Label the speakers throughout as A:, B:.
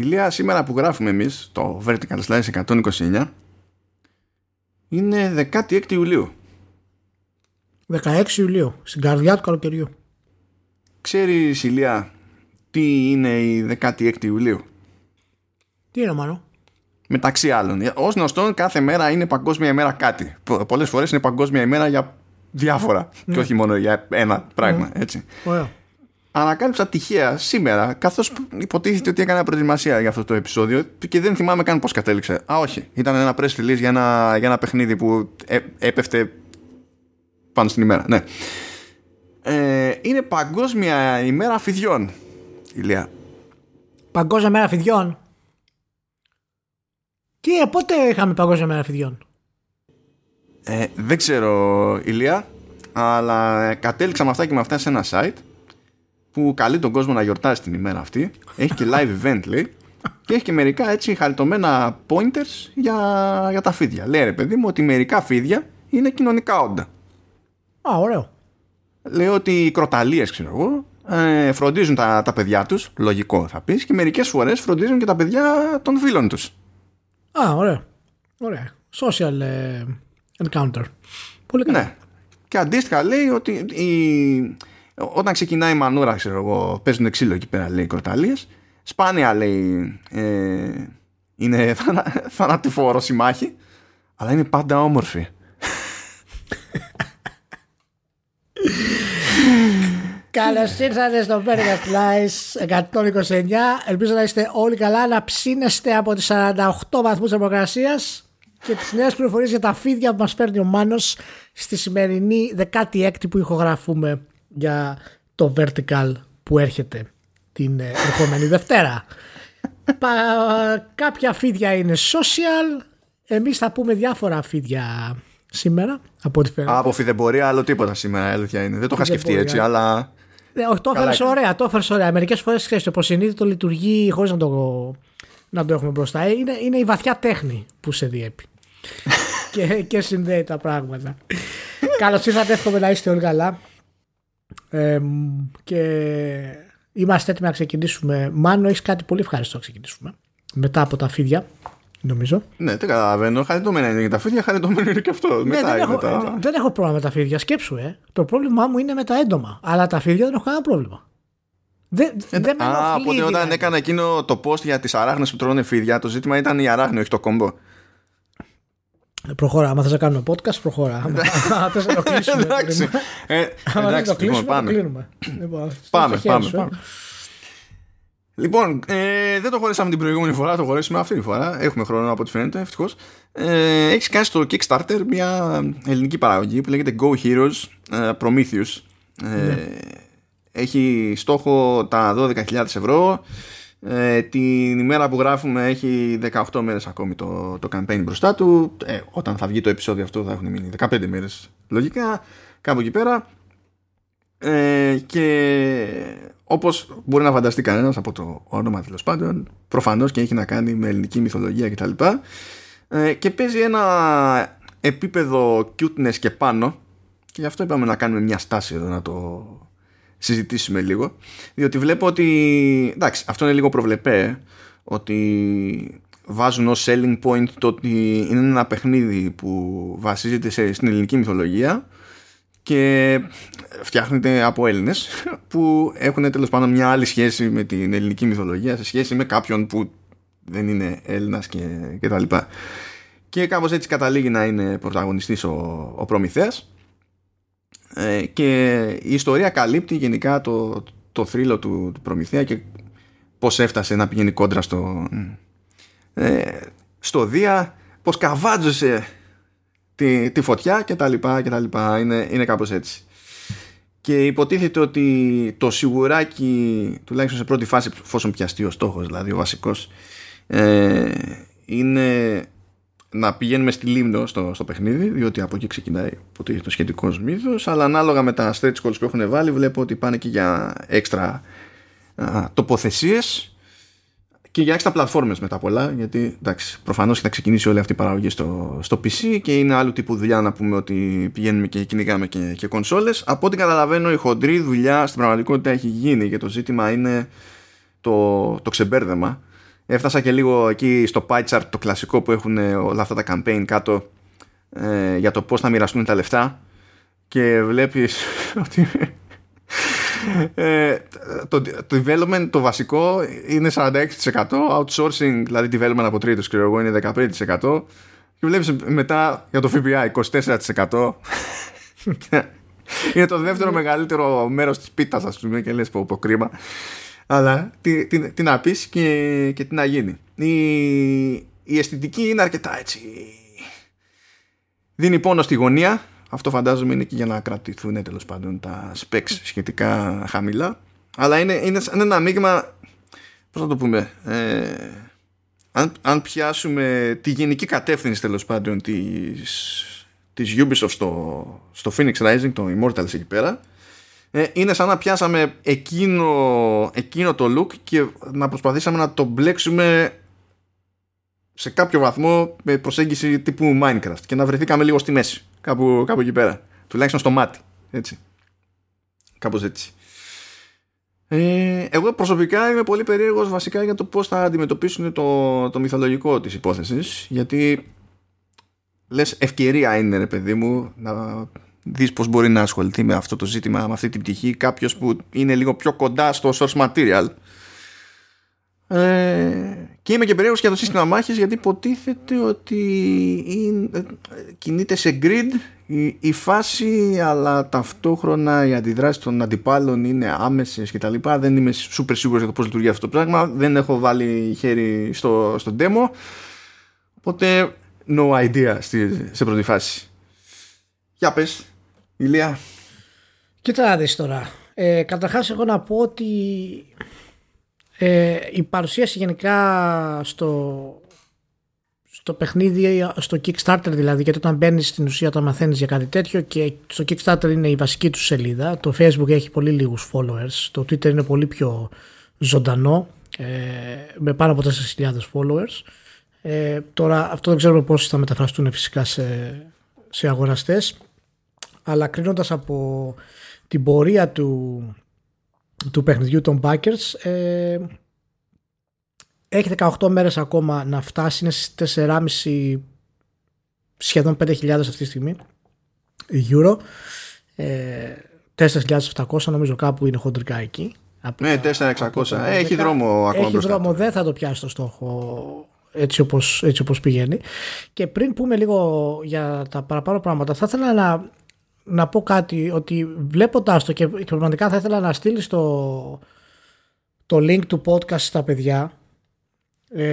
A: Ηλία, σήμερα που γράφουμε εμείς το Vertical Slice 129 είναι 16 Ιουλίου.
B: 16 Ιουλίου, στην καρδιά του καλοκαιριού.
A: Ξέρεις Ηλία τι είναι η 16 Ιουλίου;
B: Τι είναι μάλλον.
A: Μεταξύ άλλων. Ω γνωστόν, κάθε μέρα είναι παγκόσμια ημέρα κάτι. Πολλές φορές είναι παγκόσμια ημέρα για διάφορα. Και όχι μόνο για ένα πράγμα. Έτσι.
B: Ωραία.
A: Ανακάλυψα τυχαία σήμερα, καθώς υποτίθεται ότι έκανα προετοιμασία για αυτό το επεισόδιο και δεν θυμάμαι καν πώς κατέληξε. Α, όχι. Ήταν ένα press release για ένα, για ένα παιχνίδι που έ, έπεφτε πάνω στην ημέρα. Ναι. Ε, είναι Παγκόσμια ημέρα φιδιών, Ηλία.
B: Παγκόσμια μέρα φιδιών; Τι, ε, πότε είχαμε Παγκόσμια μέρα φιδιών;
A: Ε, δεν ξέρω, Ηλία, αλλά κατέληξα με αυτά και με αυτά σε ένα site που καλεί τον κόσμο να γιορτάσει την ημέρα αυτή. Έχει και live event, λέει. Και έχει και μερικά έτσι χαριτωμένα pointers για, για τα φίδια. Λέει ρε παιδί μου ότι μερικά φίδια είναι κοινωνικά όντα.
B: Α, ωραίο.
A: Λέει ότι οι κροταλίες, ξέρω εγώ, ε, φροντίζουν τα, τα παιδιά τους, λογικό θα πεις, και μερικές φορές φροντίζουν και τα παιδιά των φίλων τους.
B: Α, ωραίο. Ωραία. Social ε, encounter. Πολύ καλά.
A: Ναι. Και αντίστοιχα λέει ότι η... όταν ξεκινάει η μανούρα, ξέρω εγώ, παίζουν ξύλο εκεί πέρα, λέει, οι κροταλίες. Σπάνια, λέει, ε, είναι θανα... θανατηφόρος η μάχη, αλλά είναι πάντα όμορφη.
B: Καλώς ήρθατε στο Vertical Slice 129. Ελπίζω να είστε όλοι καλά, να ψήνεστε από τις 48 βαθμούς θερμοκρασίας και τις νέες πληροφορίες για τα φίδια που μας παίρνει ο Μάνος στη σημερινή 16η που ηχογραφούμε για το Vertical που έρχεται την ε, ερχόμενη Δευτέρα. Πα, κάποια φίδια είναι social. Εμείς θα πούμε διάφορα φίδια σήμερα από ό,τι φαίνεται.
A: Από φιδεμπορία άλλο τίποτα σήμερα, η αλήθεια είναι. Δεν το είχα σκεφτεί έτσι, αλλά.
B: Ναι, όχι, το έφερες ωραία, το έφερες ωραία. Μερικές φορές ξέρεις, το υποσυνείδητο λειτουργεί χωρίς να το, να το έχουμε μπροστά. Ε, Είναι, είναι η βαθιά τέχνη που σε διέπει. και, και συνδέει τα πράγματα. Καλώς ήρθατε, εύχομαι να είστε όλοι καλά. Ε, και είμαστε έτοιμοι να ξεκινήσουμε. Μάνο, έχεις κάτι πολύ ευχάριστο να ξεκινήσουμε. Μετά από τα φίδια, νομίζω.
A: Ναι, δεν καταλαβαίνω. Χαριτωμένα είναι για τα φίδια, χαριτωμένο είναι και αυτό.
B: Ναι,
A: Μετά
B: δεν,
A: είναι
B: έχω,
A: τα-
B: δεν έχω πρόβλημα με τα φίδια. Σκέψου, ε. Το πρόβλημά μου είναι με τα έντομα. Αλλά τα φίδια δεν έχω κανένα πρόβλημα. Δεν, δεν με
A: Α,
B: ενοχλεί,
A: οπότε όταν
B: δηλαδή.
A: έκανα εκείνο το post για τις αράχνες που τρώνε φίδια, το ζήτημα ήταν η αράχνη, όχι το κόμπο.
B: Προχώρα. Άμα θες να κάνουμε podcast, προχώρα. Άμα θες να το κλείσουμε.
A: εντάξει. Ε,
B: Άμα δεν το
A: εντάξει, λοιπόν,
B: κλείσουμε, το
A: πάμε.
B: κλείνουμε. Λοιπόν, στο
A: Πάμε,
B: χέρι
A: πάμε,
B: σου, ε.
A: πάμε. Λοιπόν, ε, δεν το χωρίσαμε την προηγούμενη φορά, το χωρίσουμε αυτή τη φορά. Έχουμε χρόνο από ό,τι φαίνεται, ευτυχώς. Ε, έχει κάνει στο Kickstarter μια ελληνική παραγωγή που λέγεται Go Heroes ε, Prometheus. Ε,
B: Ναι.
A: Έχει στόχο τα 12.000 ευρώ. Ε, την ημέρα που γράφουμε έχει 18 μέρες ακόμη το, το campaign μπροστά του. Ε, όταν θα βγει το επεισόδιο αυτό θα έχουν μείνει 15 μέρες λογικά. Κάπου εκεί πέρα. Ε, και όπως μπορεί να φανταστεί κανένας από το όνομα τέλος πάντων προφανώς και έχει να κάνει με ελληνική μυθολογία κτλ ε, και παίζει ένα επίπεδο cuteness και πάνω και γι' αυτό είπαμε να κάνουμε μια στάση εδώ να το συζητήσουμε λίγο διότι βλέπω ότι εντάξει αυτό είναι λίγο προβλεπέ ότι βάζουν ως selling point το ότι είναι ένα παιχνίδι που βασίζεται σε, στην ελληνική μυθολογία και φτιάχνεται από Έλληνες που έχουν τέλος πάντων μια άλλη σχέση με την ελληνική μυθολογία σε σχέση με κάποιον που δεν είναι Έλληνας και, και τα λοιπά. Και κάπως έτσι καταλήγει να είναι πρωταγωνιστής ο, ο Προμηθέας ε, και η ιστορία καλύπτει γενικά το, το θρύλο του, του Προμηθέα και πώς έφτασε να πηγαίνει κόντρα στο, ε, στο Δία, πώς καβάτζωσε τη, τη φωτιά και τα λοιπά και τα λοιπά. Είναι, είναι κάπως έτσι. Και υποτίθεται ότι το σιγουράκι, τουλάχιστον σε πρώτη φάση, εφόσον πιαστεί ο στόχος, δηλαδή ο βασικός, ε, είναι να πηγαίνουμε στη Λίμνο στο, στο παιχνίδι, διότι από εκεί ξεκινάει υποτίθεται το σχετικό μύθος, αλλά ανάλογα με τα stretch goals που έχουν βάλει, βλέπω ότι πάνε και για έξτρα α, τοποθεσίες και για έξτρα πλατφόρμες μετά πολλά γιατί εντάξει προφανώς θα ξεκινήσει όλη αυτή η παραγωγή στο, στο PC και είναι άλλου τύπου δουλειά να πούμε ότι πηγαίνουμε και κυνηγάμε και, και κονσόλες. Από ό,τι καταλαβαίνω η χοντρή δουλειά στην πραγματικότητα έχει γίνει και το ζήτημα είναι το, το ξεμπέρδεμα Έφτασα και λίγο εκεί στο pie chart το κλασικό που έχουν όλα αυτά τα campaign κάτω ε, για το πώς θα μοιραστούν τα λεφτά. Και βλέπεις ότι ε, το, το development το βασικό είναι 46% outsourcing δηλαδή development από τρίτος ξέρω εγώ είναι 15% και βλέπεις μετά για το ΦΠΑ 24% είναι το δεύτερο μεγαλύτερο μέρος της πίτας ας πούμε και λες πω, πω κρίμα αλλά τι, τι, τι να πεις και, και τι να γίνει. Η, η αισθητική είναι αρκετά έτσι. Δίνει πόνο στη γωνία. Αυτό φαντάζομαι είναι και για να κρατηθούν τέλος πάντων τα specs σχετικά χαμηλά. Αλλά είναι, είναι, είναι ένα μείγμα πώς να το πούμε ε, αν, αν πιάσουμε τη γενική κατεύθυνση τέλος πάντων της, της Ubisoft στο, στο Phoenix Rising το Immortals εκεί πέρα ε, είναι σαν να πιάσαμε εκείνο, εκείνο το look και να προσπαθήσαμε να το μπλέξουμε σε κάποιο βαθμό με προσέγγιση τύπου Minecraft και να βρεθήκαμε λίγο στη μέση κάπου, κάπου εκεί πέρα. Τουλάχιστον στο μάτι έτσι. Κάπως έτσι. Ε, εγώ προσωπικά είμαι πολύ περίεργος βασικά για το πώς θα αντιμετωπίσουν το, το μυθολογικό της υπόθεσης γιατί λες ευκαιρία είναι ρε παιδί μου να δεις πως μπορεί να ασχοληθεί με αυτό το ζήτημα με αυτή την πτυχή. Κάποιος που είναι λίγο πιο κοντά στο source material. Ε, και είμαι και περίεργος για το σύστημα μάχης γιατί υποτίθεται ότι είναι, κινείται σε grid η, η, φάση αλλά ταυτόχρονα οι αντιδράσει των αντιπάλων είναι άμεσες και τα λοιπά. Δεν είμαι super σίγουρος για το πώς λειτουργεί αυτό το πράγμα. Δεν έχω βάλει χέρι στο, στο demo. Οπότε no idea στη, σε πρώτη φάση. Για πες Ηλία
B: Κοίτα να δεις τώρα ε, καταρχάς έχω να πω ότι ε, η παρουσίαση γενικά στο, στο παιχνίδι, στο Kickstarter δηλαδή, γιατί όταν μπαίνεις στην ουσία όταν μαθαίνεις για κάτι τέτοιο και στο Kickstarter είναι η βασική του σελίδα. Το Facebook έχει πολύ λίγους followers, το Twitter είναι πολύ πιο ζωντανό, ε, με πάνω από 4.000 followers. Ε, τώρα αυτό δεν ξέρουμε πώς θα μεταφραστούν φυσικά σε, σε αγοραστές, αλλά κρίνοντας από την πορεία του, του παιχνιδιού των Backers ε, έχει 18 μέρες ακόμα να φτάσει. Είναι στις 4,5 σχεδόν 5.000 αυτή τη στιγμή euro. Ε, 4.700 νομίζω κάπου είναι χοντρικά εκεί.
A: Ναι 4.600 έχει δρόμο ακόμα
B: έχει μπροστά δρόμο δεν θα το πιάσει το στόχο έτσι όπως, έτσι όπως πηγαίνει. Και πριν πούμε λίγο για τα παραπάνω πράγματα θα ήθελα να να πω κάτι ότι βλέποντάς το και, και πραγματικά θα ήθελα να στείλει το, το link του podcast στα παιδιά ε,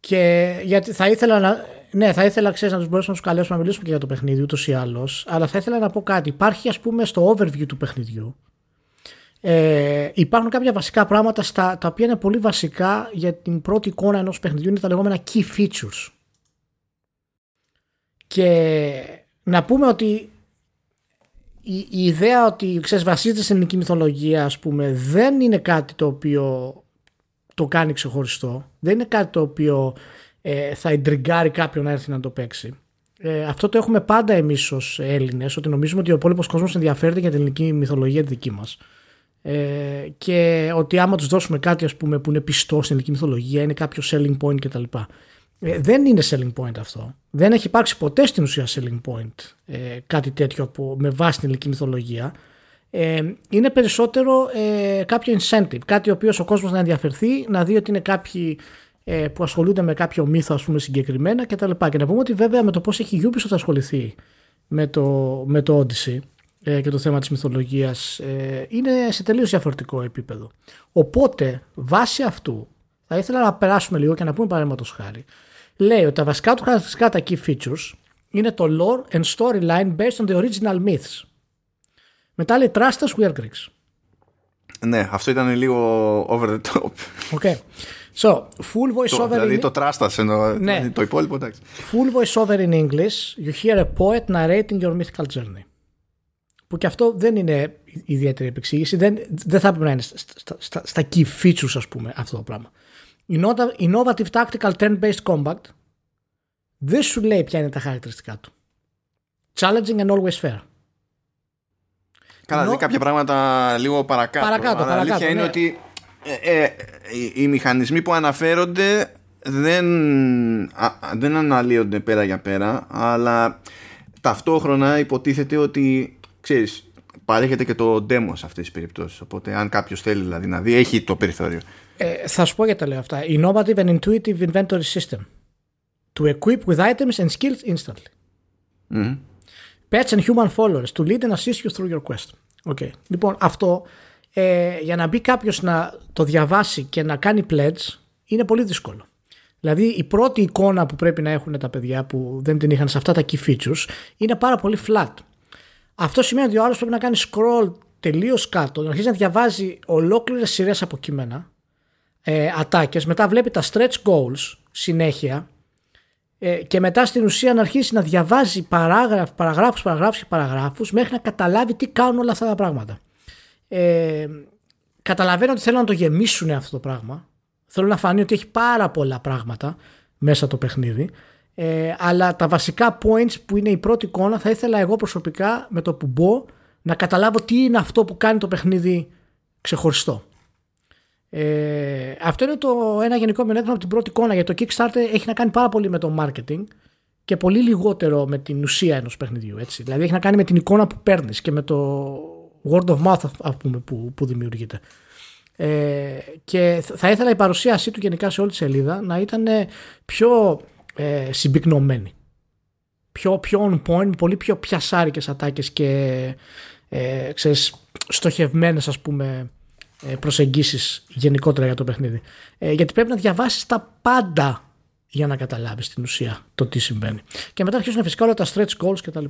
B: και γιατί θα ήθελα να ναι, θα ήθελα ξέρεις, να τους μπορέσουμε να τους καλέσουμε να μιλήσουμε και για το παιχνίδι ούτως ή άλλως. Αλλά θα ήθελα να πω κάτι. Υπάρχει, ας πούμε, στο overview του παιχνιδιού. Ε, υπάρχουν κάποια βασικά πράγματα στα, τα οποία είναι πολύ βασικά για την πρώτη εικόνα ενός παιχνιδιού. Είναι τα λεγόμενα key features. Και να πούμε ότι η, η ιδέα ότι ξέρεις, βασίζεται στην ελληνική μυθολογία ας πούμε δεν είναι κάτι το οποίο το κάνει ξεχωριστό. Δεν είναι κάτι το οποίο ε, θα εντριγκάρει κάποιον να έρθει να το παίξει. Ε, αυτό το έχουμε πάντα εμείς ως Έλληνες ότι νομίζουμε ότι ο υπόλοιπος κόσμος ενδιαφέρεται για την ελληνική μυθολογία τη δική μας. Ε, και ότι άμα τους δώσουμε κάτι ας πούμε, που είναι πιστό στην ελληνική μυθολογία είναι κάποιο selling point κτλ. Ε, δεν είναι selling point αυτό. Δεν έχει υπάρξει ποτέ στην ουσία selling point ε, κάτι τέτοιο από, με βάση την ελληνική μυθολογία. Ε, είναι περισσότερο ε, κάποιο incentive, κάτι ο οποίος ο κόσμος να ενδιαφερθεί, να δει ότι είναι κάποιοι ε, που ασχολούνται με κάποιο μύθο ας πούμε συγκεκριμένα κτλ. Και, και να πούμε ότι βέβαια με το πώς έχει η Ubisoft ασχοληθεί με το, με το Odyssey ε, και το θέμα της μυθολογίας ε, είναι σε τελείως διαφορετικό επίπεδο. Οπότε βάσει αυτού θα ήθελα να περάσουμε λίγο και να πούμε παραδείγματος χάρη λέει ότι τα βασικά του χαρακτηριστικά τα key features είναι το lore and storyline based on the original myths. Μετά λέει trust us, we are Greeks.
A: Ναι, αυτό ήταν λίγο over the top.
B: Okay. So, full voice over
A: δηλαδή
B: in...
A: το trust us εννοώ, ναι. Δηλαδή το υπόλοιπο εντάξει.
B: Full voice over in English, you hear a poet narrating your mythical journey. Που και αυτό δεν είναι ιδιαίτερη επεξήγηση, δεν, δεν θα έπρεπε να είναι στα, στα, στα key features ας πούμε αυτό το πράγμα. Innovative Tactical Turn-Based Combat δεν σου λέει ποια είναι τα χαρακτηριστικά του. Challenging and always fair.
A: Καλά, Ενώ... δηλαδή κάποια πράγματα λίγο παρακάτω.
B: Παρακάτω,
A: αλλά
B: παρακάτω,
A: αλήθεια
B: ναι.
A: είναι ότι ε, ε, οι, οι μηχανισμοί που αναφέρονται δεν, δεν αναλύονται πέρα για πέρα αλλά ταυτόχρονα υποτίθεται ότι ξέρεις παρέχεται και το demo σε αυτές τις περιπτώσεις οπότε αν κάποιος θέλει δηλαδή να δει έχει το περιθώριο
B: ε, θα σου πω γιατί τα λέω αυτά. Innovative and Intuitive Inventory System. To equip with items and skills instantly.
A: Mm
B: Pets and human followers. To lead and assist you through your quest. Okay. Λοιπόν αυτό ε, για να μπει κάποιος να το διαβάσει και να κάνει pledge είναι πολύ δύσκολο. Δηλαδή η πρώτη εικόνα που πρέπει να έχουν τα παιδιά που δεν την είχαν σε αυτά τα key features είναι πάρα πολύ flat. Αυτό σημαίνει ότι ο άλλος πρέπει να κάνει scroll τελείως κάτω, να αρχίσει να διαβάζει ολόκληρες σειρές από κείμενα, ε, ατάκες, μετά βλέπει τα stretch goals συνέχεια ε, και μετά στην ουσία να αρχίσει να διαβάζει παράγραφους, παραγράφους, παραγράφους και παραγράφους μέχρι να καταλάβει τι κάνουν όλα αυτά τα πράγματα. Ε, καταλαβαίνω ότι θέλουν να το γεμίσουν αυτό το πράγμα Θέλω να φανεί ότι έχει πάρα πολλά πράγματα μέσα το παιχνίδι. Ε, αλλά τα βασικά points που είναι η πρώτη εικόνα θα ήθελα εγώ προσωπικά με το που μπω να καταλάβω τι είναι αυτό που κάνει το παιχνίδι ξεχωριστό. Ε, αυτό είναι το ένα γενικό μειονέκτημα από την πρώτη εικόνα γιατί το Kickstarter έχει να κάνει πάρα πολύ με το marketing και πολύ λιγότερο με την ουσία ενός παιχνιδιού. Έτσι. Δηλαδή έχει να κάνει με την εικόνα που παίρνεις και με το word of mouth πούμε, που, που δημιουργείται. Ε, και θα ήθελα η παρουσίασή του γενικά σε όλη τη σελίδα να ήταν πιο ε, συμπυκνωμένη. Πιο, πιο on point, πολύ πιο πιασάρικες ατάκες και ε, ξέρεις, στοχευμένες ας πούμε ε, προσεγγίσεις γενικότερα για το παιχνίδι. Ε, γιατί πρέπει να διαβάσεις τα πάντα για να καταλάβεις την ουσία το τι συμβαίνει. Και μετά αρχίζουν φυσικά όλα τα stretch goals κτλ.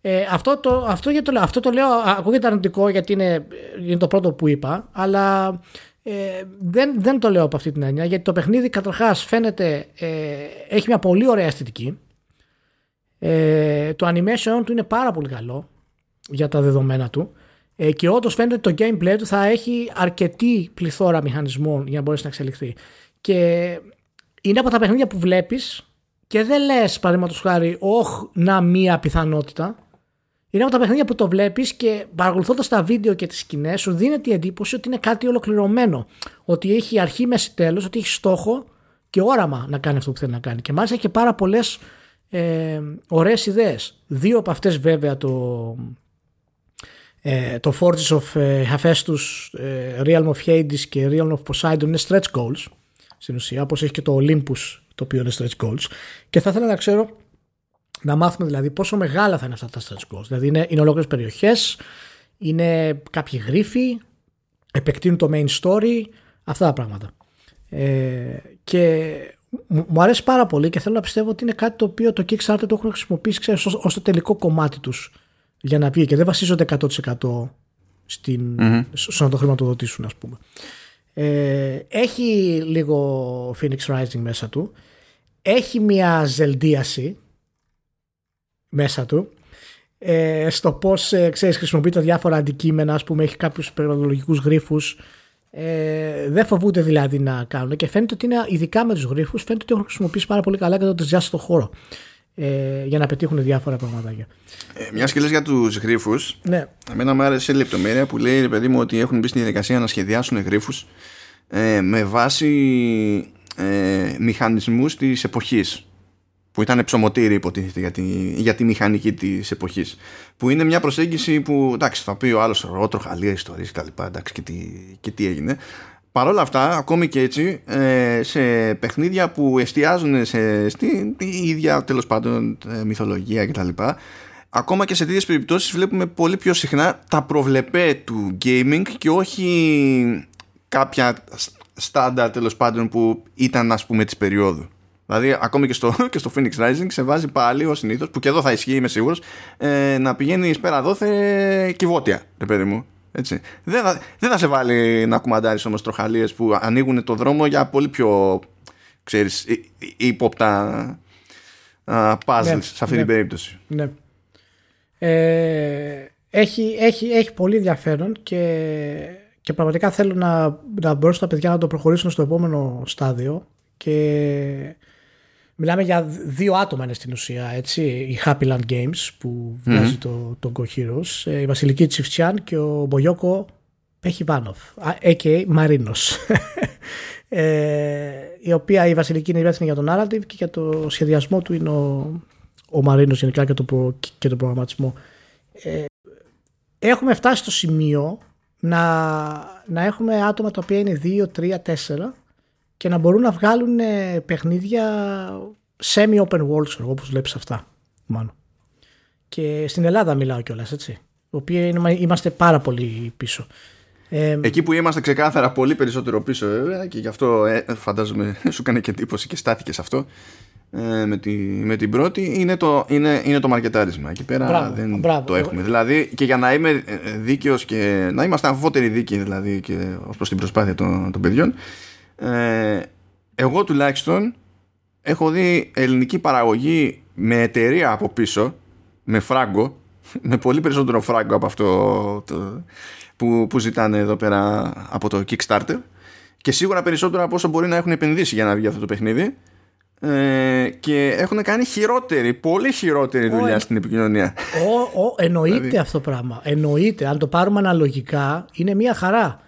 B: Ε, αυτό, το, αυτό, για το, λέω, αυτό το λέω, ακούγεται αρνητικό γιατί είναι, είναι το πρώτο που είπα, αλλά ε, δεν, δεν το λέω από αυτή την έννοια γιατί το παιχνίδι καταρχάς φαίνεται, ε, έχει μια πολύ ωραία αισθητική. Ε, το animation του είναι πάρα πολύ καλό για τα δεδομένα του ε, και όντως φαίνεται ότι το gameplay του θα έχει αρκετή πληθώρα μηχανισμών για να μπορέσει να εξελιχθεί. Και είναι από τα παιχνίδια που βλέπεις και δεν λες παραδείγματος χάρη, όχ, να μία πιθανότητα. Είναι από τα παιχνίδια που το βλέπεις και παρακολουθώντας τα βίντεο και τις σκηνές, σου δίνεται η εντύπωση ότι είναι κάτι ολοκληρωμένο. Ότι έχει αρχή, μέση, τέλος, ότι έχει στόχο και όραμα να κάνει αυτό που θέλει να κάνει. Και μάλιστα έχει πάρα πολλές ε, ωραίες ιδέες. Δύο από αυτές βέβαια το, ε, το Forges of ε, Hephaestus, ε, Realm of Hades και Realm of Poseidon είναι stretch goals στην ουσία, όπως έχει και το Olympus το οποίο είναι stretch goals. Και θα ήθελα να ξέρω, να μάθουμε δηλαδή πόσο μεγάλα θα είναι αυτά τα stretch goals. Δηλαδή είναι, είναι ολόκληρες περιοχές, είναι κάποιοι γρίφοι, επεκτείνουν το main story, αυτά τα πράγματα. Ε, και μου αρέσει πάρα πολύ και θέλω να πιστεύω ότι είναι κάτι το οποίο το Kickstarter το έχουν χρησιμοποιήσει ξέρεις, ως, το τελικό κομμάτι τους για να βγει και δεν βασίζονται 100% στην, mm στο να το χρηματοδοτήσουν ας πούμε. Ε, έχει λίγο Phoenix Rising μέσα του. Έχει μια ζελδίαση μέσα του. Ε, στο πώς ε, ξέρεις, χρησιμοποιεί τα διάφορα αντικείμενα, ας πούμε, έχει κάποιους περιβαλλοντικούς γρίφους. Ε, δεν φοβούνται δηλαδή να κάνουν και φαίνεται ότι είναι ειδικά με τους γρίφους φαίνεται ότι έχουν χρησιμοποιήσει πάρα πολύ καλά και το ταιριάζει στο χώρο ε, για να πετύχουν διάφορα πραγματάκια.
A: Ε, μιας και λες για τους γρίφους
B: ναι.
A: εμένα μου άρεσε η λεπτομέρεια που λέει ρε παιδί μου ότι έχουν μπει στη διαδικασία να σχεδιάσουν γρίφους ε, με βάση ε, μηχανισμούς της εποχής που ήταν ψωμοτήρι υποτίθεται για τη, για τη μηχανική της εποχής που είναι μια προσέγγιση που εντάξει θα πει ο άλλος ρότρο, χαλία, ιστορίες και τα λοιπά εντάξει και τι, και τι έγινε Παρ' όλα αυτά, ακόμη και έτσι, ε, σε παιχνίδια που εστιάζουν σε, στην ίδια τέλος πάντων ε, μυθολογία κτλ. Ακόμα και σε τέτοιες περιπτώσεις βλέπουμε πολύ πιο συχνά τα προβλεπέ του gaming και όχι κάποια στάντα τέλος πάντων που ήταν ας πούμε της περίοδου. Δηλαδή, ακόμη και στο, και στο Phoenix Rising σε βάζει πάλι ο συνήθως, που και εδώ θα ισχύει, είμαι σίγουρος, ε, να πηγαίνει πέρα δόθε κυβότια, ρε παιδί μου. Έτσι. Δεν, θα, δεν θα σε βάλει να κουμαντάρεις όμως τροχαλίες που ανοίγουν το δρόμο για πολύ πιο ξέρεις, ύποπτα puzzles ναι, σε αυτή
B: ναι,
A: την περίπτωση.
B: Ναι. Ε, έχει, έχει, έχει πολύ ενδιαφέρον και και πραγματικά θέλω να, να μπορέσουν τα παιδιά να το προχωρήσουν στο επόμενο στάδιο και μιλάμε για δύο άτομα είναι στην ουσία έτσι, η Happy Land Games που βγάζει το, το Go Heroes ε, η Βασιλική Τσιφτσιάν και ο Μπογιόκο Έχει Βάνοφ, a.k.a. Μαρίνος. ε, η οποία η Βασιλική είναι υπεύθυνη για τον narrative και για το σχεδιασμό του είναι ο, ο Μαρίνος γενικά και, το και τον προγραμματισμό. Ε, έχουμε φτάσει στο σημείο να, να έχουμε άτομα τα οποία είναι 2, 3, 4 και να μπορούν να βγάλουν ε, παιχνίδια semi-open world, όπως βλέπεις αυτά. Μάλλον. Και στην Ελλάδα μιλάω κιόλας, έτσι. οποία είμαστε πάρα πολύ πίσω.
A: Ε, Εκεί που είμαστε ξεκάθαρα πολύ περισσότερο πίσω βέβαια και γι' αυτό ε, φαντάζομαι σου κάνει και εντύπωση και στάθηκες σε αυτό ε, με, τη, με την πρώτη είναι το, είναι, είναι το μαρκετάρισμα. Εκεί πέρα δεν το έχουμε. Δηλαδή και για να είμαι ε, δίκαιος και να είμαστε αμφότεροι δίκαιοι δηλαδή και ως προς την προσπάθεια των, των παιδιών ε, εγώ τουλάχιστον έχω δει ελληνική παραγωγή με εταιρεία από πίσω με φράγκο με πολύ περισσότερο φράγκο από αυτό το, που, που ζητάνε εδώ πέρα από το Kickstarter και σίγουρα περισσότερο από όσο μπορεί να έχουν επενδύσει για να βγει αυτό το παιχνίδι ε, και έχουν κάνει χειρότερη, πολύ χειρότερη δουλειά ο, στην επικοινωνία.
B: Ο, ο, εννοείται δηλαδή. αυτό το πράγμα. Εννοείται. Αν το πάρουμε αναλογικά, είναι μια χαρά.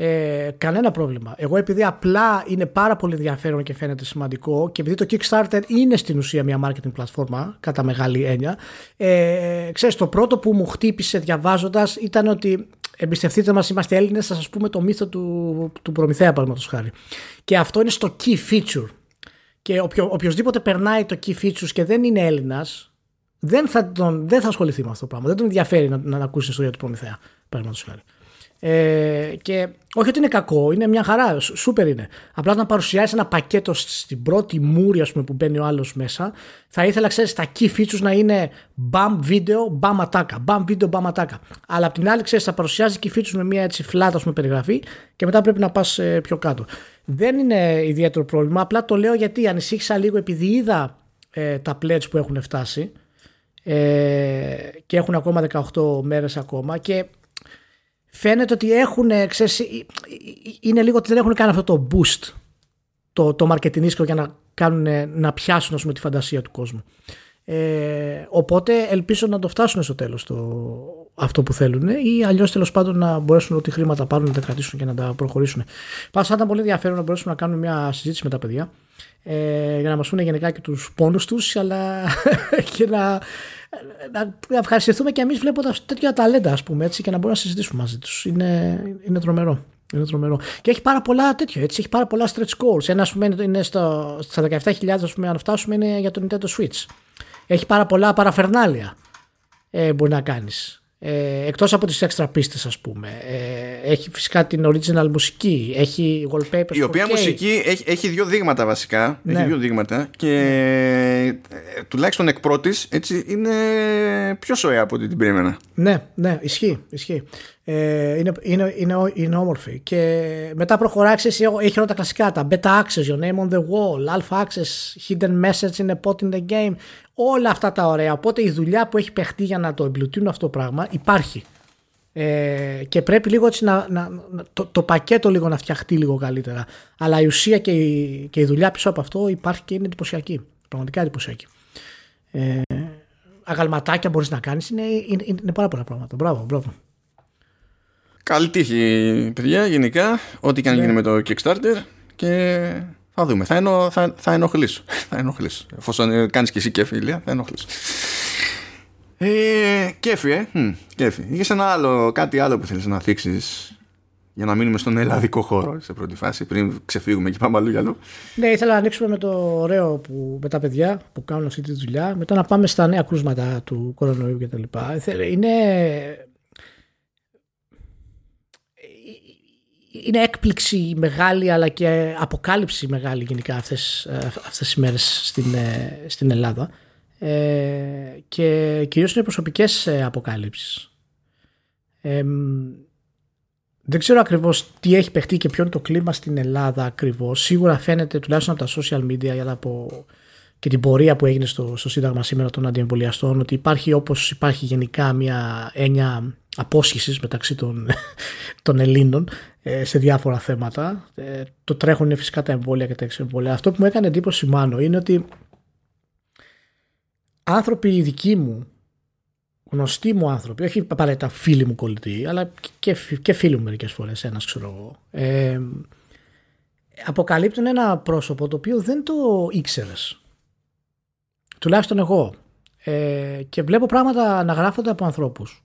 B: Ε, κανένα πρόβλημα. Εγώ επειδή απλά είναι πάρα πολύ ενδιαφέρον και φαίνεται σημαντικό και επειδή το Kickstarter είναι στην ουσία μια marketing πλατφόρμα κατά μεγάλη έννοια ε, ξέρεις το πρώτο που μου χτύπησε διαβάζοντας ήταν ότι εμπιστευτείτε μας είμαστε Έλληνες θα σας πούμε το μύθο του, του Προμηθέα παραδείγματος χάρη και αυτό είναι στο key feature και οποιο, οποιοδήποτε περνάει το key features και δεν είναι Έλληνας, δεν θα, τον, δεν θα ασχοληθεί με αυτό το πράγμα. Δεν τον ενδιαφέρει να, να ακούσει την ιστορία του Προμηθέα. Παραδείγματος χάρη. Ε, και όχι ότι είναι κακό, είναι μια χαρά, σούπερ είναι. Απλά να παρουσιάσεις ένα πακέτο στην πρώτη μούρη πούμε, που μπαίνει ο άλλος μέσα, θα ήθελα, ξέρεις, τα key features να είναι bam video, bam ατάκα. Bam video, bam ατάκα. Αλλά απ' την άλλη, ξέρεις, θα παρουσιάζει key features με μια έτσι φλάτα πούμε, περιγραφή και μετά πρέπει να πας ε, πιο κάτω. Δεν είναι ιδιαίτερο πρόβλημα. Απλά το λέω γιατί ανησύχησα λίγο επειδή είδα ε, τα pledge που έχουν φτάσει ε, και έχουν ακόμα 18 μέρες ακόμα και φαίνεται ότι έχουν, ξέρεις, είναι λίγο ότι δεν έχουν κάνει αυτό το boost το, το μαρκετινίσκο για να, κάνουν, να πιάσουν ας πούμε, τη φαντασία του κόσμου. Ε, οπότε ελπίζω να το φτάσουν στο τέλος το, αυτό που θέλουν ή αλλιώς τέλος πάντων να μπορέσουν ό,τι χρήματα πάρουν να τα κρατήσουν και να τα προχωρήσουν. Πάντω θα ήταν πολύ ενδιαφέρον να μπορέσουμε να κάνουμε μια συζήτηση με τα παιδιά ε, για να μας πούνε γενικά και τους πόνους τους, αλλά και να, να ευχαριστηθούμε και εμείς βλέποντας τέτοια ταλέντα, ας πούμε, έτσι, και να μπορούμε να συζητήσουμε μαζί τους. Είναι, είναι τρομερό. Είναι τρομερό. Και έχει πάρα πολλά τέτοιο, έτσι, έχει πάρα πολλά stretch goals. Ένα, ας πούμε, είναι στο, στα 17.000, ας πούμε, αν φτάσουμε, είναι για το Nintendo Switch. Έχει πάρα πολλά παραφερνάλια ε, μπορεί να κάνεις ε, εκτός από τις έξτρα πίστες ας πούμε ε, έχει φυσικά την original μουσική έχει wallpapers
A: η οποία μουσική έχει, έχει δύο δείγματα βασικά ναι. έχει δύο δείγματα και ε, τουλάχιστον εκ πρώτης έτσι είναι πιο σοя από ό,τι την περίμενα
B: ναι, ναι, ισχύει, ισχύει. Ε, είναι, είναι, είναι, είναι όμορφη και μετά προχωράει έχει όλα τα κλασικά τα beta access, your name on the wall alpha access, hidden message in a pot in the game όλα αυτά τα ωραία. Οπότε η δουλειά που έχει παιχτεί για να το εμπλουτίνουν αυτό το πράγμα υπάρχει. Ε, και πρέπει λίγο έτσι να, να, το, το πακέτο λίγο να φτιαχτεί λίγο καλύτερα. Αλλά η ουσία και η, και η δουλειά πίσω από αυτό υπάρχει και είναι εντυπωσιακή. Πραγματικά εντυπωσιακή. Ε, αγαλματάκια μπορείς να κάνεις είναι, είναι, είναι πάρα πολλά πράγματα. Μπράβο, μπράβο.
A: Καλή τύχη παιδιά γενικά Ό,τι και αν ναι. γίνει με το Kickstarter Και θα δούμε. Θα, ενο, θα, θα ενοχλήσω. θα ενοχλήσω. Εφόσον ε, κάνεις και εσύ κέφι, Ηλία, θα ενοχλήσω. Ε, κέφι, ε. Hm, κέφι. Είχες ένα άλλο, κάτι άλλο που θέλεις να θίξεις για να μείνουμε στον ελλαδικό χώρο σε πρώτη φάση, πριν ξεφύγουμε και πάμε αλλού για αλλού;
B: Ναι, ήθελα να ανοίξουμε με το ωραίο που, με τα παιδιά που κάνουν αυτή τη δουλειά, μετά να πάμε στα νέα κρούσματα του κορονοϊού κτλ. Είναι είναι έκπληξη μεγάλη αλλά και αποκάλυψη μεγάλη γενικά αυτές, ε, αυτές τις μέρες στην, ε, στην Ελλάδα ε, και κυρίως είναι προσωπικές ε, αποκάλυψεις. δεν ξέρω ακριβώς τι έχει παιχτεί και ποιο είναι το κλίμα στην Ελλάδα ακριβώς. Σίγουρα φαίνεται τουλάχιστον από τα social media αλλά από και την πορεία που έγινε στο, στο Σύνταγμα σήμερα των αντιεμβολιαστών ότι υπάρχει όπως υπάρχει γενικά μια έννοια απόσχησης μεταξύ των, των Ελλήνων ε, σε διάφορα θέματα. Ε, το τρέχουν είναι φυσικά τα εμβόλια και τα εξεμβόλια. Αυτό που μου έκανε εντύπωση μάλλον είναι ότι άνθρωποι δικοί μου γνωστοί μου άνθρωποι, όχι απαραίτητα φίλοι μου κολλητοί, αλλά και, και φίλοι μου μερικές φορές, ένας ξέρω εγώ, ε, αποκαλύπτουν ένα πρόσωπο το οποίο δεν το ήξερες. Τουλάχιστον εγώ. Ε, και βλέπω πράγματα να γράφονται από ανθρώπους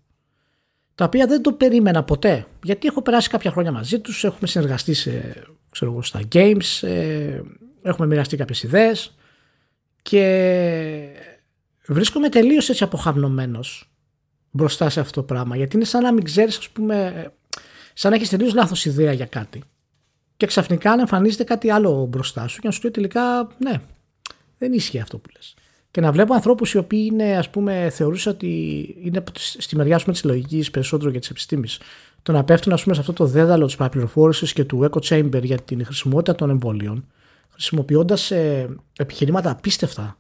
B: τα οποία δεν το περίμενα ποτέ. Γιατί έχω περάσει κάποια χρόνια μαζί τους, έχουμε συνεργαστεί σε, ξέρω, στα games, ε, έχουμε μοιραστεί κάποιες ιδέες και βρίσκομαι τελείως έτσι αποχαυνωμένος μπροστά σε αυτό το πράγμα. Γιατί είναι σαν να μην ξέρεις, ας πούμε, σαν να έχεις τελείως λάθος ιδέα για κάτι. Και ξαφνικά να εμφανίζεται κάτι άλλο μπροστά σου και να σου λέει τελικά, ναι, δεν ίσχυε αυτό που λες. Και να βλέπω ανθρώπους οι οποίοι είναι, ας πούμε, θεωρούσα ότι είναι στη μεριά της λογική περισσότερο για τι επιστήμε. Το να πέφτουν, ας πούμε, σε αυτό το δέδαλο της παραπληροφόρηση και του echo chamber για την χρησιμότητα των εμβολίων, χρησιμοποιώντας ε, επιχειρήματα απίστευτα.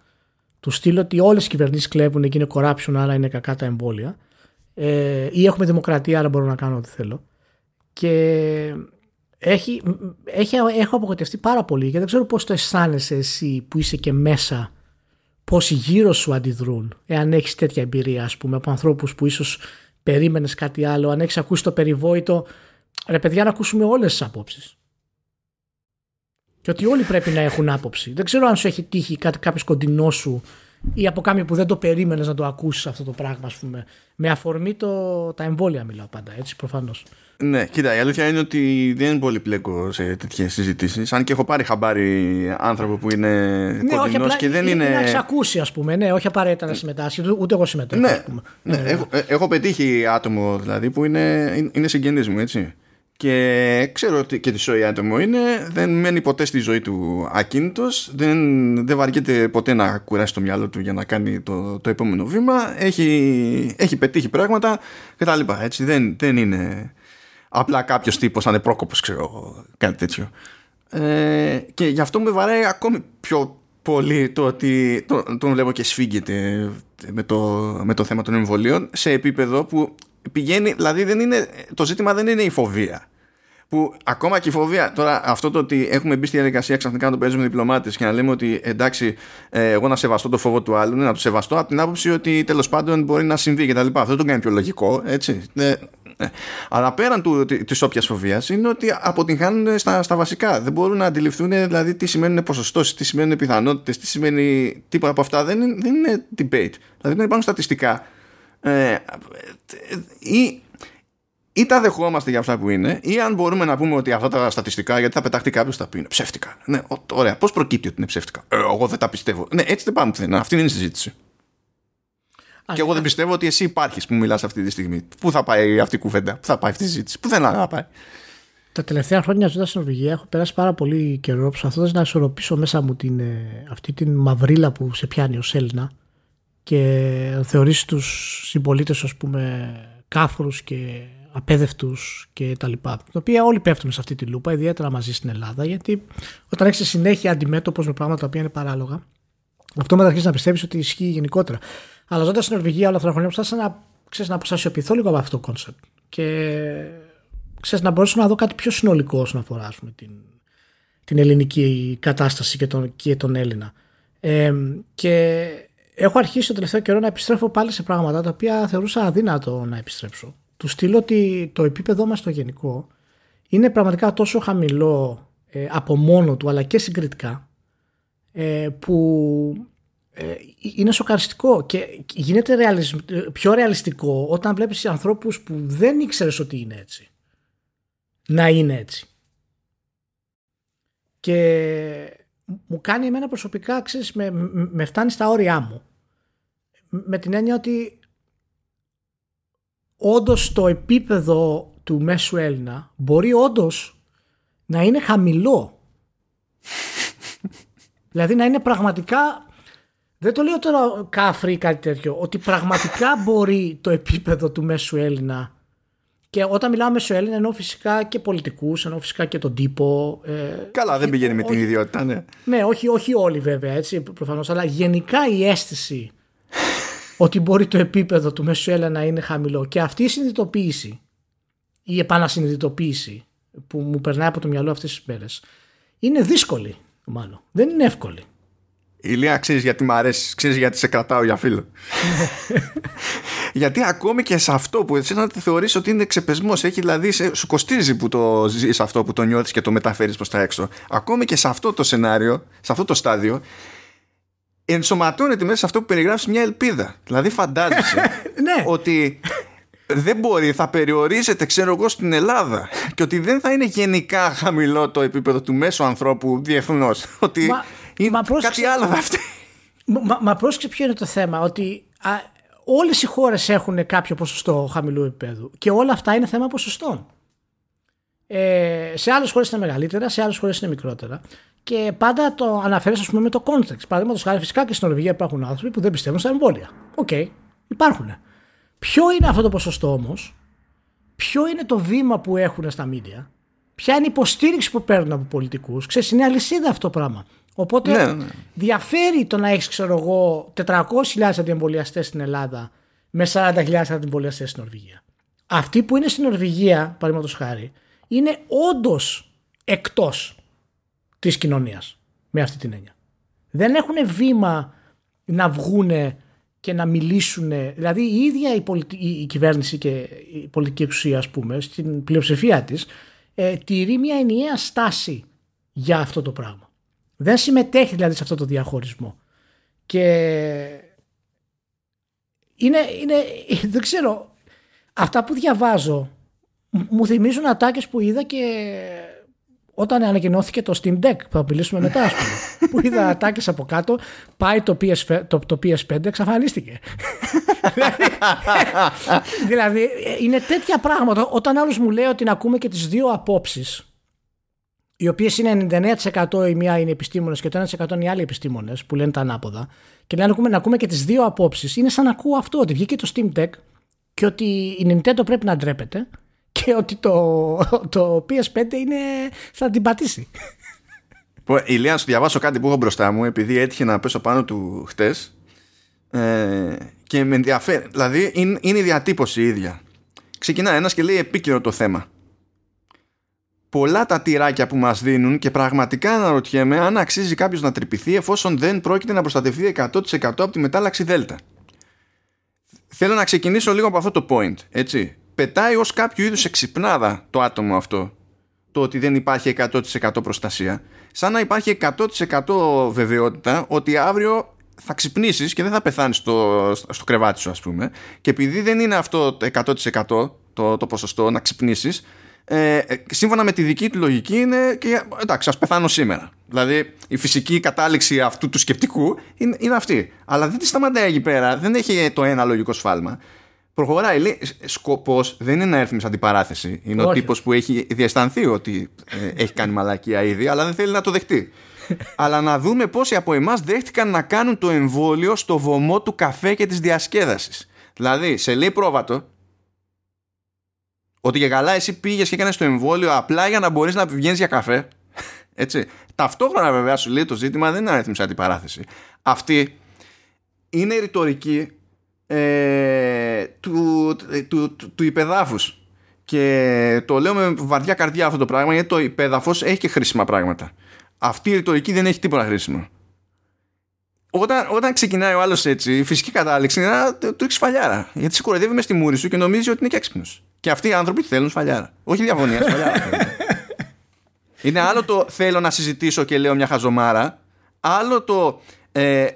B: Του στείλω ότι όλες οι κυβερνήσεις κλέβουν και είναι corruption, άρα είναι κακά τα εμβόλια. Ε, ή έχουμε δημοκρατία, άρα μπορώ να κάνω ό,τι θέλω. Και έχει, έχει, έχω απογοητευτεί πάρα πολύ και δεν ξέρω πώς το αισθάνεσαι εσύ που είσαι και μέσα πόσοι γύρω σου αντιδρούν, εάν έχεις τέτοια εμπειρία, ας πούμε, από ανθρώπους που ίσως περίμενες κάτι άλλο, αν έχεις ακούσει το περιβόητο, ρε παιδιά, να ακούσουμε όλες τις απόψεις. Και ότι όλοι πρέπει να έχουν άποψη. Δεν ξέρω αν σου έχει τύχει κάποιος κοντινός σου ή από κάποιον που δεν το περίμενες να το ακούσεις αυτό το πράγμα, ας πούμε. Με αφορμή το, τα εμβόλια, μιλάω πάντα, έτσι προφανώς.
A: Ναι, κοίτα, η αλήθεια είναι ότι δεν είναι πολύ πλέκο σε τέτοιες συζητήσεις. Αν και έχω πάρει χαμπάρι άνθρωπο που είναι ναι, κοντινός και δεν είναι.
B: Να εξακούσει, ας πούμε, ναι, όχι απαραίτητα να συμμετάσχεις, ούτε εγώ συμμετέχω.
A: Ναι, ας πούμε. ναι, ναι, έχω, ε, έχω πετύχει άτομο δηλαδή που είναι, είναι συγγενή μου, έτσι. Και ξέρω ότι και τη ζωή άτομο είναι, δεν μένει ποτέ στη ζωή του ακίνητος, δεν, δεν βαριέται ποτέ να κουράσει το μυαλό του για να κάνει το, το επόμενο βήμα. Έχει, έχει πετύχει πράγματα κτλ. Έτσι δεν, δεν είναι απλά κάποιος τύπος σαν πρόκοπο, ξέρω κάτι τέτοιο. Ε, και γι' αυτό με βαράει ακόμη πιο πολύ το ότι τον, τον βλέπω και σφίγγεται με το, με το θέμα των εμβολίων σε επίπεδο που πηγαίνει, δηλαδή δεν είναι, το ζήτημα δεν είναι η φοβία. Που ακόμα και η φοβία, τώρα αυτό το ότι έχουμε μπει στη διαδικασία ξαφνικά να το παίζουμε διπλωμάτες και να λέμε ότι εντάξει, ε, εγώ να σεβαστώ το φόβο του άλλου, να το σεβαστώ από την άποψη ότι τέλος πάντων μπορεί να συμβεί κτλ. Αυτό δεν το κάνει πιο λογικό, έτσι. Ε, ε. Αλλά πέραν του, της όποιας φοβίας είναι ότι αποτυγχάνουν στα, στα βασικά. Δεν μπορούν να αντιληφθούν δηλαδή τι σημαίνουν ποσοστώσεις, τι σημαίνουν πιθανότητες, τι σημαίνει τίποτα από αυτά. Δεν είναι, δεν είναι debate. Δηλαδή δεν υπάρχουν στατιστικά. Ε, ή, ή τα δεχόμαστε για αυτά που είναι, ή αν μπορούμε να πούμε ότι αυτά τα στατιστικά, γιατί θα πεταχτεί κάποιος, θα πει είναι ψεύτικα. Ναι, ωραία. Πώς προκύπτει ότι είναι ψεύτικα; Ε, εγώ δεν τα πιστεύω. Ναι, έτσι δεν πάμε πουθενά. Αυτή είναι η συζήτηση. Και εγώ δεν πιστεύω ότι εσύ υπάρχεις που μιλάς αυτή τη στιγμή. Πού θα πάει αυτή η κουβέντα, πού θα πάει αυτή η συζήτηση, πού δεν θα πάει.
B: Τα τελευταία χρόνια ζώντα στην Νορβηγία έχω περάσει πάρα πολύ καιρό προσπαθώντας να ισορροπήσω μέσα μου την, ε, αυτή την μαυρίλα που σε πιάνει ω Έλληνα και θεωρήσεις τους συμπολίτες, ας πούμε, κάφρου και απέδευτους και τα λοιπά. Τα οποία όλοι πέφτουν σε αυτή τη λούπα, ιδιαίτερα μαζί στην Ελλάδα, γιατί όταν έχεις συνέχεια αντιμέτωπος με πράγματα τα οποία είναι παράλογα, αυτό με αρχίσει να πιστεύεις ότι ισχύει γενικότερα. Αλλά ζώντας στην Νορβηγία όλα αυτά τα χρόνια, προσπάθησα να, ξέρεις, να αποστασιοποιηθώ λίγο από αυτό το concept. Και ξέρεις, να μπορέσω να δω κάτι πιο συνολικό όσον αφορά πούμε, την, την ελληνική κατάσταση και τον, και τον Έλληνα. Ε, και έχω αρχίσει το τελευταίο καιρό να επιστρέφω πάλι σε πράγματα τα οποία θεωρούσα αδύνατο να επιστρέψω. Του στείλω ότι το επίπεδό μας στο γενικό είναι πραγματικά τόσο χαμηλό ε, από μόνο του αλλά και συγκριτικά ε, που ε, είναι σοκαριστικό και γίνεται πιο ρεαλιστικό όταν βλέπεις ανθρώπους που δεν ήξερες ότι είναι έτσι να είναι έτσι και μου κάνει εμένα προσωπικά ξέρεις, με, με φτάνει στα όρια μου με την έννοια ότι όντως το επίπεδο του μέσου Έλληνα μπορεί όντως να είναι χαμηλό δηλαδή να είναι πραγματικά δεν το λέω τώρα κάφρι ή κάτι τέτοιο. Ότι πραγματικά μπορεί το επίπεδο του μέσου Έλληνα. Και όταν μιλάω μέσου Έλληνα εννοώ φυσικά και πολιτικούς, εννοώ φυσικά και τον τύπο. Ε,
A: Καλά, δεν πηγαίνει με την ιδιότητα, ναι.
B: Ναι, όχι, όχι όλοι βέβαια, έτσι προφανώς. Αλλά γενικά η αίσθηση ότι μπορεί το επίπεδο του μέσου Έλληνα να είναι χαμηλό. Και αυτή η συνειδητοποίηση, η επανασυνειδητοποίηση που μου περνάει από το μυαλό αυτές τις μέρες, είναι δύσκολη, μάλλον. Δεν είναι εύκολη
A: Ηλία, ξέρεις γιατί μ' αρέσεις, ξέρεις γιατί σε κρατάω για φίλο. γιατί ακόμη και σε αυτό που έτσι να τη θεωρείς ότι είναι ξεπεσμός, έχει δηλαδή, σου κοστίζει που το ζεις αυτό, που το νιώθεις και το μεταφέρεις προς τα έξω. Ακόμη και σε αυτό το σενάριο, σε αυτό το στάδιο, ενσωματώνεται μέσα σε αυτό που περιγράφεις μια ελπίδα. Δηλαδή, φαντάζεσαι
B: ναι.
A: ότι δεν μπορεί, θα περιορίζεται, ξέρω εγώ, στην Ελλάδα και ότι δεν θα είναι γενικά χαμηλό το επίπεδο του μέσου ανθρώπου διεθνώς. Ότι
B: Μα-
A: είναι
B: μα
A: κάτι
B: πρόσεξε-
A: άλλο θα φταίει.
B: Μα, μα πρόσεξε ποιο είναι το θέμα, ότι α, όλες οι χώρες έχουν κάποιο ποσοστό χαμηλού επίπεδου και όλα αυτά είναι θέμα ποσοστών. Ε, σε άλλες χώρες είναι μεγαλύτερα, σε άλλες χώρες είναι μικρότερα και πάντα το αναφέρεις ας πούμε με το context. Παραδείγματος χάρη φυσικά και στην Νορβηγία υπάρχουν άνθρωποι που δεν πιστεύουν στα εμβόλια. Οκ, υπάρχουν. Ποιο είναι αυτό το ποσοστό όμως, ποιο είναι το βήμα που έχουν στα media, ποια είναι η υποστήριξη που παίρνουν από πολιτικούς; Ξέρεις, είναι αλυσίδα αυτό το πράγμα. Οπότε
A: Ναι, ναι.
B: διαφέρει το να έχεις, ξέρω εγώ, 400.000 αντιεμβολιαστές στην Ελλάδα με 40.000 αντιεμβολιαστές στην Νορβηγία. Αυτοί που είναι στην Νορβηγία, παραδείγματος χάρη, είναι όντως εκτός της κοινωνίας με αυτή την έννοια. Δεν έχουν βήμα να βγούνε και να μιλήσουν. Δηλαδή η ίδια η, πολιτι- η- η κυβέρνηση και η πολιτική εξουσία, ας πούμε, στην πλειοψηφία της, ε, τηρεί μια ενιαία στάση για αυτό το πράγμα. Δεν συμμετέχει δηλαδή σε αυτό το διαχωρισμό. Και είναι, είναι, δεν ξέρω, αυτά που διαβάζω μ- μου θυμίζουν ατάκες που είδα και όταν ανακοινώθηκε το Steam Deck που θα μιλήσουμε μετά ας πούμε, που είδα ατάκες από κάτω πάει το, PS, το, το PS5 εξαφανίστηκε δηλαδή είναι τέτοια πράγματα όταν άλλος μου λέει ότι να ακούμε και τις δύο απόψεις οι οποίες είναι 99% η μία είναι επιστήμονες και το 1% είναι οι άλλοι επιστήμονες που λένε τα ανάποδα, και να ακούμε, να ακούμε και τις δύο απόψεις, είναι σαν να ακούω αυτό, ότι βγήκε το Steam Deck και ότι η Nintendo πρέπει να ντρέπεται και ότι το, το PS5 είναι, θα την πατήσει.
A: Πω, Ηλία, να σου διαβάσω κάτι που έχω μπροστά μου, επειδή έτυχε να πέσω πάνω του χτες. Ε, και με ενδιαφέρει. Δηλαδή, είναι, είναι η διατύπωση η ίδια. Ξεκινά ένας και λέει επίκαιρο το θέμα. Πολλά τα τυράκια που μας δίνουν και πραγματικά αναρωτιέμαι αν αξίζει κάποιος να τρυπηθεί εφόσον δεν πρόκειται να προστατευτεί 100% από τη μετάλλαξη Δέλτα. Θέλω να ξεκινήσω λίγο από αυτό το point, έτσι. Πετάει ως κάποιο είδους εξυπνάδα το άτομο αυτό το ότι δεν υπάρχει 100% προστασία σαν να υπάρχει 100% βεβαιότητα ότι αύριο θα ξυπνήσεις και δεν θα πεθάνεις στο, στο κρεβάτι σου ας πούμε και επειδή δεν είναι αυτό το 100% το, το ποσοστό να ξυπνήσεις ε, ε, σύμφωνα με τη δική του λογική είναι και, εντάξει ας πεθάνω σήμερα δηλαδή η φυσική κατάληξη αυτού του σκεπτικού είναι, είναι αυτή αλλά δεν τη σταματάει εκεί πέρα δεν έχει το ένα λογικό σφάλμα Προχωράει, λέει, σκοπός δεν είναι να έρθει σε αντιπαράθεση. Είναι ο
B: Όχι.
A: τύπος που έχει διαισθανθεί ότι ε, έχει κάνει μαλακία ήδη, αλλά δεν θέλει να το δεχτεί. αλλά να δούμε πόσοι από εμάς δέχτηκαν να κάνουν το εμβόλιο στο βωμό του καφέ και της διασκέδασης. Δηλαδή, σε λέει πρόβατο ότι για καλά εσύ πήγες και έκανες το εμβόλιο απλά για να μπορείς να βγαίνεις για καφέ. Έτσι. Ταυτόχρονα βέβαια σου λέει το ζήτημα δεν είναι να έρθει σε αντιπαράθεση. Αυτή είναι η ρητορική ε, του, του, του, του υπεδάφους και το λέω με βαριά καρδιά αυτό το πράγμα γιατί το υπέδαφος έχει και χρήσιμα πράγματα αυτή η ρητορική δεν έχει τίποτα χρήσιμο όταν, όταν ξεκινάει ο άλλος έτσι η φυσική κατάληξη είναι να του ρίξει σφαλιάρα γιατί σε κοροϊδεύει μες στη μούρη σου και νομίζει ότι είναι και έξυπνος. Και αυτοί οι άνθρωποι θέλουν σφαλιάρα. Όχι διαφωνία σφαλιάρα θέλουν. είναι άλλο το θέλω να συζητήσω και λέω μια χαζομάρα. Άλλο το ε,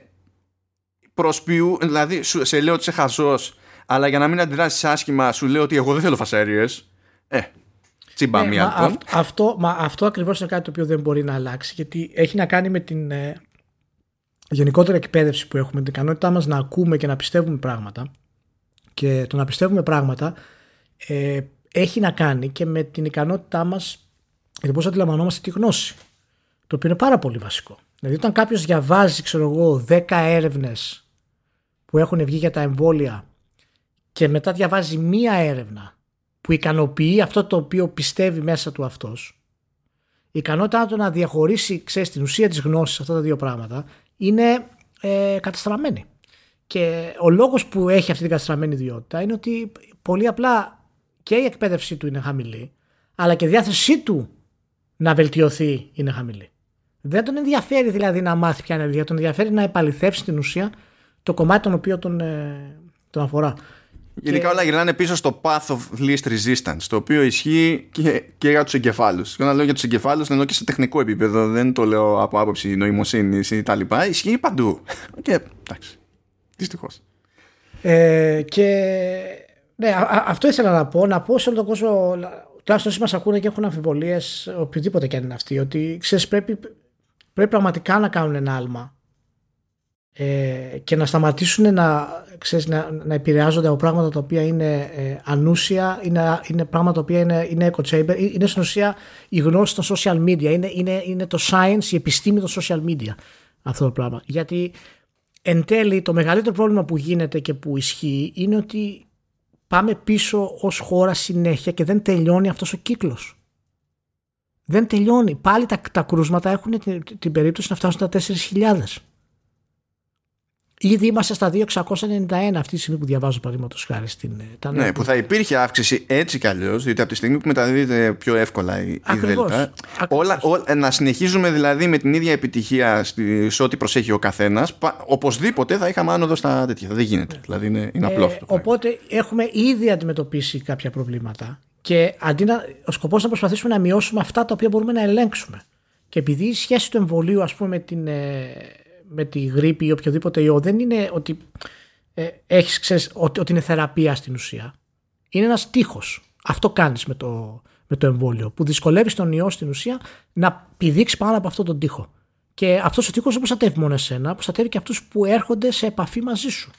A: προσποιού, δηλαδή σου- σε λέω ότι είσαι χαζός αλλά για να μην αντιδράσεις άσχημα σου λέω ότι εγώ δεν θέλω φασαρίες. Ε, τσίμπα
B: Ναι,
A: μία
B: μα,
A: λοιπόν.
B: αυ- αυτό, μα αυτό ακριβώς είναι κάτι το οποίο δεν μπορεί να αλλάξει γιατί έχει να κάνει με την ε, γενικότερη εκπαίδευση που έχουμε, την ικανότητά μας να ακούμε και να πιστεύουμε πράγματα και το να πιστεύουμε πράγματα ε, έχει να κάνει και με την ικανότητά μας για το πώς αντιλαμβανόμαστε τη γνώση το οποίο είναι πάρα πολύ βασικό. Δηλαδή όταν κάποιος διαβάζει ξέρω εγώ 10 έρευνες που έχουν βγει για τα εμβόλια και μετά διαβάζει μία έρευνα που ικανοποιεί αυτό το οποίο πιστεύει μέσα του αυτός η ικανότητά του να διαχωρίσει ξέρεις, την ουσία της γνώσης αυτά τα δύο πράγματα είναι ε, καταστραμμένη. Και ο λόγος που έχει αυτή την καταστραμμένη ιδιότητα είναι ότι πολύ απλά και η εκπαίδευσή του είναι χαμηλή αλλά και η διάθεσή του να βελτιωθεί είναι χαμηλή. Δεν τον ενδιαφέρει δηλαδή να μάθει ποια είναι η αλήθεια. Τον ενδιαφέρει να επαληθεύσει την ουσία το κομμάτι τον οποίο τον, ε, τον αφορά.
A: Γενικά όλα γυρνάνε πίσω στο path of least resistance, το οποίο ισχύει και, και για τους εγκεφάλους. Και όταν λέω για τους εγκεφάλους, εννοώ και σε τεχνικό επίπεδο, δεν το λέω από άποψη νοημοσύνης ή τα λοιπά. Ισχύει παντού. Και εντάξει. Δυστυχώς.
B: Ε, και ναι, αυτό ήθελα να πω. Να πω σε όλο τον κόσμο, τουλάχιστον όσοι μας ακούνε και έχουν αμφιβολίες, οποιοδήποτε και αν είναι αυτοί, ότι ξέρεις, πρέπει, πρέπει πραγματικά να κάνουν ένα άλμα ε, και να σταματήσουν να, ξέρεις, να, να επηρεάζονται από πράγματα τα οποία είναι ε, ανούσια, είναι, είναι πράγματα τα οποία είναι, είναι echo chamber, ε, είναι στην ουσία η γνώση των social media, είναι, είναι, είναι το science, η επιστήμη των social media αυτό το πράγμα. Γιατί εν τέλει το μεγαλύτερο πρόβλημα που γίνεται και που ισχύει είναι ότι πάμε πίσω ως χώρα συνέχεια και δεν τελειώνει αυτός ο κύκλος. Δεν τελειώνει. Πάλι τα, τα κρούσματα έχουν την, την περίπτωση να φτάσουν τα 4.000. Ήδη είμαστε στα 2.691 αυτή τη στιγμή που διαβάζω παραδείγματος χάρη στην.
A: Ε, ναι, που θα υπήρχε αύξηση έτσι κι αλλιώς, διότι από τη στιγμή που μεταδίδεται πιο εύκολα η, Ακριβώς. Δέλτα. Όλα, όλα, να συνεχίζουμε δηλαδή με την ίδια επιτυχία σε ό,τι προσέχει ο καθένας, οπωσδήποτε θα είχαμε άνοδο στα τέτοια. Δεν γίνεται. Δηλαδή είναι, είναι απλό ε, αυτό.
B: Οπότε έχουμε ήδη αντιμετωπίσει κάποια προβλήματα και αντί να, ο σκοπός να προσπαθήσουμε να μειώσουμε αυτά τα οποία μπορούμε να ελέγξουμε. Και επειδή η σχέση του εμβολίου, ας πούμε, με την. Ε, με τη γρήπη ή οποιοδήποτε ιό δεν είναι ότι ε, έχεις, ξέρεις, ότι, ότι είναι θεραπεία στην ουσία. Είναι ένας τείχος. Αυτό κάνεις με το, με το εμβόλιο που δυσκολεύεις τον ιό στην ουσία να πηδήξεις πάνω από αυτό τον τείχο. Και αυτός ο τείχος δεν προστατεύει μόνο εσένα, προστατεύει και αυτούς που έρχονται σε επαφή μαζί σου.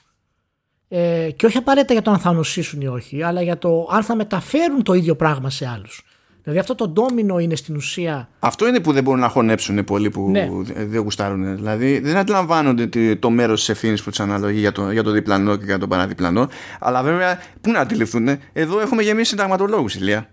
B: Ε, και όχι απαραίτητα για το αν θα νοσήσουν ή όχι, αλλά για το αν θα μεταφέρουν το ίδιο πράγμα σε άλλους. Δηλαδή αυτό το ντόμινο είναι στην ουσία.
A: Αυτό είναι που δεν μπορούν να χωνέψουν πολλοί που ναι. δεν γουστάρουν. Δηλαδή δεν αντιλαμβάνονται το μέρος της ευθύνης που τους αναλογεί για το, για το διπλανό και για τον παραδιπλανό. Αλλά βέβαια, πού να αντιληφθούν. Εδώ έχουμε γεμίσει συνταγματολόγους, ηλία.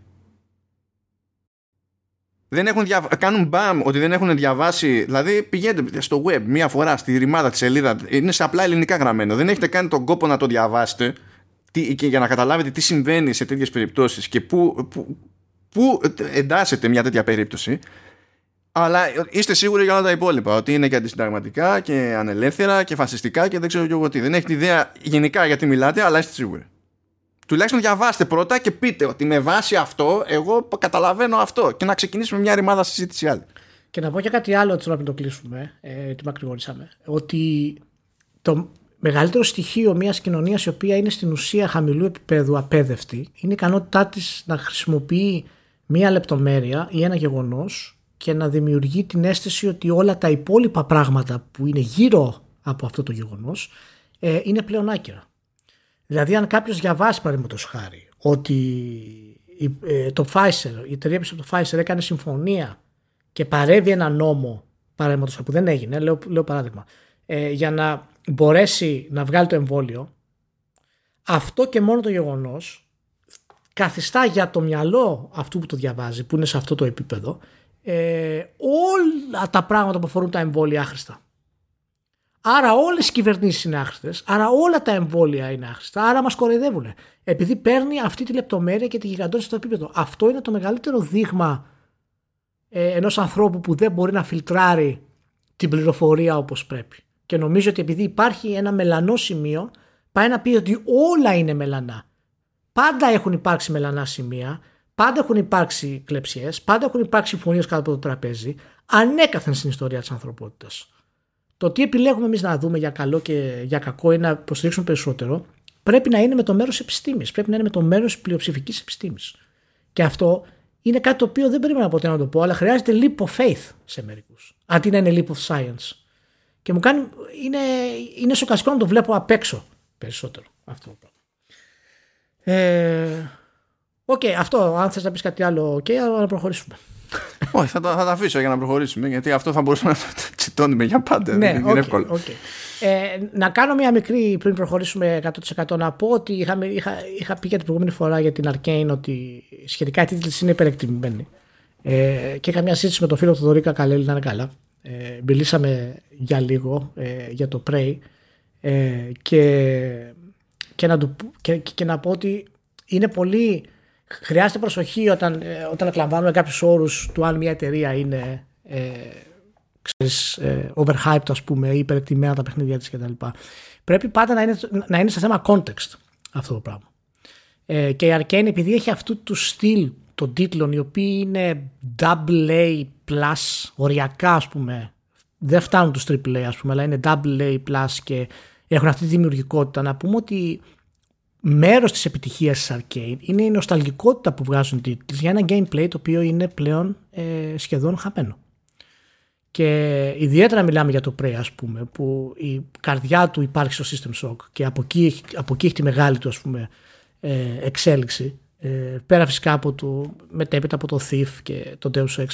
A: Δεν έχουν δια... Κάνουν μπαμ ότι δεν έχουν διαβάσει. Δηλαδή πηγαίνετε στο web μία φορά στη ρημάδα τη σελίδα. Είναι σε απλά ελληνικά γραμμένο. Δεν έχετε κάνει τον κόπο να το διαβάσετε τι, και για να καταλάβετε τι συμβαίνει σε τέτοιες περιπτώσεις και πού, πού, πού εντάσσεται μια τέτοια περίπτωση αλλά είστε σίγουροι για όλα τα υπόλοιπα ότι είναι και αντισυνταγματικά και ανελεύθερα και φασιστικά και δεν ξέρω και εγώ τι. Δεν έχετε ιδέα γενικά γιατί μιλάτε, αλλά είστε σίγουροι. Τουλάχιστον διαβάστε πρώτα και πείτε ότι με βάση αυτό εγώ καταλαβαίνω αυτό και να ξεκινήσουμε μια ρημάδα συζήτηση άλλη.
B: Και να πω και κάτι άλλο έτσι να μην το κλείσουμε, ε, τι μακρηγορήσαμε. Ότι το μεγαλύτερο στοιχείο μιας κοινωνίας η οποία είναι στην ουσία χαμηλού επίπεδου απέδευτη είναι η ικανότητά της να χρησιμοποιεί μία λεπτομέρεια ή ένα γεγονός και να δημιουργεί την αίσθηση ότι όλα τα υπόλοιπα πράγματα που είναι γύρω από αυτό το γεγονός ε, είναι πλέον άκυρα. Δηλαδή αν κάποιος διαβάσει παραδείγματος χάρη ότι ε, το Pfizer, η εταιρεία πίσω το Pfizer έκανε συμφωνία και παρεύει ένα νόμο παραδείγματος που δεν έγινε, λέω, λέω παράδειγμα, ε, για να μπορέσει να βγάλει το εμβόλιο αυτό και μόνο το γεγονός καθιστά για το μυαλό αυτού που το διαβάζει, που είναι σε αυτό το επίπεδο, ε, όλα τα πράγματα που αφορούν τα εμβόλια άχρηστα. Άρα όλες οι κυβερνήσεις είναι άχρηστες, άρα όλα τα εμβόλια είναι άχρηστα, άρα μας κοροϊδεύουν. Επειδή παίρνει αυτή τη λεπτομέρεια και τη γιγαντώνει στο επίπεδο. Αυτό είναι το μεγαλύτερο δείγμα ε, ενός ανθρώπου που δεν μπορεί να φιλτράρει την πληροφορία όπως πρέπει. Και νομίζω ότι επειδή υπάρχει ένα μελανό σημείο, πάει να πει ότι όλα είναι μελανά. Πάντα έχουν υπάρξει μελανά σημεία, πάντα έχουν υπάρξει κλεψιές, πάντα έχουν υπάρξει συμφωνίε κάτω από το τραπέζι, ανέκαθεν στην ιστορία της ανθρωπότητας. Το τι επιλέγουμε εμείς να δούμε για καλό και για κακό ή να υποστηρίξουμε περισσότερο, πρέπει να είναι με το μέρος επιστήμης. Πρέπει να είναι με το μέρος τη πλειοψηφικής επιστήμης. Και αυτό είναι κάτι το οποίο δεν περίμενα ποτέ να το πω, αλλά χρειάζεται leap of faith σε μερικούς. Αντί να είναι leap of science. Και μου κάνει. Είναι, είναι σοκαστικό να το βλέπω απ' έξω περισσότερο αυτό το πράγμα. Ε, OK, okay, αυτό. Αν θες να πεις κάτι άλλο, OK, okay, αλλά να προχωρήσουμε.
A: Όχι, θα, το, θα το αφήσω για να προχωρήσουμε, γιατί αυτό θα μπορούσαμε να το τσιτώνουμε για πάντα. Ναι, είναι okay, εύκολο.
B: Okay. Ε, να κάνω μια μικρή πριν προχωρήσουμε 100% να πω ότι είχα, είχα, είχα πει για την προηγούμενη φορά για την Arcane ότι σχετικά οι τίτλοι είναι υπερεκτιμημένη. Ε, και είχα μια συζήτηση με τον φίλο του Δωρίκα Καλέλη να είναι καλά. Ε, μιλήσαμε για λίγο ε, για το Prey ε, και και να, του, και, και να πω ότι είναι πολύ. Χρειάζεται προσοχή όταν, ε, όταν εκλαμβάνουμε κάποιους όρους του αν μια εταιρεία είναι ε, ξέρεις, ε, overhyped ας πούμε ή υπερεκτημένα τα παιχνίδια της κτλ. Πρέπει πάντα να είναι, να είναι σε θέμα context αυτό το πράγμα. Ε, και η Arcane επειδή έχει αυτού του στυλ των τίτλων οι οποίοι είναι double A plus οριακά ας πούμε δεν φτάνουν τους triple A ας πούμε αλλά είναι double A plus και έχουν αυτή τη δημιουργικότητα να πούμε ότι μέρος της επιτυχίας της Arcane είναι η νοσταλγικότητα που βγάζουν τίτλοι για ένα gameplay το οποίο είναι πλέον ε, σχεδόν χαμένο. Και ιδιαίτερα μιλάμε για το Prey ας πούμε που η καρδιά του υπάρχει στο System Shock και από εκεί, από εκεί έχει τη μεγάλη του ας πούμε ε, εξέλιξη ε, πέρα φυσικά από το μετέπειτα από το Thief και το Deus Ex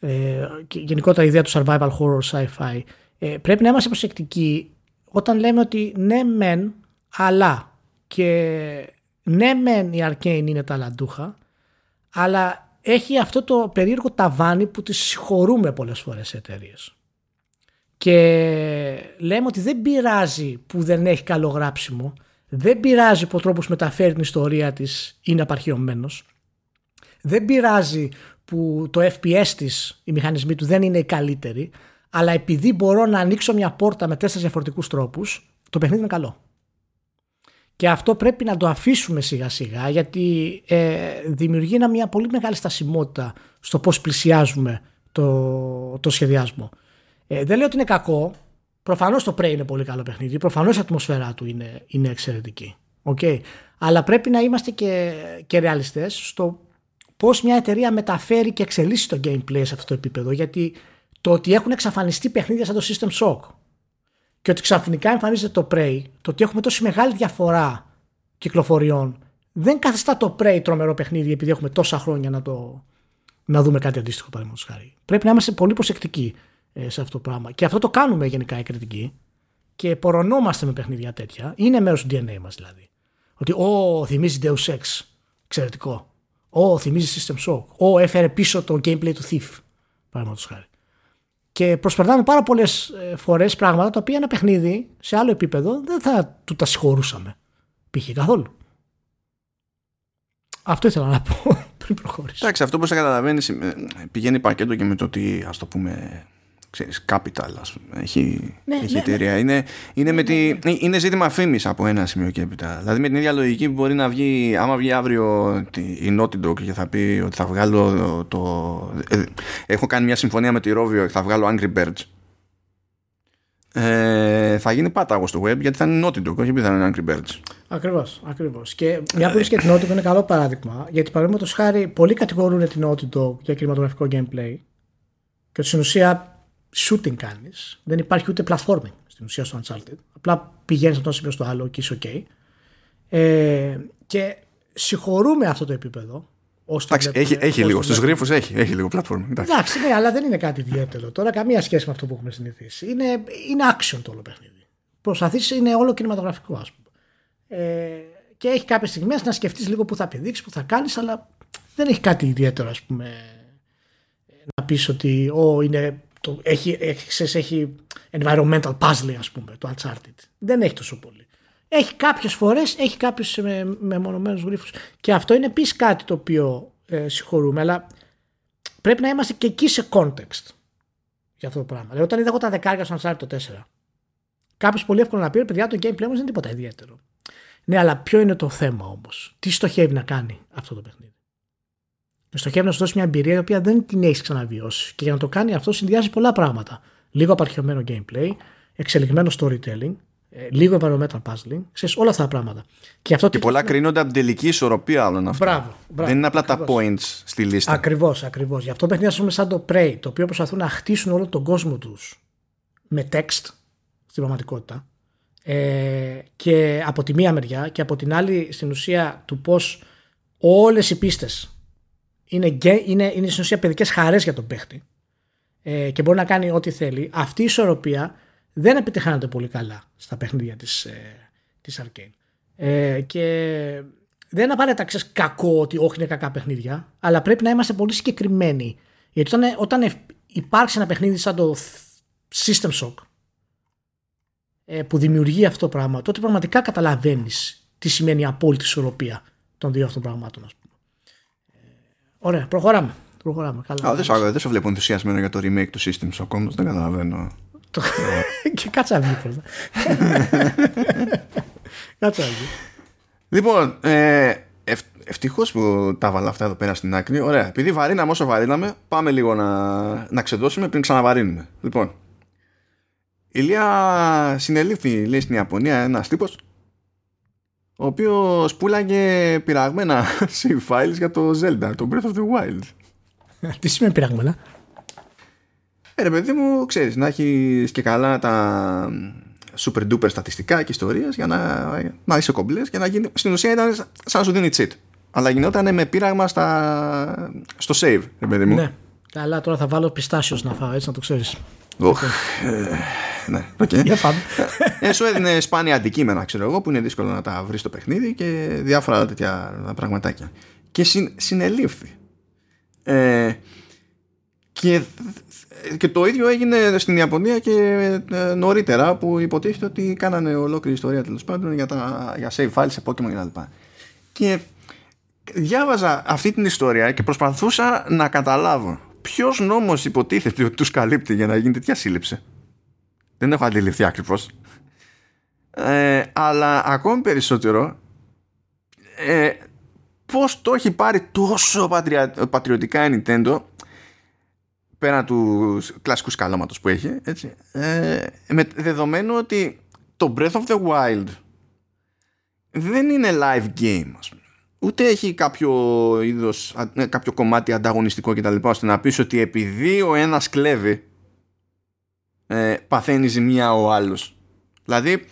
B: ε, και γενικότερα η ιδέα του survival horror sci-fi ε, πρέπει να είμαστε προσεκτικοί όταν λέμε ότι ναι μεν αλλά και ναι μεν η Arcane είναι ταλαντούχα αλλά έχει αυτό το περίεργο ταβάνι που τη συγχωρούμε πολλές φορές σε εταιρείες. Και λέμε ότι δεν πειράζει που δεν έχει καλό γράψιμο, δεν πειράζει που ο τρόπος μεταφέρει την ιστορία της είναι απαρχαιωμένος, δεν πειράζει που το FPS της, οι μηχανισμοί του δεν είναι οι καλύτεροι, αλλά επειδή μπορώ να ανοίξω μια πόρτα με τέσσερις διαφορετικούς τρόπους, το παιχνίδι είναι καλό. Και αυτό πρέπει να το αφήσουμε σιγά σιγά γιατί ε, δημιουργεί μια πολύ μεγάλη στασιμότητα στο πώς πλησιάζουμε το, το σχεδιάσμο. Ε, δεν λέω ότι είναι κακό. Προφανώς το Prey είναι πολύ καλό παιχνίδι. Προφανώς η ατμοσφαίρα του είναι, είναι εξαιρετική. Okay. Αλλά πρέπει να είμαστε και, και ρεαλιστές στο πώς μια εταιρεία μεταφέρει και εξελίσσει το gameplay σε αυτό το επίπεδο. Γιατί το ότι έχουν εξαφανιστεί παιχνίδια σαν το System Shock και ότι ξαφνικά εμφανίζεται το Prey, το ότι έχουμε τόση μεγάλη διαφορά κυκλοφοριών, δεν καθιστά το Prey τρομερό παιχνίδι επειδή έχουμε τόσα χρόνια να, το, να δούμε κάτι αντίστοιχο παραδείγματος χάρη. Πρέπει να είμαστε πολύ προσεκτικοί ε, σε αυτό το πράγμα. Και αυτό το κάνουμε γενικά οι κριτικοί και πορωνόμαστε με παιχνίδια τέτοια. Είναι μέρος του DNA μας δηλαδή. Ότι, Ω, θυμίζει Deus Ex. Εξαιρετικό. Ω, θυμίζει System Shock. Ω, έφερε πίσω το gameplay του Thief. Παραδείγματος χάρη. Και προσπερνάμε πάρα πολλές ε, φορές πράγματα τα οποία ένα παιχνίδι σε άλλο επίπεδο δεν θα του τα συγχωρούσαμε. Π.χ. καθόλου. Αυτό ήθελα να πω πριν προχωρήσω.
A: Εντάξει, αυτό που θα καταλαβαίνει ε, πηγαίνει πακέτο και με το ότι ας το πούμε ξέρεις, capital ας πούμε, έχει, ναι, έχει ναι, εταιρεία. Ναι. Είναι, είναι, με τη, είναι ζήτημα φήμης από ένα σημείο και έπειτα. Δηλαδή με την ίδια λογική μπορεί να βγει, άμα βγει αύριο η Naughty Dog και θα πει ότι θα βγάλω το. Ε, έχω κάνει μια συμφωνία με τη Rovio και θα βγάλω Angry Birds. Ε, θα γίνει πάταγος στο web γιατί θα είναι Naughty Dog, όχι επειδή θα είναι Angry Birds.
B: Ακριβώς, ακριβώς. Και μια που και την Naughty Dog είναι καλό παράδειγμα, γιατί παραδείγματος χάρη πολλοί κατηγορούν την Naughty Dog για κινηματογραφικό gameplay και ότι στην ουσία shooting κάνεις, δεν υπάρχει ούτε platforming στην ουσία στο Uncharted. Απλά πηγαίνεις από το σημείο στο άλλο και είσαι OK. Ε, και συγχωρούμε αυτό το επίπεδο.
A: Εντάξει, έχει, έχει λίγο. Στους γρήφου έχει, έχει λίγο platforming.
B: Εντάξει, ναι, αλλά δεν είναι κάτι ιδιαίτερο. Τώρα καμία σχέση με αυτό που έχουμε συνηθίσει. Είναι, είναι action το όλο παιχνίδι. Προσπαθείς, είναι όλο κινηματογραφικό, ας πούμε. Ε, και έχει κάποιες στιγμές να σκεφτείς λίγο που θα πηδήξει, που θα κάνεις, αλλά δεν έχει κάτι ιδιαίτερο, ας πούμε. Να πεις ότι ο, είναι το, έχει, έχει, έχει environmental puzzle ας πούμε το Uncharted. Δεν έχει τόσο πολύ. Έχει κάποιες φορές, έχει κάποιους με, μεμονωμένους γρίφους και αυτό είναι επίσης κάτι το οποίο ε, συγχωρούμε αλλά πρέπει να είμαστε και εκεί σε context για αυτό το πράγμα. Δηλαδή, όταν είδα εγώ τα δεκάρια στο Uncharted το 4 κάποιος πολύ εύκολο να πει παιδιά το gameplay όμως δεν είναι τίποτα ιδιαίτερο. Ναι αλλά ποιο είναι το θέμα όμως; Τι στοχεύει να κάνει αυτό το παιχνίδι; Στοχεύει να σου δώσει μια εμπειρία η οποία δεν την έχεις ξαναβιώσει. Και για να το κάνει αυτό συνδυάζει πολλά πράγματα. Λίγο απαρχαιωμένο gameplay, εξελιγμένο storytelling, ε, λίγο environmental puzzling, ξέρεις, όλα αυτά τα πράγματα.
A: Και, αυτό και πολλά κρίνονται από την τελική ισορροπία άλλων
B: αυτά. Μπράβο, μπράβο,
A: δεν είναι απλά ακριβώς. τα points στη λίστα.
B: Ακριβώς, ακριβώς. Γι' αυτό παιχνίδια πούμε σαν το Prey, το οποίο προσπαθούν να χτίσουν όλο τον κόσμο τους με text στην πραγματικότητα. Ε, και από τη μία μεριά και από την άλλη στην ουσία του πώς όλες οι πίστες είναι, είναι, είναι στην ουσία παιδικές χαρές για τον παίχτη ε, και μπορεί να κάνει ό,τι θέλει. Αυτή η ισορροπία δεν επιτυχάνεται πολύ καλά στα παιχνίδια της, ε, της Arcane. Ε, και δεν είναι απαραίτητα ξέρεις, κακό ότι όχι είναι κακά παιχνίδια, αλλά πρέπει να είμαστε πολύ συγκεκριμένοι. Γιατί όταν, όταν υπάρξει ένα παιχνίδι σαν το System Shock ε, που δημιουργεί αυτό το πράγμα, τότε πραγματικά καταλαβαίνεις τι σημαίνει η απόλυτη ισορροπία των δύο αυτών πραγμάτων. Ωραία, προχωράμε. προχωράμε. Καλά.
A: Α, δεν, σου, δεν σου βλέπω ενθουσιασμένο για το remake του Systems ακόμα, δεν καταλαβαίνω.
B: και κάτσα βγει πρώτα. κάτσα βγει.
A: Λοιπόν, ε, ευ, ευτυχώς που τα βάλα αυτά εδώ πέρα στην άκρη. Ωραία. Επειδή βαρύναμε όσο βαρύναμε, πάμε λίγο να, να ξεδώσουμε πριν ξαναβαρύνουμε. Λοιπόν, η Λία συνελήφθη, λέει, στην Ιαπωνία ένας τύπος ο οποίος πουλάγε πειραγμένα save files για το Zelda, το Breath of the Wild.
B: Τι σημαίνει πειραγμένα;
A: Ε, ρε παιδί μου, ξέρεις, να έχεις και καλά τα super duper στατιστικά και ιστορίες για να, να είσαι κομπλές και να γίνει, στην ουσία ήταν σαν να σου δίνει cheat. Αλλά γινόταν με πείραγμα στα, στο save, ρε παιδί μου.
B: Ναι. Καλά, τώρα θα βάλω πιστάσιος να φάω, έτσι να το ξέρεις.
A: Oh, ε, ναι, okay.
B: Για πάμε.
A: ε, σου έδινε σπάνια αντικείμενα, ξέρω εγώ, που είναι δύσκολο να τα βρεις στο παιχνίδι και διάφορα τέτοια πραγματάκια. Και συν, συνελήφθη. Ε, και, και το ίδιο έγινε στην Ιαπωνία και ε, νωρίτερα που υποτίθεται ότι κάνανε ολόκληρη ιστορία τέλος πάντων για, τα, για save files σε Pokemon κτλ. Και διάβαζα αυτή την ιστορία και προσπαθούσα να καταλάβω ποιος νόμος υποτίθεται ότι τους καλύπτει για να γίνει τέτοια σύλληψη; Δεν έχω αντιληφθεί ακριβώς. Ε, αλλά ακόμη περισσότερο ε, πώς το έχει πάρει τόσο πατρια, πατριωτικά η Nintendo πέρα του κλασικού σκαλώματος που έχει έτσι, ε, με δεδομένο ότι το Breath of the Wild δεν είναι live game ας πούμε ούτε έχει κάποιο είδος, ε, κάποιο κομμάτι ανταγωνιστικό κτλ. ώστε να πεις ότι επειδή ο ένας κλέβει ε, παθαίνει ζημιά ο άλλος. Δηλαδή,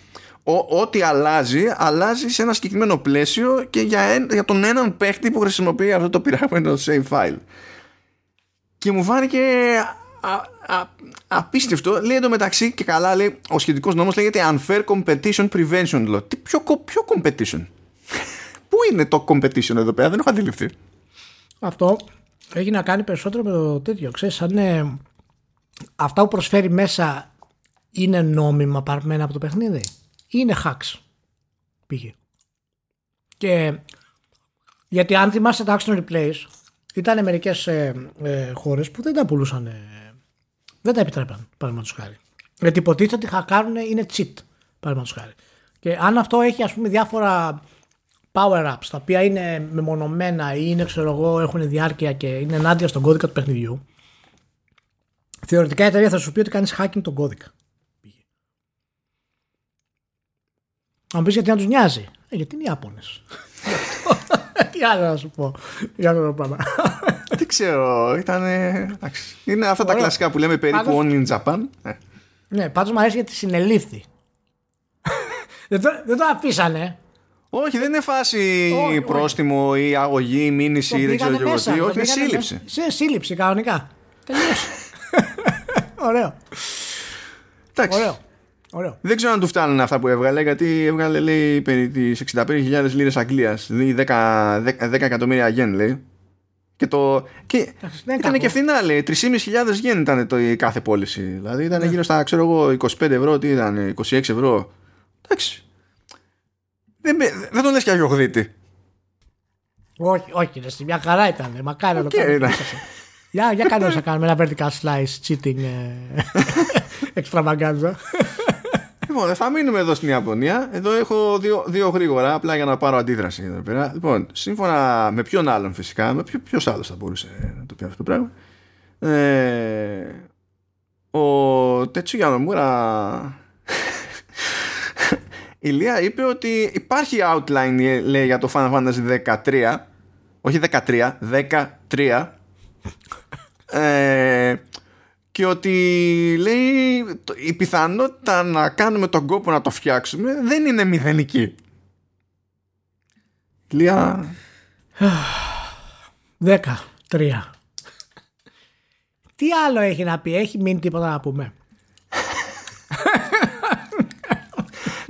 A: ό,τι αλλάζει, αλλάζει σε ένα συγκεκριμένο πλαίσιο και για, για τον έναν παίχτη που χρησιμοποιεί αυτό το πειράγματο save file. Και μου φάνηκε α, α, απίστευτο. Λέει μεταξύ και καλά, λέει, ο σχετικός νόμος λέγεται Unfair Competition Prevention Law. Τι, ποιο, ποιο competition? Πού είναι το competition εδώ πέρα, δεν έχω αντιληφθεί.
B: Αυτό έχει να κάνει περισσότερο με το τέτοιο. Ξέρεις, αν είναι αυτά που προσφέρει μέσα είναι νόμιμα παρμένα από το παιχνίδι; Ή είναι hacks. Πήγε. Και γιατί αν θυμάστε τα action replays ήταν μερικές ε, ε, χώρες που δεν τα πουλούσαν. Ε, δεν τα επιτρέπαν, παραδείγματος χάρη. Γιατί υποτίθεται ότι χακάρουν είναι cheat, παραδείγματος χάρη. Και αν αυτό έχει ας πούμε διάφορα power-ups τα οποία είναι μεμονωμένα ή είναι ξέρω εγώ έχουν διάρκεια και είναι ενάντια στον κώδικα του παιχνιδιού θεωρητικά η εταιρεία θα σου πει ότι κάνεις hacking τον κώδικα. Αν πεις γιατί να τους νοιάζει. Ε, γιατί είναι οι Ιάπωνες. Τι άλλο να σου πω για αυτό το πράγμα.
A: Δεν ξέρω. Ήταν. Είναι αυτά τα κλασικά που λέμε περίπου only in Japan. Ε.
B: Ναι, πάντως μου αρέσει γιατί συνελήφθη. δεν, το, δεν το αφήσανε.
A: Όχι, δεν είναι φάση όχι, πρόστιμο ή αγωγή ή μήνυση ή δεν ξέρω εγώ τι. Όχι, είναι σύλληψη.
B: Σε σύλληψη κανονικά. Τελείωσε. Ωραίο.
A: Εντάξει.
B: Ωραίο. Ωραίο.
A: Δεν ξέρω αν του φτάνουν αυτά που έβγαλε, γιατί έβγαλε λέει περί τις 65.000 λίρες Αγγλίας. Δηλαδή 10, 10, 10 εκατομμύρια γεν λέει. Και, το, και ήταν και φθηνά λέει. 3.500 γεν ήταν το, η κάθε πώληση. Δηλαδή ήταν ναι. γύρω στα ξέρω εγώ 25 ευρώ, τι ήταν, 26 ευρώ. Εντάξει. Δεν, δεν τον λες και αγιογδίτη.
B: Όχι, όχι, ρε, μια χαρά ήταν. Μακάρι να το κάνω. Για, για κάνω να κάνουμε ένα vertical slice cheating ε, extravaganza.
A: Λοιπόν, θα μείνουμε εδώ στην Ιαπωνία. Εδώ έχω δύο, δύο γρήγορα, απλά για να πάρω αντίδραση εδώ πέρα. Λοιπόν, σύμφωνα με ποιον άλλον φυσικά, με ποιο ποιος άλλος θα μπορούσε να το πει αυτό το πράγμα. Ε, ο Τέτσου Μούρα η Λία είπε ότι υπάρχει outline λέει, για το Final Fantasy 13 όχι 13, 13 ε, και ότι λέει η πιθανότητα να κάνουμε τον κόπο να το φτιάξουμε δεν είναι μηδενική. Λία...
B: 13. Τι άλλο έχει να πει, έχει μείνει τίποτα να πούμε.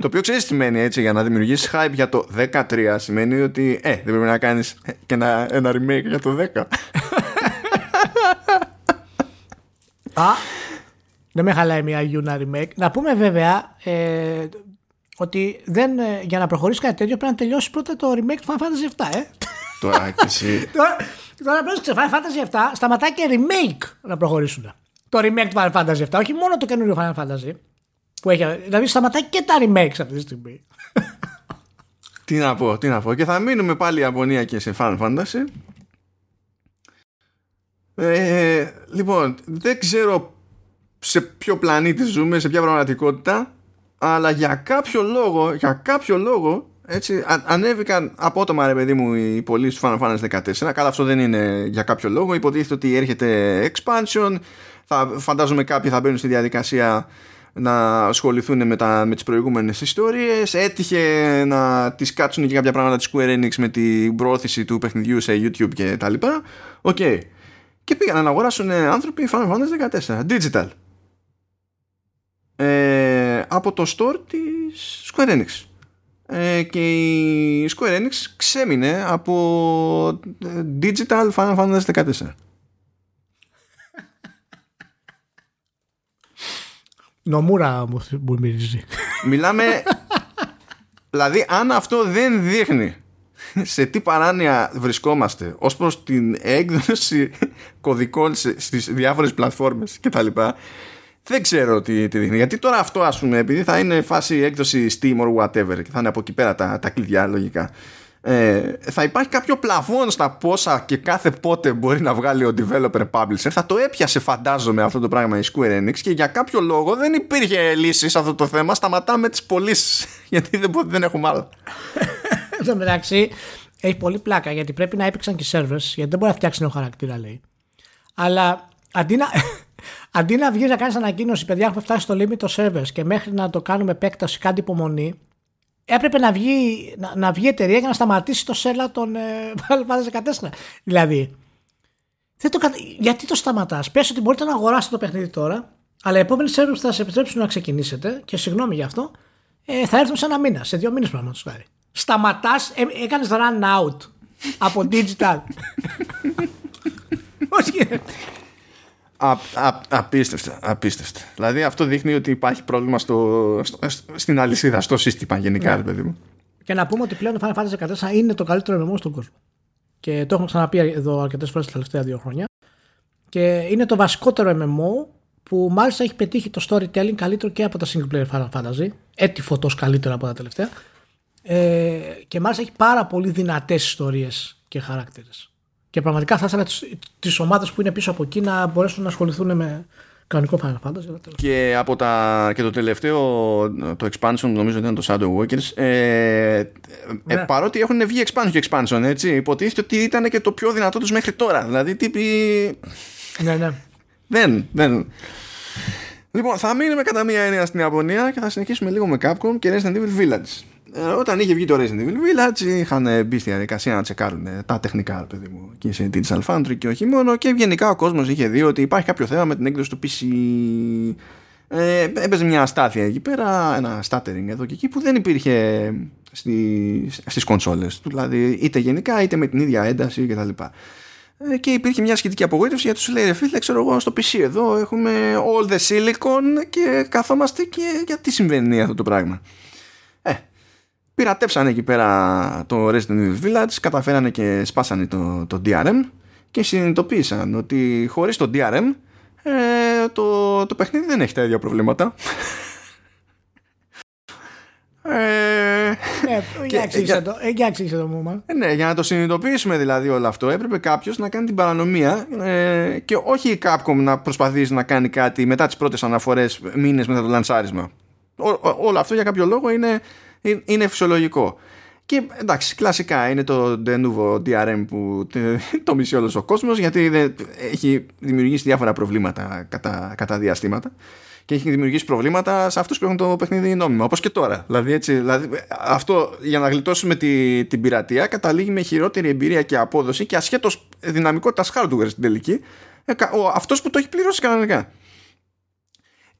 A: Το οποίο ξέρεις τι σημαίνει έτσι, για να δημιουργήσεις hype για το 13 σημαίνει ότι ε, δεν πρέπει να κάνεις και ένα, ένα remake για το 10.
B: Α, δεν με χαλάει μια Yuna remake. Να πούμε βέβαια ε, ότι δεν, ε, για να προχωρήσει κάτι τέτοιο πρέπει να τελειώσει πρώτα το remake του Final Fantasy 7, ε.
A: τώρα και εσύ.
B: Τώρα, τώρα πρόσεξε, Final Fantasy 7 σταματάει και remake να προχωρήσουν. Το remake του Final Fantasy 7, όχι μόνο το καινούριο Final Fantasy. Που έχει, δηλαδή σταματάει και τα remakes αυτή τη στιγμή.
A: τι να πω, τι να πω. Και θα μείνουμε πάλι Ιαπωνία και σε Final Fantasy. Ε, λοιπόν, δεν ξέρω σε ποιο πλανήτη ζούμε, σε ποια πραγματικότητα, αλλά για κάποιο λόγο, για κάποιο λόγο, έτσι, α, ανέβηκαν απότομα ρε παιδί μου οι πωλήσει του Final Fantasy 14. Καλά, αυτό δεν είναι για κάποιο λόγο. Υποτίθεται ότι έρχεται expansion. Θα, φαντάζομαι κάποιοι θα μπαίνουν στη διαδικασία να ασχοληθούν με, τα, με τις προηγούμενες ιστορίες. Έτυχε να τις κάτσουν και κάποια πράγματα της Square Enix με την προώθηση του παιχνιδιού σε YouTube και τα λοιπά. OK. Okay. και πήγαν να αγοράσουν άνθρωποι Final Fantasy 14 digital. Ε, από το store της Square Enix. Ε, και η Square Enix ξέμεινε από ε, digital Final Fantasy 14
B: Νομούρα μου μυρίζει.
A: Μιλάμε. δηλαδή, αν αυτό δεν δείχνει σε τι παράνοια βρισκόμαστε ως προς την έκδοση κωδικών στις διάφορες πλατφόρμες και τα λοιπά δεν ξέρω τι, τι δείχνει γιατί τώρα αυτό ας πούμε επειδή θα είναι φάση έκδοση Steam or whatever και θα είναι από εκεί πέρα τα, τα κλειδιά λογικά ε, θα υπάρχει κάποιο πλαφόν στα πόσα και κάθε πότε μπορεί να βγάλει ο developer publisher. Θα το έπιασε φαντάζομαι αυτό το πράγμα η Square Enix και για κάποιο λόγο δεν υπήρχε λύση σε αυτό το θέμα. Σταματάμε τις πωλήσεις γιατί δεν, δεν έχουμε άλλα
B: Εν τω μεταξύ έχει πολύ πλάκα γιατί πρέπει να έπαιξαν και servers γιατί δεν μπορεί να φτιάξει νέο χαρακτήρα λέει. Αλλά αντί να, αντί να βγει να κάνεις ανακοίνωση παιδιά έχουμε φτάσει στο limit το servers και μέχρι να το κάνουμε επέκταση κάτι υπομονή έπρεπε να βγει, να, να βγει η εταιρεία για να σταματήσει το σέλα των ε, Final 14. Δηλαδή, δεν το, γιατί το σταματάς; Πες ότι μπορείτε να αγοράσετε το παιχνίδι τώρα, αλλά οι επόμενοι servers θα σα επιτρέψουν να ξεκινήσετε και συγγνώμη γι' αυτό, ε, θα έρθουν σε ένα μήνα, σε δύο μήνες πράγμα του χάρη. Σταματάς, ε, έκανες run out από digital. Όχι
A: Α, α, απίστευτα, απίστευτα. Δηλαδή αυτό δείχνει ότι υπάρχει πρόβλημα στο, στο, στην αλυσίδα, στο σύστημα γενικά, ναι. παιδί μου.
B: Και να πούμε ότι πλέον το Final Fantasy 14 είναι το καλύτερο MMO στον κόσμο. Και το έχουμε ξαναπεί εδώ αρκετές φορές τα τελευταία δύο χρόνια. Και είναι το βασικότερο MMO που μάλιστα έχει πετύχει το storytelling καλύτερο και από τα single player Final Fantasy. Έτσι φωτό καλύτερο από τα τελευταία. Ε, και μάλιστα έχει πάρα πολύ δυνατές ιστορίες και χαρακτήρες. Και πραγματικά θα ήθελα τις ομάδες που είναι πίσω από εκεί να μπορέσουν να ασχοληθούν με κανονικό Final Fantasy.
A: Και, από τα, και το τελευταίο, το expansion, νομίζω ότι ήταν το Shadow Walkers. Ε, ε ναι. ε, παρότι έχουν βγει expansion και expansion, έτσι, υποτίθεται ότι ήταν και το πιο δυνατό τους μέχρι τώρα. Δηλαδή, τύποι.
B: Ναι, ναι.
A: δεν, δεν. Λοιπόν, θα μείνουμε κατά μία έννοια στην Ιαπωνία και θα συνεχίσουμε λίγο με Capcom και Resident Evil Village. Ε, όταν είχε βγει το Resident Evil Village είχαν μπει στη διαδικασία να τσεκάρουν τα τεχνικά παιδί μου και σε Digital Foundry και όχι μόνο και γενικά ο κόσμος είχε δει ότι υπάρχει κάποιο θέμα με την έκδοση του PC ε, έπαιζε μια αστάθεια εκεί πέρα ένα stuttering εδώ και εκεί που δεν υπήρχε στι, στις κονσόλες δηλαδή είτε γενικά είτε με την ίδια ένταση κτλ ε, και υπήρχε μια σχετική απογοήτευση γιατί σου λέει ρε φίλε ξέρω εγώ στο PC εδώ έχουμε all the silicon και καθόμαστε και γιατί συμβαίνει αυτό το πράγμα πειρατέψανε εκεί πέρα το Resident Evil Village, καταφέρανε και σπάσανε το, το DRM και συνειδητοποίησαν ότι χωρίς το DRM ε, το, το παιχνίδι δεν έχει τα ίδια προβλήματα.
B: Ε, ναι, για εξήγησε το, ε, για το μου,
A: ε, Ναι, για να το συνειδητοποιήσουμε δηλαδή όλο αυτό έπρεπε κάποιος να κάνει την παρανομία ε, και όχι η Capcom να προσπαθήσει να κάνει κάτι μετά τις πρώτες αναφορές μήνες μετά το λανσάρισμα. όλο αυτό για κάποιο λόγο είναι είναι φυσιολογικό. Και εντάξει, κλασικά είναι το de nouveau DRM που το μισεί όλος ο κόσμος γιατί δεν, έχει δημιουργήσει διάφορα προβλήματα κατά, κατά διαστήματα και έχει δημιουργήσει προβλήματα σε αυτούς που έχουν το παιχνίδι νόμιμο. Όπως και τώρα. Δηλαδή, έτσι, δηλαδή, αυτό για να γλιτώσουμε τη, την πειρατεία καταλήγει με χειρότερη εμπειρία και απόδοση και ασχέτως δυναμικότητας hardware στην τελική. Ε, αυτός που το έχει πληρώσει κανονικά.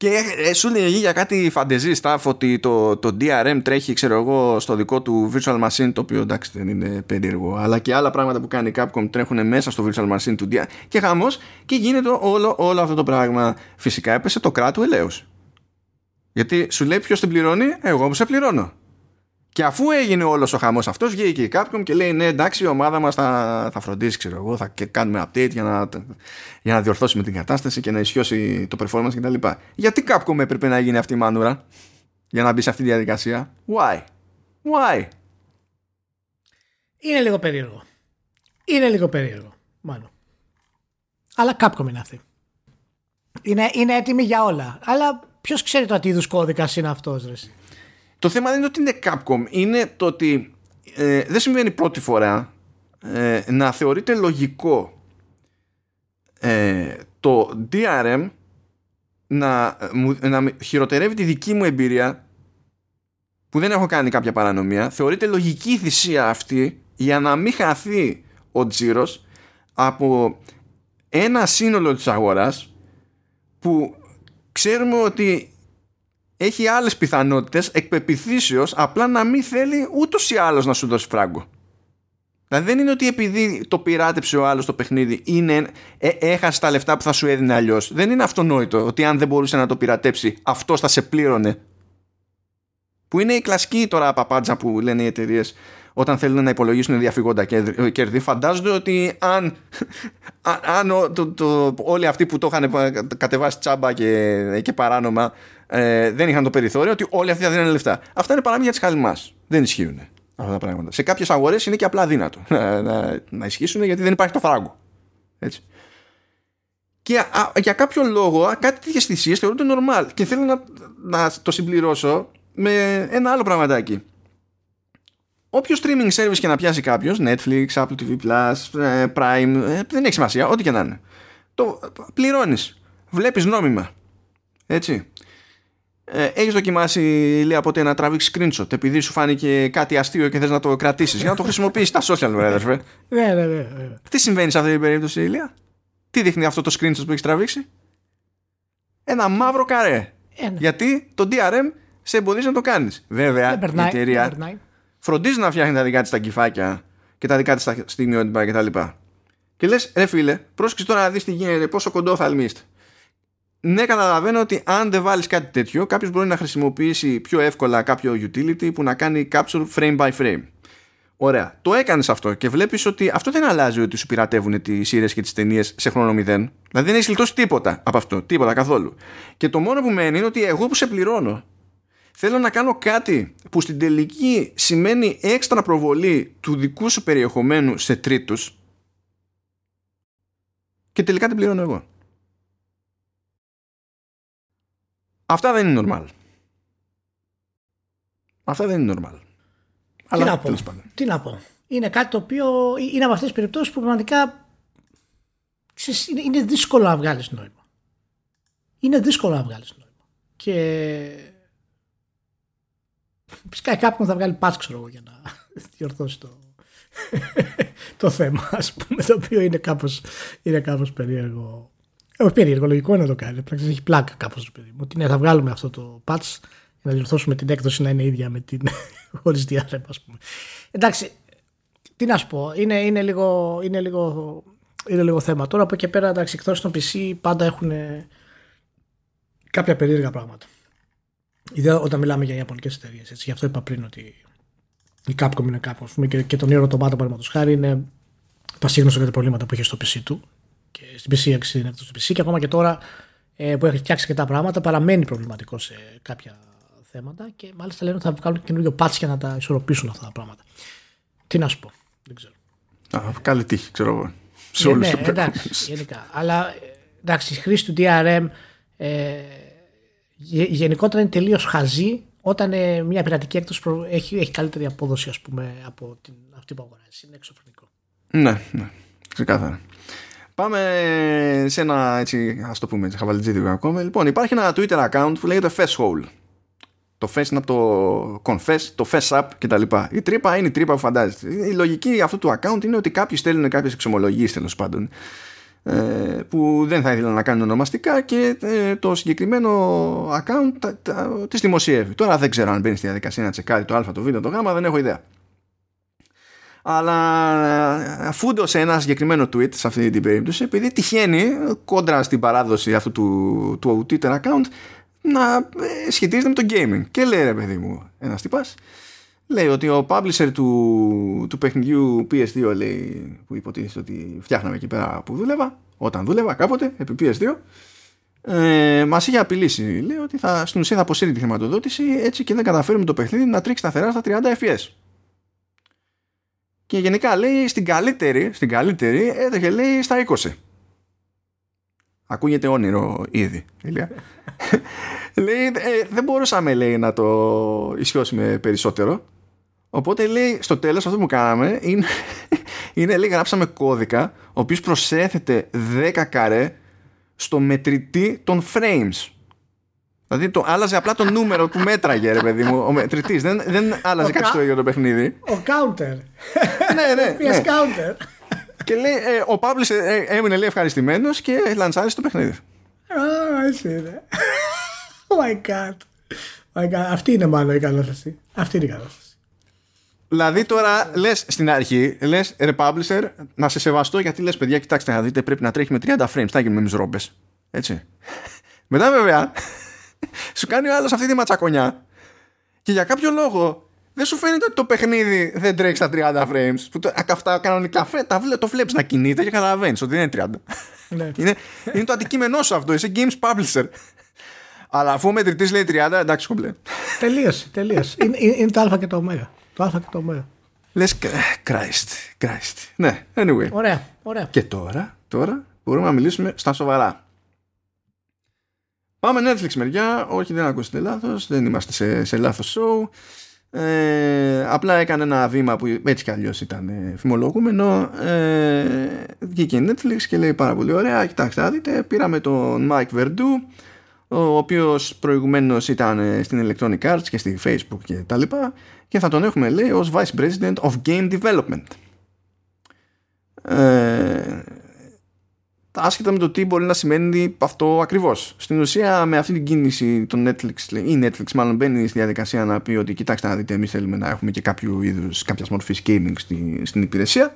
A: Και ε, σου λέει για κάτι φαντεζή staff ότι το, το DRM τρέχει ξέρω εγώ στο δικό του virtual machine το οποίο εντάξει δεν είναι περίεργο αλλά και άλλα πράγματα που κάνει η Capcom τρέχουν μέσα στο virtual machine του DRM και χαμός και γίνεται όλο, όλο αυτό το πράγμα. Φυσικά έπεσε το κράτος ελέος γιατί σου λέει ποιος την πληρώνει εγώ που σε πληρώνω Και αφού έγινε όλος ο χαμός αυτός, βγήκε η Capcom και λέει: Ναι, εντάξει, η ομάδα μας θα, θα φροντίσει, ξέρω εγώ, θα κάνουμε update για να, για να διορθώσουμε την κατάσταση και να ισιώσει το performance κτλ. Γιατί Capcom έπρεπε να γίνει αυτή η μάνουρα για να μπει σε αυτή τη διαδικασία; Why? Why?
B: Είναι λίγο περίεργο. Είναι λίγο περίεργο, μάλλον. Αλλά Capcom είναι αυτή. Είναι, είναι έτοιμη για όλα. Αλλά ποιος ξέρει το τι είδους κώδικας είναι αυτός, Ρε.
A: Το θέμα δεν είναι ότι είναι Capcom, είναι το ότι ε, δεν συμβαίνει πρώτη φορά ε, να θεωρείται λογικό ε, το DRM να, να χειροτερεύει τη δική μου εμπειρία που δεν έχω κάνει κάποια παρανομία. Θεωρείται λογική θυσία αυτή για να μην χαθεί ο τζίρος από ένα σύνολο της αγοράς που ξέρουμε ότι έχει άλλες πιθανότητες εκπεπιθήσεως απλά να μην θέλει ούτως ή άλλως να σου δώσει φράγκο. Δηλαδή δεν είναι ότι επειδή το πειράτεψε ο άλλος το παιχνίδι είναι, ε, έχασε τα λεφτά που θα σου έδινε αλλιώς. Δεν είναι αυτονόητο ότι αν δεν μπορούσε να το πειρατέψει αυτός θα σε πλήρωνε. Που είναι η κλασική τώρα παπάντζα που λένε οι εταιρείες όταν θέλουν να υπολογίσουν διαφυγόντα κέρδη. Φαντάζονται ότι αν, αν το, το, όλοι αυτοί που το είχαν κατεβάσει τσάμπα και, και παράνομα ε, δεν είχαν το περιθώριο, ότι όλοι αυτοί θα δίνουν λεφτά. Αυτά είναι παράμια τη χαλιμάς. Δεν ισχύουν αυτά τα πράγματα. Σε κάποιες αγορές είναι και απλά δύνατο να, να, να ισχύσουν γιατί δεν υπάρχει το φράγκο. Έτσι. Και α, για κάποιο λόγο κάτι τέτοιες θυσίες θεωρούνται normal. Και θέλω να, να το συμπληρώσω με ένα άλλο πραγματάκι όποιος streaming service και να πιάσει κάποιος, Netflix, Apple TV Plus, ε, Prime, ε, δεν έχει σημασία, ό,τι και να είναι. Το πληρώνεις. Βλέπεις νόμιμα. Έτσι. Ε, έχεις δοκιμάσει λέει ποτέ να τραβήξεις screenshot επειδή σου φάνηκε κάτι αστείο και θες να το κρατήσεις για να το χρησιμοποιήσεις στα social media, αδερφέ.
B: Ναι, ναι, ναι.
A: Τι συμβαίνει σε αυτή την περίπτωση, Ηλία. Τι δείχνει αυτό το screenshot που έχεις τραβήξει; Ένα μαύρο καρέ. Γιατί το DRM σε εμποδίζει να το κάνεις. Βέβαια, η εταιρεία φροντίζει να φτιάχνει τα δικά της τα κυφάκια και τα δικά της τα στιγμιότυπα κτλ. Και, και λες, ρε φίλε, πρόσεξε τώρα να δεις τι γίνεται, πόσο κοντό θα αλμίστε. Ναι, καταλαβαίνω ότι αν δεν βάλεις κάτι τέτοιο, κάποιος μπορεί να χρησιμοποιήσει πιο εύκολα κάποιο utility που να κάνει capture frame by frame. Ωραία. Το έκανες αυτό και βλέπεις ότι αυτό δεν αλλάζει ότι σου πειρατεύουν τις σειρές και τις ταινίες σε χρόνο μηδέν. Δηλαδή δεν έχεις λιτώσει τίποτα από αυτό. Τίποτα καθόλου. Και το μόνο που μένει είναι ότι εγώ που σε πληρώνω θέλω να κάνω κάτι που στην τελική σημαίνει έξτρα προβολή του δικού σου περιεχομένου σε τρίτους και τελικά την πληρώνω εγώ. Αυτά δεν είναι normal. Αυτά δεν είναι normal.
B: Τι Αλλά, να πω. Τι να πω. Είναι κάτι το οποίο είναι από αυτές τις περιπτώσεις που πραγματικά είναι δύσκολο να βγάλεις νόημα. Είναι δύσκολο να βγάλεις νόημα. Και Φυσικά κάποιον θα βγάλει patch ξέρω εγώ για να διορθώσει το, το θέμα ας πούμε το οποίο είναι κάπως, είναι κάπως περίεργο όχι περίεργο, λογικό είναι να το κάνει. Έχει πλάκα κάπως το παιδί μου. Ότι ναι, θα βγάλουμε αυτό το patch για να διορθώσουμε την έκδοση να είναι ίδια με την χωρίς DRM, ας πούμε. Εντάξει, τι να σου πω, είναι, είναι, λίγο, είναι, λίγο, είναι λίγο θέμα. Τώρα από εκεί πέρα, εντάξει, εκτός των PC πάντα έχουν κάποια περίεργα πράγματα. Ιδέα όταν μιλάμε για ιαπωνικές εταιρείες. Γι' αυτό είπα πριν ότι η Capcom είναι Capcom. Και, και τον Nero Automata, παραδείγματος χάρη, είναι πασίγνωστο για τα προβλήματα που είχε στο PC του. Και στην PC είναι στο PC και ακόμα και τώρα ε, που έχει φτιάξει και τα πράγματα παραμένει προβληματικό σε κάποια θέματα και μάλιστα λένε ότι θα βγάλουν καινούριο patch για να τα ισορροπήσουν αυτά τα πράγματα. Τι να σου πω, δεν ξέρω.
A: Α, καλή τύχη, ξέρω εγώ. Σε
B: όλους ναι, ναι, εντάξει, γενικά. Αλλά ε, εντάξει, η χρήση του DRM ε, γενικότερα είναι τελείως χαζή όταν ε, μια πειρατική έκδοση έχει, έχει καλύτερη απόδοση ας πούμε, από την, αυτή που αγοράζεις. Είναι εξωφρενικό.
A: Ναι, ναι, ξεκάθαρα. Πάμε σε ένα έτσι, ας το πούμε, χαβαλιτζίδικο ακόμα. Λοιπόν, υπάρχει ένα Twitter account που λέγεται Fesshole. Το Fess είναι από το Confess, το Fess Up κτλ. Η τρύπα είναι η τρύπα που φαντάζεστε. Η λογική αυτού του account είναι ότι κάποιοι στέλνουν κάποιες εξομολογίες τέλος πάντων ε, που δεν θα ήθελα να κάνουν ονομαστικά και ε, το συγκεκριμένο account τη δημοσιεύει. Τώρα δεν ξέρω αν μπαίνει στη διαδικασία να τσεκάρει το α, το β, το γ, δεν έχω ιδέα. Αλλά αφού σε ένα συγκεκριμένο tweet σε αυτή την περίπτωση, επειδή τυχαίνει κόντρα στην παράδοση αυτού του, του Twitter account να ε, σχετίζεται με το gaming. Και λέει ρε παιδί μου, ένας τυπά, λέει ότι ο publisher του, του παιχνιδιού PS2 λέει, που υποτίθεται ότι φτιάχναμε εκεί πέρα που δούλευα, όταν δούλευα κάποτε επί PS2, ε, μας είχε απειλήσει. Λέει ότι θα, στην ουσία θα αποσύρει τη χρηματοδότηση έτσι και δεν καταφέρουμε το παιχνίδι να τρίξει σταθερά στα 30 FPS. Και γενικά λέει στην καλύτερη, στην καλύτερη έτρεχε λέει στα 20. Ακούγεται όνειρο ήδη. λέει, ε, δεν μπορούσαμε λέει να το ισιώσουμε περισσότερο. Οπότε λέει στο τέλος αυτό που κάναμε είναι, είναι λέει γράψαμε κώδικα ο οποίος προσέθεται 10 καρέ στο μετρητή των frames. Δηλαδή το άλλαζε απλά το νούμερο που μέτραγε, ρε παιδί μου, ο μετρητής. Δεν, δεν άλλαζε κάτι στο ίδιο το παιχνίδι.
B: Ο counter.
A: ναι, ναι.
B: PS
A: ναι.
B: counter.
A: Και λέει, ε, ο Παύλης ε, έμεινε λέει ευχαριστημένος και λανσάρισε το παιχνίδι.
B: Α, έτσι είναι. Oh my god. Oh my god. Αυτή είναι μάλλον η κατάσταση. Αυτή είναι η κατάσταση.
A: Δηλαδή τώρα λες στην αρχή, λες ρε publisher, να σε σεβαστώ γιατί λες παιδιά, κοιτάξτε να δείτε, πρέπει να τρέχει με 30 frames. Θα γίνουμε εμείς ρόμπες. Έτσι. Μετά βέβαια, σου κάνει ο άλλος αυτή τη ματσακονιά και για κάποιο λόγο δεν σου φαίνεται ότι το παιχνίδι δεν τρέχει στα 30 frames. Που το, αυτά κανονικά τα, το βλέπεις να κινείται και καταλαβαίνεις ότι δεν είναι 30.
B: Ναι.
A: είναι, είναι το αντικείμενό σου αυτό. Είσαι games publisher. Αλλά αφού ο μετρητής λέει 30, εντάξει κομπλέ.
B: Τελείωσε, τελείωσε. είναι, είναι το Α και το Ω. Το Α και το Ω.
A: Λες, Christ, Christ. Ναι, anyway.
B: Ωραία, ωραία.
A: Και τώρα, τώρα μπορούμε να μιλήσουμε στα σοβαρά. Πάμε Netflix μεριά. Όχι, δεν ακούσετε λάθος. Δεν είμαστε σε, σε λάθος show. Ε, απλά έκανε ένα βήμα που έτσι κι αλλιώς ήταν ε, φημολογούμενο ε, βγήκε η Netflix και λέει πάρα πολύ ωραία κοιτάξτε δείτε πήραμε τον Mike Verdu ο οποίος προηγουμένως ήταν ε, στην Electronic Arts και στη Facebook και τα λοιπά και θα τον έχουμε λέει ως Vice President of Game Development ε, άσχετα με το τι μπορεί να σημαίνει αυτό ακριβώς. Στην ουσία με αυτή την κίνηση το Netflix ή Netflix μάλλον μπαίνει στη διαδικασία να πει ότι κοιτάξτε να δείτε εμείς θέλουμε να έχουμε και κάποιο είδους κάποιας μορφής gaming στη, στην υπηρεσία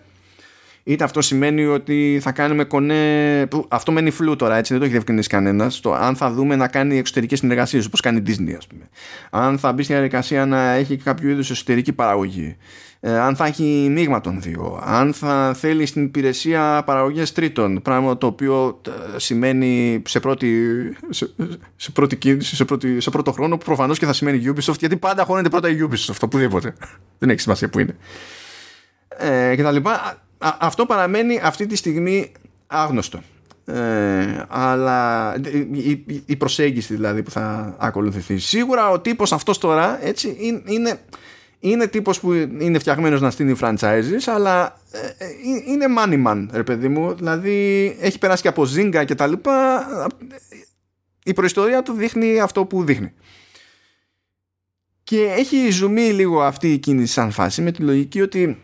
A: είτε αυτό σημαίνει ότι θα κάνουμε κονέ αυτό μένει φλού τώρα έτσι δεν το έχει διευκρινίσει κανένας αν θα δούμε να κάνει εξωτερικές συνεργασίες όπως κάνει η Disney ας πούμε αν θα μπει στη διαδικασία να έχει κάποιο είδους εσωτερική παραγωγή ε, αν θα έχει μείγμα των δύο, αν θα θέλει στην υπηρεσία παραγωγές τρίτων, πράγμα το οποίο ε, σημαίνει σε πρώτη, σε, σε πρώτη κίνηση, σε, πρώτη, σε πρώτο χρόνο, που προφανώς και θα σημαίνει Ubisoft, γιατί πάντα χώνεται πρώτα η Ubisoft, οπουδήποτε. Δεν έχει σημασία που είναι. Ε, και τα λοιπά. αυτό παραμένει αυτή τη στιγμή άγνωστο. Ε, αλλά η, η, προσέγγιση δηλαδή που θα ακολουθηθεί σίγουρα ο τύπος αυτός τώρα έτσι είναι είναι τύπος που είναι φτιαγμένος να στείλει franchises αλλά ε, ε, είναι money man ρε παιδί μου. Δηλαδή έχει περάσει και από Zynga και τα λοιπά. Η προϊστορία του δείχνει αυτό που δείχνει. Και έχει ζουμί λίγο αυτή η κίνηση σαν φάση με τη λογική ότι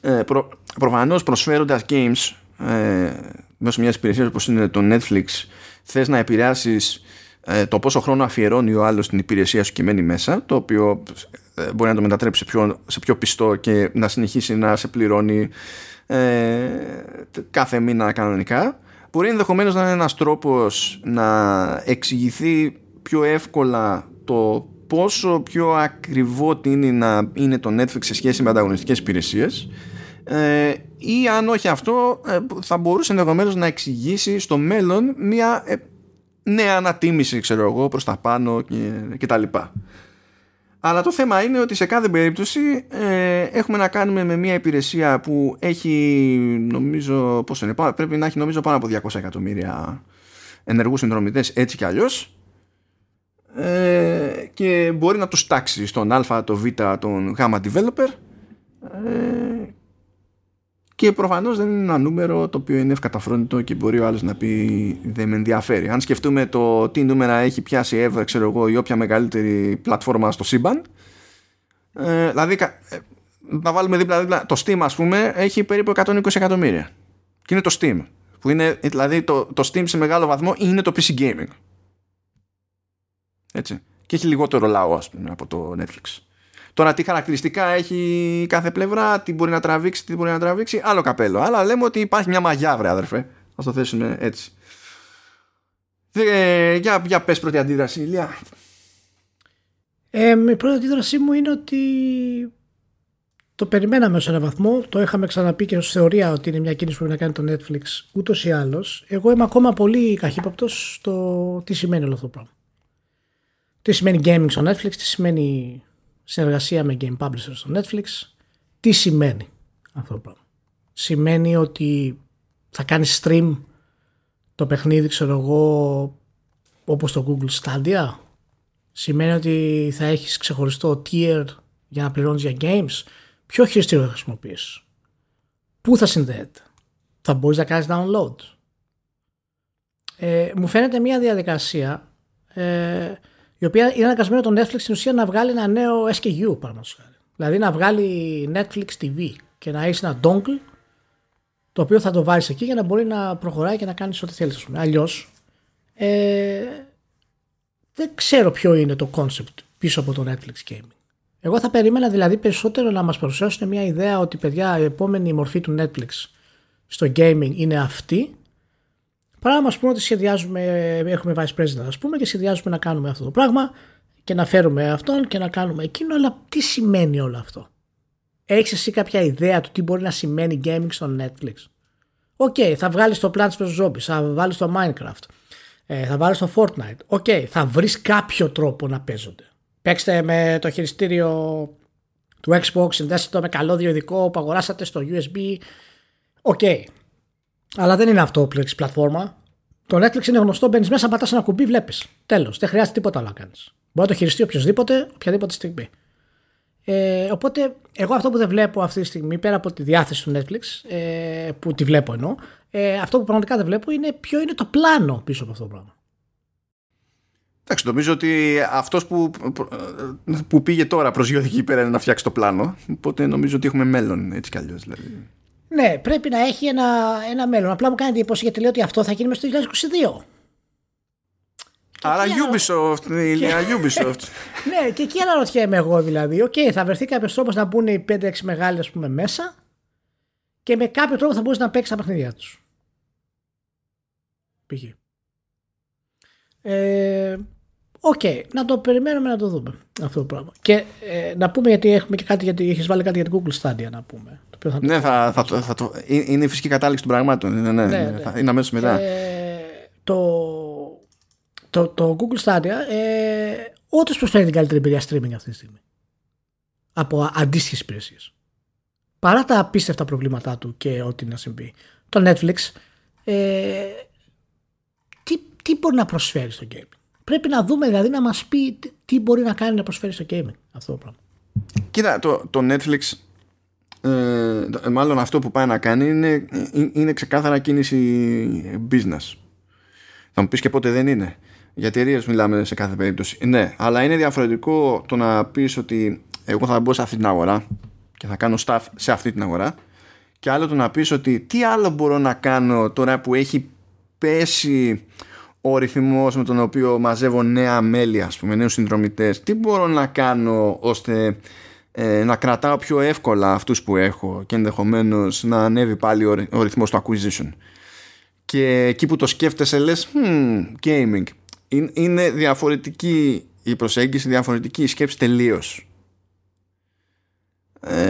A: ε, προ, προφανώς προσφέροντας games ε, μέσω μιας υπηρεσίας όπως είναι το Netflix θες να επηρεάσεις ε, το πόσο χρόνο αφιερώνει ο άλλος στην υπηρεσία σου και μένει μέσα το οποίο ε, μπορεί να το μετατρέψει σε πιο, σε πιο πιστό και να συνεχίσει να σε πληρώνει ε, κάθε μήνα κανονικά μπορεί ενδεχομένως να είναι ένας τρόπος να εξηγηθεί πιο εύκολα το πόσο πιο ακριβό είναι να είναι το Netflix σε σχέση με ανταγωνιστικές υπηρεσίες ε, ή αν όχι αυτό ε, θα μπορούσε ενδεχομένως να εξηγήσει στο μέλλον μια ε, νέα ανατίμηση ξέρω εγώ προς τα πάνω και, και τα λοιπά. Αλλά το θέμα είναι ότι σε κάθε περίπτωση ε, έχουμε να κάνουμε με μια υπηρεσία που έχει νομίζω πόσο είναι, πρέπει να έχει νομίζω πάνω από 200 εκατομμύρια ενεργούς συνδρομητές έτσι κι αλλιώς. Ε, και μπορεί να τους τάξει στον α, το β, τον γ developer. Ε, και προφανώς δεν είναι ένα νούμερο το οποίο είναι ευκαταφρόνητο και μπορεί ο άλλος να πει δεν με ενδιαφέρει. Αν σκεφτούμε το τι νούμερα έχει πιάσει ever, ξέρω εγώ, η όποια μεγαλύτερη πλατφόρμα στο σύμπαν, ε, δηλαδή ε, να βάλουμε δίπλα-δίπλα το Steam, ας πούμε, έχει περίπου 120 εκατομμύρια. Και είναι το Steam. Που είναι, δηλαδή το, το Steam σε μεγάλο βαθμό είναι το PC Gaming. Έτσι. Και έχει λιγότερο λαό, ας πούμε, από το Netflix. Τώρα τι χαρακτηριστικά έχει κάθε πλευρά, τι μπορεί να τραβήξει, τι μπορεί να τραβήξει, άλλο καπέλο. Αλλά λέμε ότι υπάρχει μια μαγιά, βρε αδερφέ. Α το θέσουμε έτσι. Ε, για, για πες πρώτη αντίδραση, Ηλία.
B: Ε, η πρώτη αντίδρασή μου είναι ότι το περιμέναμε σε έναν βαθμό. Το είχαμε ξαναπεί και ως θεωρία ότι είναι μια κίνηση που πρέπει να κάνει το Netflix ούτως ή άλλως. Εγώ είμαι ακόμα πολύ καχύποπτος στο τι σημαίνει όλο αυτό το πράγμα. Τι σημαίνει gaming στο Netflix, τι σημαίνει συνεργασία με game publishers στο Netflix, τι σημαίνει αυτό το πράγμα; Σημαίνει ότι θα κάνεις stream το παιχνίδι, ξέρω εγώ, όπως το Google Stadia. Σημαίνει ότι θα έχεις ξεχωριστό tier για να πληρώνεις για games. Ποιο χειριστήριο θα χρησιμοποιείς; Πού θα συνδέεται; Θα μπορείς να κάνεις download. Ε, μου φαίνεται μια διαδικασία ε, η οποία είναι αναγκασμένο το Netflix στην ουσία να βγάλει ένα νέο SKU χάρη. Δηλαδή να βγάλει Netflix TV και να έχει ένα dongle το οποίο θα το βάλει εκεί για να μπορεί να προχωράει και να κάνεις ό,τι θέλεις. Αλλιώς ε, δεν ξέρω ποιο είναι το concept πίσω από το Netflix Gaming. Εγώ θα περίμενα δηλαδή περισσότερο να μας παρουσιάσουν μια ιδέα ότι παιδιά η επόμενη μορφή του Netflix στο gaming είναι αυτή παρά να μας πούμε ότι σχεδιάζουμε, έχουμε vice president ας πούμε και σχεδιάζουμε να κάνουμε αυτό το πράγμα και να φέρουμε αυτόν και να κάνουμε εκείνο αλλά τι σημαίνει όλο αυτό; Έχεις εσύ κάποια ιδέα του τι μπορεί να σημαίνει gaming στο Netflix; OK, okay, θα βγάλεις το Plants vs Zombies, θα βάλεις το Minecraft, ε, θα βάλεις το Fortnite. OK, okay, θα βρεις κάποιο τρόπο να παίζονται. Παίξτε με το χειριστήριο του Xbox, συνδέστε το με καλώδιο ειδικό που αγοράσατε στο USB. OK. Okay. Αλλά δεν είναι αυτό που λες πλατφόρμα. Το Netflix είναι γνωστό, μπαίνεις μέσα, πατάς ένα κουμπί, βλέπεις. Τέλος. Δεν χρειάζεται τίποτα άλλο να κάνεις. Μπορεί να το χειριστεί οποιοδήποτε, οποιαδήποτε στιγμή. Ε, οπότε, εγώ αυτό που δεν βλέπω αυτή τη στιγμή, πέρα από τη διάθεση του Netflix, ε, που τη βλέπω εννοώ, ε, αυτό που πραγματικά δεν βλέπω είναι ποιο είναι το πλάνο πίσω από αυτό το πράγμα.
A: Εντάξει, νομίζω ότι αυτός που, που πήγε τώρα προσγειώθηκε πέρα είναι να φτιάξει το πλάνο. Οπότε νομίζω ότι έχουμε μέλλον έτσι κι αλλιώς. Δηλαδή.
B: Ναι, πρέπει να έχει ένα, ένα μέλλον. Απλά μου κάνει εντύπωση γιατί λέω ότι αυτό θα γίνει μέσα στο 2022.
A: Άρα Ubisoft, ηλία Ubisoft.
B: ναι, και εκεί αναρωτιέμαι εγώ δηλαδή. OK, okay, θα βρεθεί κάποιος τρόπος να μπουν οι 5-6 μεγάλοι ας πούμε μέσα και με κάποιο τρόπο θα μπορούσε να παίξει τα παιχνίδια τους. Π.χ. Ε, OK, okay, να το περιμένουμε να το δούμε αυτό το πράγμα. Και ε, να πούμε γιατί έχουμε και κάτι, γιατί έχεις βάλει κάτι για την Google Stadia να πούμε.
A: Το θα ναι, θα, θα, θα, θα, το, είναι η φυσική κατάληξη των πραγμάτων. Ναι, ναι, ναι, ναι. είναι αμέσως μετά.
B: Ε, το, το, το Google Stadia ε, όντως προσφέρει την καλύτερη εμπειρία streaming αυτή τη στιγμή. Από αντίστοιχες υπηρεσίες. Παρά τα απίστευτα προβλήματά του και ό,τι να συμβεί. Το Netflix ε, τι, τι μπορεί να προσφέρει στο gaming; Πρέπει να δούμε δηλαδή να μας πει τι μπορεί να κάνει να προσφέρει στο gaming αυτό το πράγμα.
A: Κοίτα, το, το Netflix ε, μάλλον αυτό που πάει να κάνει είναι, είναι ξεκάθαρα κίνηση business. Θα μου πεις και πότε δεν είναι. Για εταιρείες μιλάμε σε κάθε περίπτωση. Ναι, αλλά είναι διαφορετικό το να πεις ότι εγώ θα μπω σε αυτή την αγορά και θα κάνω staff σε αυτή την αγορά και άλλο το να πεις ότι τι άλλο μπορώ να κάνω τώρα που έχει πέσει ο ρυθμός με τον οποίο μαζεύω νέα μέλη ας πούμε, νέους συνδρομητές τι μπορώ να κάνω ώστε ε, να κρατάω πιο εύκολα αυτούς που έχω και ενδεχομένως να ανέβει πάλι ο, ο ρυθμός του acquisition. Και εκεί που το σκέφτεσαι λες hmm, gaming είναι διαφορετική η προσέγγιση διαφορετική η σκέψη τελείως. Ε,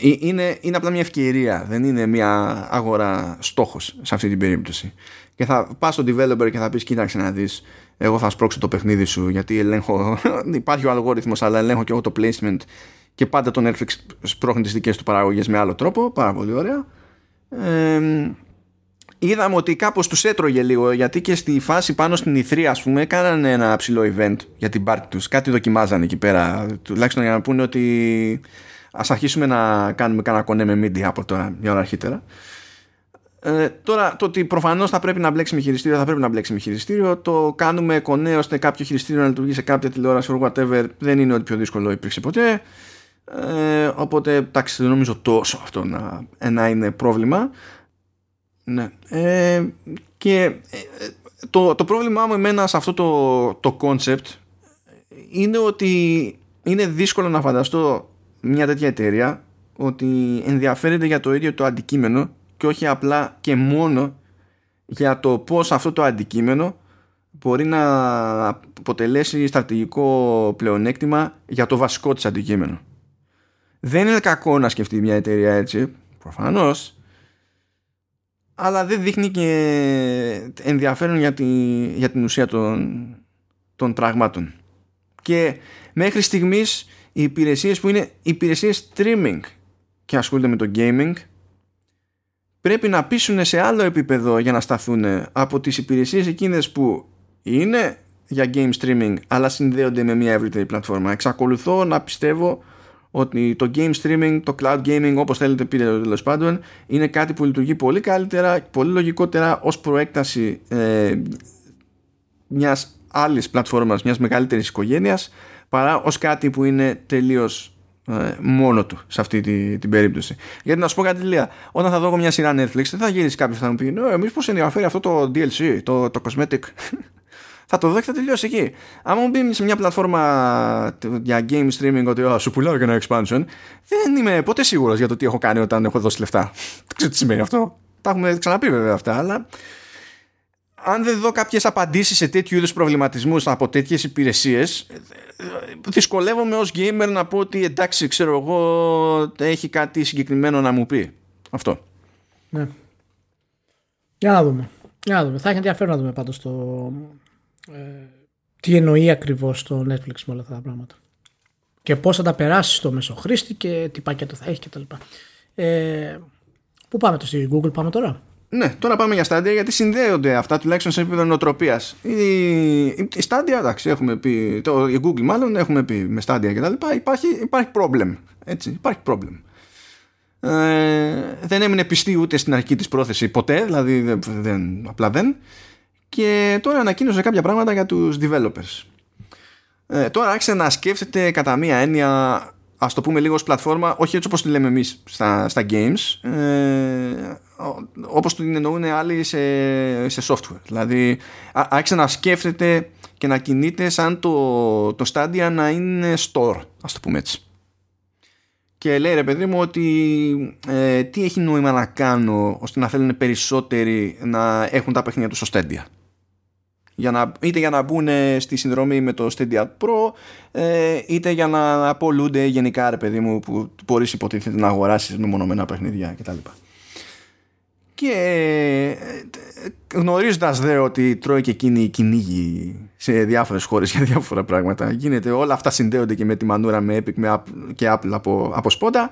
A: είναι, είναι απλά μια ευκαιρία δεν είναι μια αγορά στόχος σε αυτή την περίπτωση και θα πας στο developer και θα πεις κοίταξε να δεις εγώ θα σπρώξω το παιχνίδι σου γιατί ελέγχω υπάρχει ο αλγόριθμος αλλά ελέγχω και εγώ το placement και πάντα το Netflix σπρώχνει τις δικές του παραγωγές με άλλο τρόπο πάρα πολύ ωραία. Ε, είδαμε ότι κάπως τους έτρωγε λίγο γιατί και στη φάση πάνω στην Ιθρή ας πούμε έκαναν ένα ψηλό event για την πάρτι τους. Κάτι δοκιμάζανε εκεί πέρα. Τουλάχιστον για να πούνε ότι ας αρχίσουμε να κάνουμε κανένα κονέ με media από τώρα μια ώρα αρχίτερα ε, τώρα το ότι προφανώς θα πρέπει να μπλέξει με χειριστήριο, θα πρέπει να μπλέξει με χειριστήριο. Το κάνουμε κονέ ώστε κάποιο χειριστήριο να λειτουργεί σε κάποια τηλεόραση or whatever. Δεν είναι ότι πιο δύσκολο υπήρξε ποτέ. Ε, οπότε εντάξει, δεν νομίζω τόσο αυτό να, να είναι πρόβλημα. Ναι. Ε, και ε, το, το πρόβλημά μου εμένα σε αυτό το, το concept είναι ότι είναι δύσκολο να φανταστώ μια τέτοια εταιρεία ότι ενδιαφέρεται για το ίδιο το αντικείμενο και όχι απλά και μόνο για το πώς αυτό το αντικείμενο μπορεί να αποτελέσει στρατηγικό πλεονέκτημα για το βασικό της αντικείμενο. Δεν είναι κακό να σκεφτεί μια εταιρεία έτσι, προφανώς, αλλά δεν δείχνει και ενδιαφέρον για, τη, για την ουσία των, των πραγμάτων. Και μέχρι στιγμής οι υπηρεσίες που είναι υπηρεσίες streaming και ασχολούνται με το gaming πρέπει να πείσουν σε άλλο επίπεδο για να σταθούν από τις υπηρεσίες εκείνες που είναι για game streaming αλλά συνδέονται με μια ευρύτερη πλατφόρμα. Εξακολουθώ να πιστεύω ότι το game streaming, το cloud gaming όπως θέλετε πείτε τέλος πάντων είναι κάτι που λειτουργεί πολύ καλύτερα, πολύ λογικότερα ως προέκταση ε, μιας άλλης πλατφόρμας, μιας μεγαλύτερης οικογένειας παρά ως κάτι που είναι τελείως ε, μόνο του σε αυτή τη, την περίπτωση. Γιατί να σου πω κάτι λίγα. Όταν θα δω μια σειρά Netflix, δεν θα γυρίσει κάποιος θα μου πει: Ναι, εμείς πώς ενδιαφέρει αυτό το DLC, το, το cosmetic; θα το δω και θα τελειώσει εκεί. Αν μου μπει σε μια πλατφόρμα για game streaming ότι oh, σου πουλάω και ένα expansion, δεν είμαι ποτέ σίγουρος για το τι έχω κάνει όταν έχω δώσει λεφτά. Δεν ξέρω τι σημαίνει αυτό. Τα έχουμε ξαναπεί βέβαια αυτά, αλλά αν δεν δω κάποιες απαντήσεις σε τέτοιου είδους προβληματισμούς από τέτοιες υπηρεσίες δυσκολεύομαι ως gamer να πω ότι εντάξει ξέρω εγώ έχει κάτι συγκεκριμένο να μου πει. Αυτό.
B: Ναι. για να δούμε. Για να δούμε. Θα έχει ενδιαφέρον να δούμε πάντως το ε, τι εννοεί ακριβώς το Netflix με όλα αυτά τα πράγματα. Και πώς θα τα περάσεις στο μεσοχρήστη και τι πακέτο θα έχει κτλ. Ε, πού πάμε το στη Google πάμε τώρα
A: ναι, τώρα πάμε για στάντια γιατί συνδέονται αυτά τουλάχιστον σε επίπεδο νοοτροπίας. Η, η στάντια, εντάξει, έχουμε πει. Το, η Google μάλλον έχουμε πει με στάντια κτλ. Υπάρχει, υπάρχει problem. Έτσι, υπάρχει problem. Ε, δεν έμεινε πιστή ούτε στην αρχή της πρόθεση ποτέ, δηλαδή δεν, δεν, απλά δεν. Και τώρα ανακοίνωσε κάποια πράγματα για τους developers. Ε, τώρα άρχισε να σκέφτεται κατά μία έννοια ας το πούμε λίγο ως πλατφόρμα όχι έτσι όπως τη λέμε εμείς στα, στα games ε, όπως την εννοούν άλλοι σε, σε software δηλαδή άρχισε να σκέφτεται και να κινείται σαν το, το Stadia να είναι store ας το πούμε έτσι και λέει ρε παιδί μου ότι ε, τι έχει νόημα να κάνω ώστε να θέλουν περισσότεροι να έχουν τα παιχνίδια τους στο Stadia; Για να, είτε για να μπουν στη συνδρομή με το Stadia Pro ε, είτε για να απολούνται γενικά ρε παιδί μου που μπορείς υποτίθεται να αγοράσεις με μονομένα παιχνίδια κτλ. Και ε, γνωρίζοντας δε ότι τρώει και εκείνη η κυνήγη σε διάφορες χώρες για διάφορα πράγματα. Γίνεται όλα αυτά συνδέονται και με τη μανούρα με Epic με και Apple από, από σπόντα.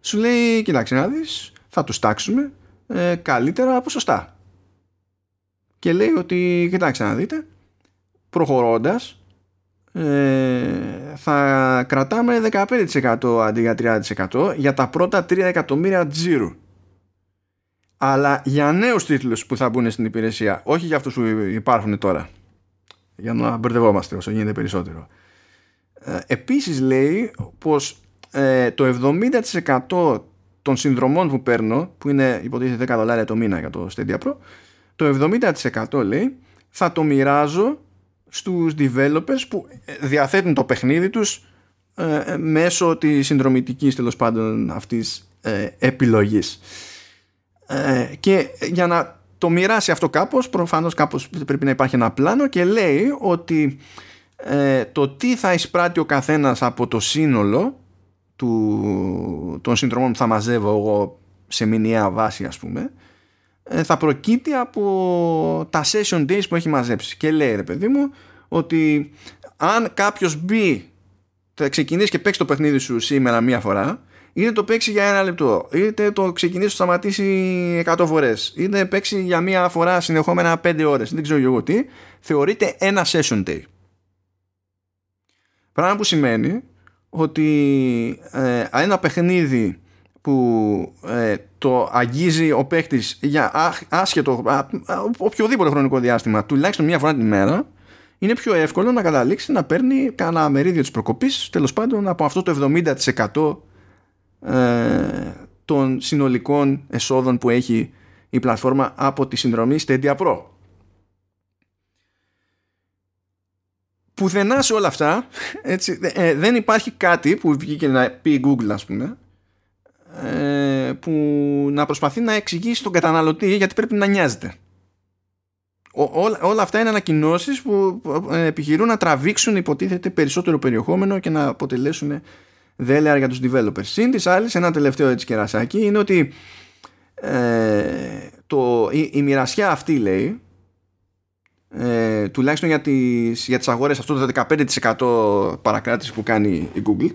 A: Σου λέει κοιτάξτε να δεις θα τους τάξουμε ε, καλύτερα από σωστά και λέει ότι κοιτάξτε να δείτε προχωρώντας ε, θα κρατάμε 15% αντί για 30% για τα πρώτα 3 εκατομμύρια τζίρου αλλά για νέους τίτλους που θα μπουν στην υπηρεσία όχι για αυτούς που υπάρχουν τώρα για να μπερδευόμαστε όσο γίνεται περισσότερο. Ε, επίσης λέει πως ε, το 70% των συνδρομών που παίρνω που είναι υποτίθεται 10 δολάρια το μήνα για το Stadia Pro το 70% λέει θα το μοιράζω στους developers που διαθέτουν το παιχνίδι τους ε, μέσω της συνδρομητικής τέλος πάντων αυτής ε, επιλογής ε, και για να το μοιράσει αυτό κάπως προφανώς κάπως πρέπει να υπάρχει ένα πλάνο και λέει ότι ε, το τι θα εισπράττει ο καθένας από το σύνολο του, των συνδρομών που θα μαζεύω εγώ σε μηνιαία βάση ας πούμε ε, θα προκύπτει από τα session days που έχει μαζέψει. Και λέει ρε παιδί μου ότι αν κάποιος μπει θα ξεκινήσει και παίξει το παιχνίδι σου σήμερα μία φορά είτε το παίξει για ένα λεπτό είτε το ξεκινήσει και σταματήσει 100 φορές είτε παίξει για μία φορά συνεχόμενα 5 ώρες δεν ξέρω εγώ τι θεωρείται ένα session day. Πράγμα που σημαίνει ότι ε, ένα παιχνίδι που ε, το αγγίζει ο παίχτη για άσχετο οποιοδήποτε χρονικό διάστημα τουλάχιστον μία φορά την ημέρα είναι πιο εύκολο να καταλήξει να παίρνει κανένα μερίδιο της προκοπής τέλος πάντων από αυτό το 70% ε, των συνολικών εσόδων που έχει η πλατφόρμα από τη συνδρομή Stadia Pro. Πουθενά σε όλα αυτά έτσι, ε, δεν υπάρχει κάτι που βγήκε να πει η Google ας πούμε ε, που να προσπαθεί να εξηγήσει τον καταναλωτή γιατί πρέπει να νοιάζεται. όλα, όλα αυτά είναι ανακοινώσεις που επιχειρούν να τραβήξουν υποτίθεται περισσότερο περιεχόμενο και να αποτελέσουν δέλεα για τους developers. Συν της άλλης, ένα τελευταίο έτσι κερασάκι είναι ότι ε, το, η, η μοιρασιά αυτή λέει ε, τουλάχιστον για τις, για τις αγορές αυτό το 15% παρακράτησης που κάνει η Google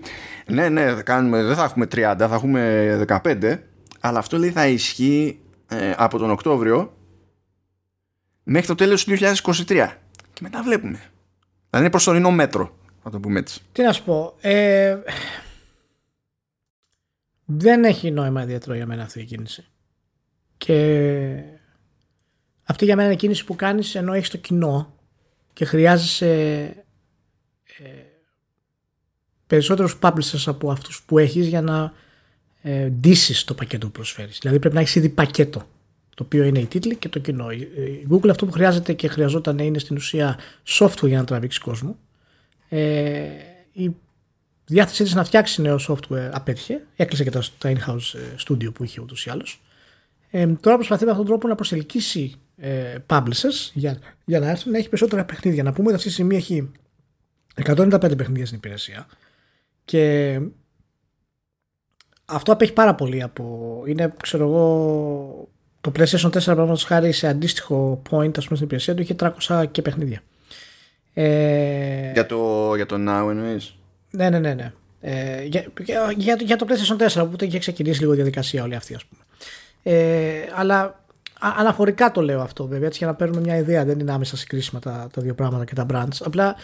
A: ναι ναι κάνουμε, δεν θα έχουμε 30 θα έχουμε 15 αλλά αυτό λέει θα ισχύει ε, από τον Οκτώβριο μέχρι το τέλος του 2023 και μετά βλέπουμε. Δηλαδή είναι προσωρινό μέτρο να το πούμε έτσι.
B: Τι να σου πω ε, δεν έχει νόημα ιδιαίτερο για μένα αυτή η κίνηση και αυτή για μένα είναι η κίνηση που κάνεις ενώ έχεις το κοινό και χρειάζεσαι ε, περισσότερους publishers από αυτούς που έχεις για να ε, ντύσεις το πακέτο που προσφέρεις. Δηλαδή πρέπει να έχεις ήδη πακέτο το οποίο είναι η τίτλη και το κοινό. Η Google αυτό που χρειάζεται και χρειαζόταν είναι στην ουσία software για να τραβήξεις κόσμο. Ε, η διάθεσή της να φτιάξει νέο software απέτυχε. Έκλεισε και τα in-house ε, studio που είχε ούτως ή άλλως. Ε, τώρα προσπαθεί με αυτόν τον τρόπο να προσελκύσει ε, publishers για, για να έρθουν να έχει περισσότερα παιχνίδια. Να πούμε ότι αυτή τη στιγμή έχει 195 παιχνίδια στην υπηρεσία και αυτό απέχει πάρα πολύ από. Είναι, ξέρω εγώ, το PlayStation 4 παραδείγματος χάρη σε αντίστοιχο point ας πούμε, στην υπηρεσία του είχε 300 και παιχνίδια.
A: Ε, για, το, για το Now εννοείς;
B: Ναι, ναι, ναι. ναι. Ε, για, για, για, το PlayStation 4 που είχε ξεκινήσει λίγο διαδικασία όλη αυτή, ας πούμε. Ε, αλλά αναφορικά το λέω αυτό βέβαια, έτσι για να παίρνουμε μια ιδέα. Δεν είναι άμεσα συγκρίσιμα τα, τα δύο πράγματα και τα brands. Απλά,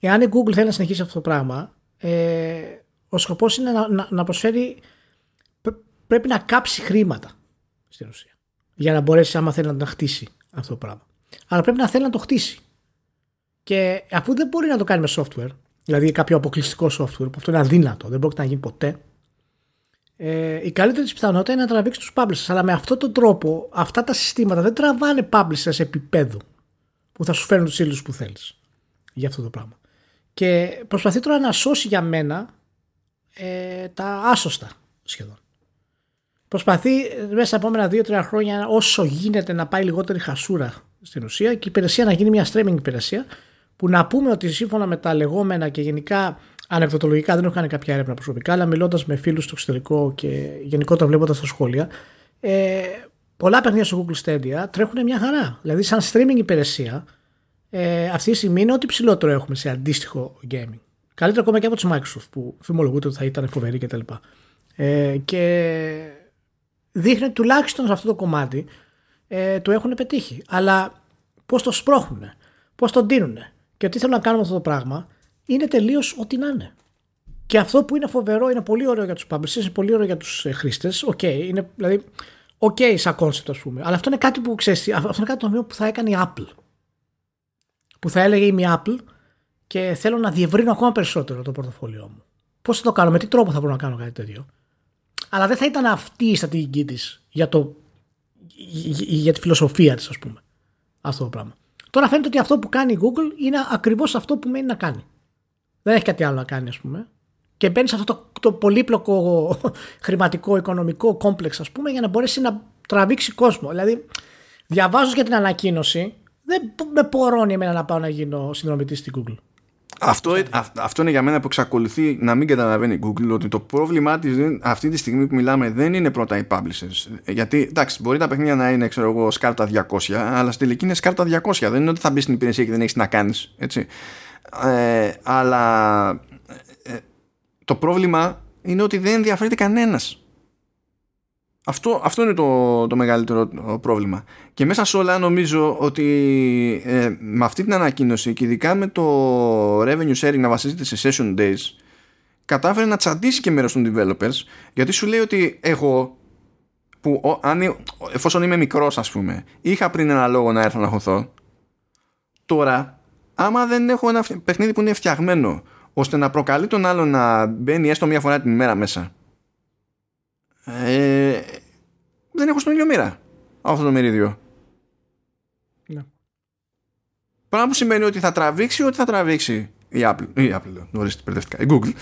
B: εάν η Google θέλει να συνεχίσει αυτό το πράγμα, ε, ο σκοπός είναι να, να, να προσφέρει. Πρέπει να κάψει χρήματα στην ουσία. Για να μπορέσει, άμα θέλει, να το χτίσει αυτό το πράγμα. Αλλά πρέπει να θέλει να το χτίσει. Και αφού δεν μπορεί να το κάνει με software, δηλαδή κάποιο αποκλειστικό software, που αυτό είναι αδύνατο, δεν πρόκειται να γίνει ποτέ, ε, η καλύτερη πιθανότητα είναι να τραβήξεις τους publishers. Αλλά με αυτόν τον τρόπο, αυτά τα συστήματα δεν τραβάνε publishers επίπεδου που θα σου φέρουν τους ήλιου που θέλεις για αυτό το πράγμα. Και προσπαθεί τώρα να σώσει για μένα ε, τα άσωστα σχεδόν. Προσπαθεί μέσα στα επόμενα 2-3 χρόνια όσο γίνεται να πάει λιγότερη χασούρα στην ουσία και η υπηρεσία να γίνει μια streaming υπηρεσία που να πούμε ότι σύμφωνα με τα λεγόμενα και γενικά ανεκδοτολογικά δεν έχω κάνει κάποια έρευνα προσωπικά, αλλά μιλώντας με φίλους στο εξωτερικό και γενικότερα βλέποντας τα σχόλια, ε, πολλά παιχνίδια στο Google Stadia τρέχουν μια χαρά. Δηλαδή, σαν streaming υπηρεσία, ε, αυτή τη στιγμή είναι ό,τι ψηλότερο έχουμε σε αντίστοιχο gaming. Καλύτερα ακόμα και από τη Microsoft που φημολογούνται ότι θα ήταν φοβερή κτλ. Ε, και δείχνει τουλάχιστον σε αυτό το κομμάτι ε, το έχουν πετύχει. Αλλά πώς το σπρώχνουν, πώς το δίνουν και τι θέλουν να κάνουν αυτό το πράγμα είναι τελείως ό,τι να είναι. Και αυτό που είναι φοβερό είναι πολύ ωραίο για τους publishers, είναι πολύ ωραίο για τους ε, χρήστες. Οκ, είναι δηλαδή. OK, okay, σαν concept, ας πούμε. Αλλά αυτό είναι κάτι που ξέρεις, αυτό είναι κάτι το που θα έκανε η Apple. Που θα έλεγε είμαι η Apple και θέλω να διευρύνω ακόμα περισσότερο το πορτοφόλιό μου. Πώς θα το κάνω, με τι τρόπο θα μπορώ να κάνω κάτι τέτοιο. Αλλά δεν θα ήταν αυτή η στρατηγική της για, το, για τη φιλοσοφία της, ας πούμε. Αυτό το πράγμα. Τώρα φαίνεται ότι αυτό που κάνει η Google είναι ακριβώς αυτό που μένει να κάνει. Δεν έχει κάτι άλλο να κάνει, ας πούμε. Και μπαίνει σε αυτό το, το πολύπλοκο χρηματικό, οικονομικό κόμπλεξ, ας πούμε, για να μπορέσει να τραβήξει κόσμο. Δηλαδή, διαβάζω για την ανακοίνωση, δεν με πορώνει εμένα να πάω να γίνω συνδρομητής στην Google.
A: Αυτό, αυτό είναι για μένα που εξακολουθεί να μην καταλαβαίνει η Google ότι το πρόβλημά της αυτή τη στιγμή που μιλάμε δεν είναι πρώτα οι publishers. Γιατί εντάξει, μπορεί τα παιχνίδια να είναι ξέρω εγώ, σκάρτα 200, αλλά στη τελική είναι σκάρτα 200. Δεν είναι ότι θα μπει στην υπηρεσία και δεν έχεις να κάνεις. Ε, αλλά ε, το πρόβλημα είναι ότι δεν ενδιαφέρεται κανένας αυτό, αυτό είναι το, το μεγαλύτερο πρόβλημα. Και μέσα σε όλα νομίζω ότι ε, με αυτή την ανακοίνωση και ειδικά με το revenue sharing να βασίζεται σε session days κατάφερε να τσαντήσει και μέρος των developers γιατί σου λέει ότι εγώ που αν, εφόσον είμαι μικρός ας πούμε είχα πριν ένα λόγο να έρθω να χωθώ τώρα άμα δεν έχω ένα παιχνίδι που είναι φτιαγμένο ώστε να προκαλεί τον άλλο να μπαίνει έστω μία φορά την ημέρα μέσα ε, δεν έχω στον ίδιο μοίρα αυτό το μερίδιο. Ναι. Πράγμα που σημαίνει ότι θα τραβήξει ό,τι θα τραβήξει η Apple, η Apple, νωρίς η Google,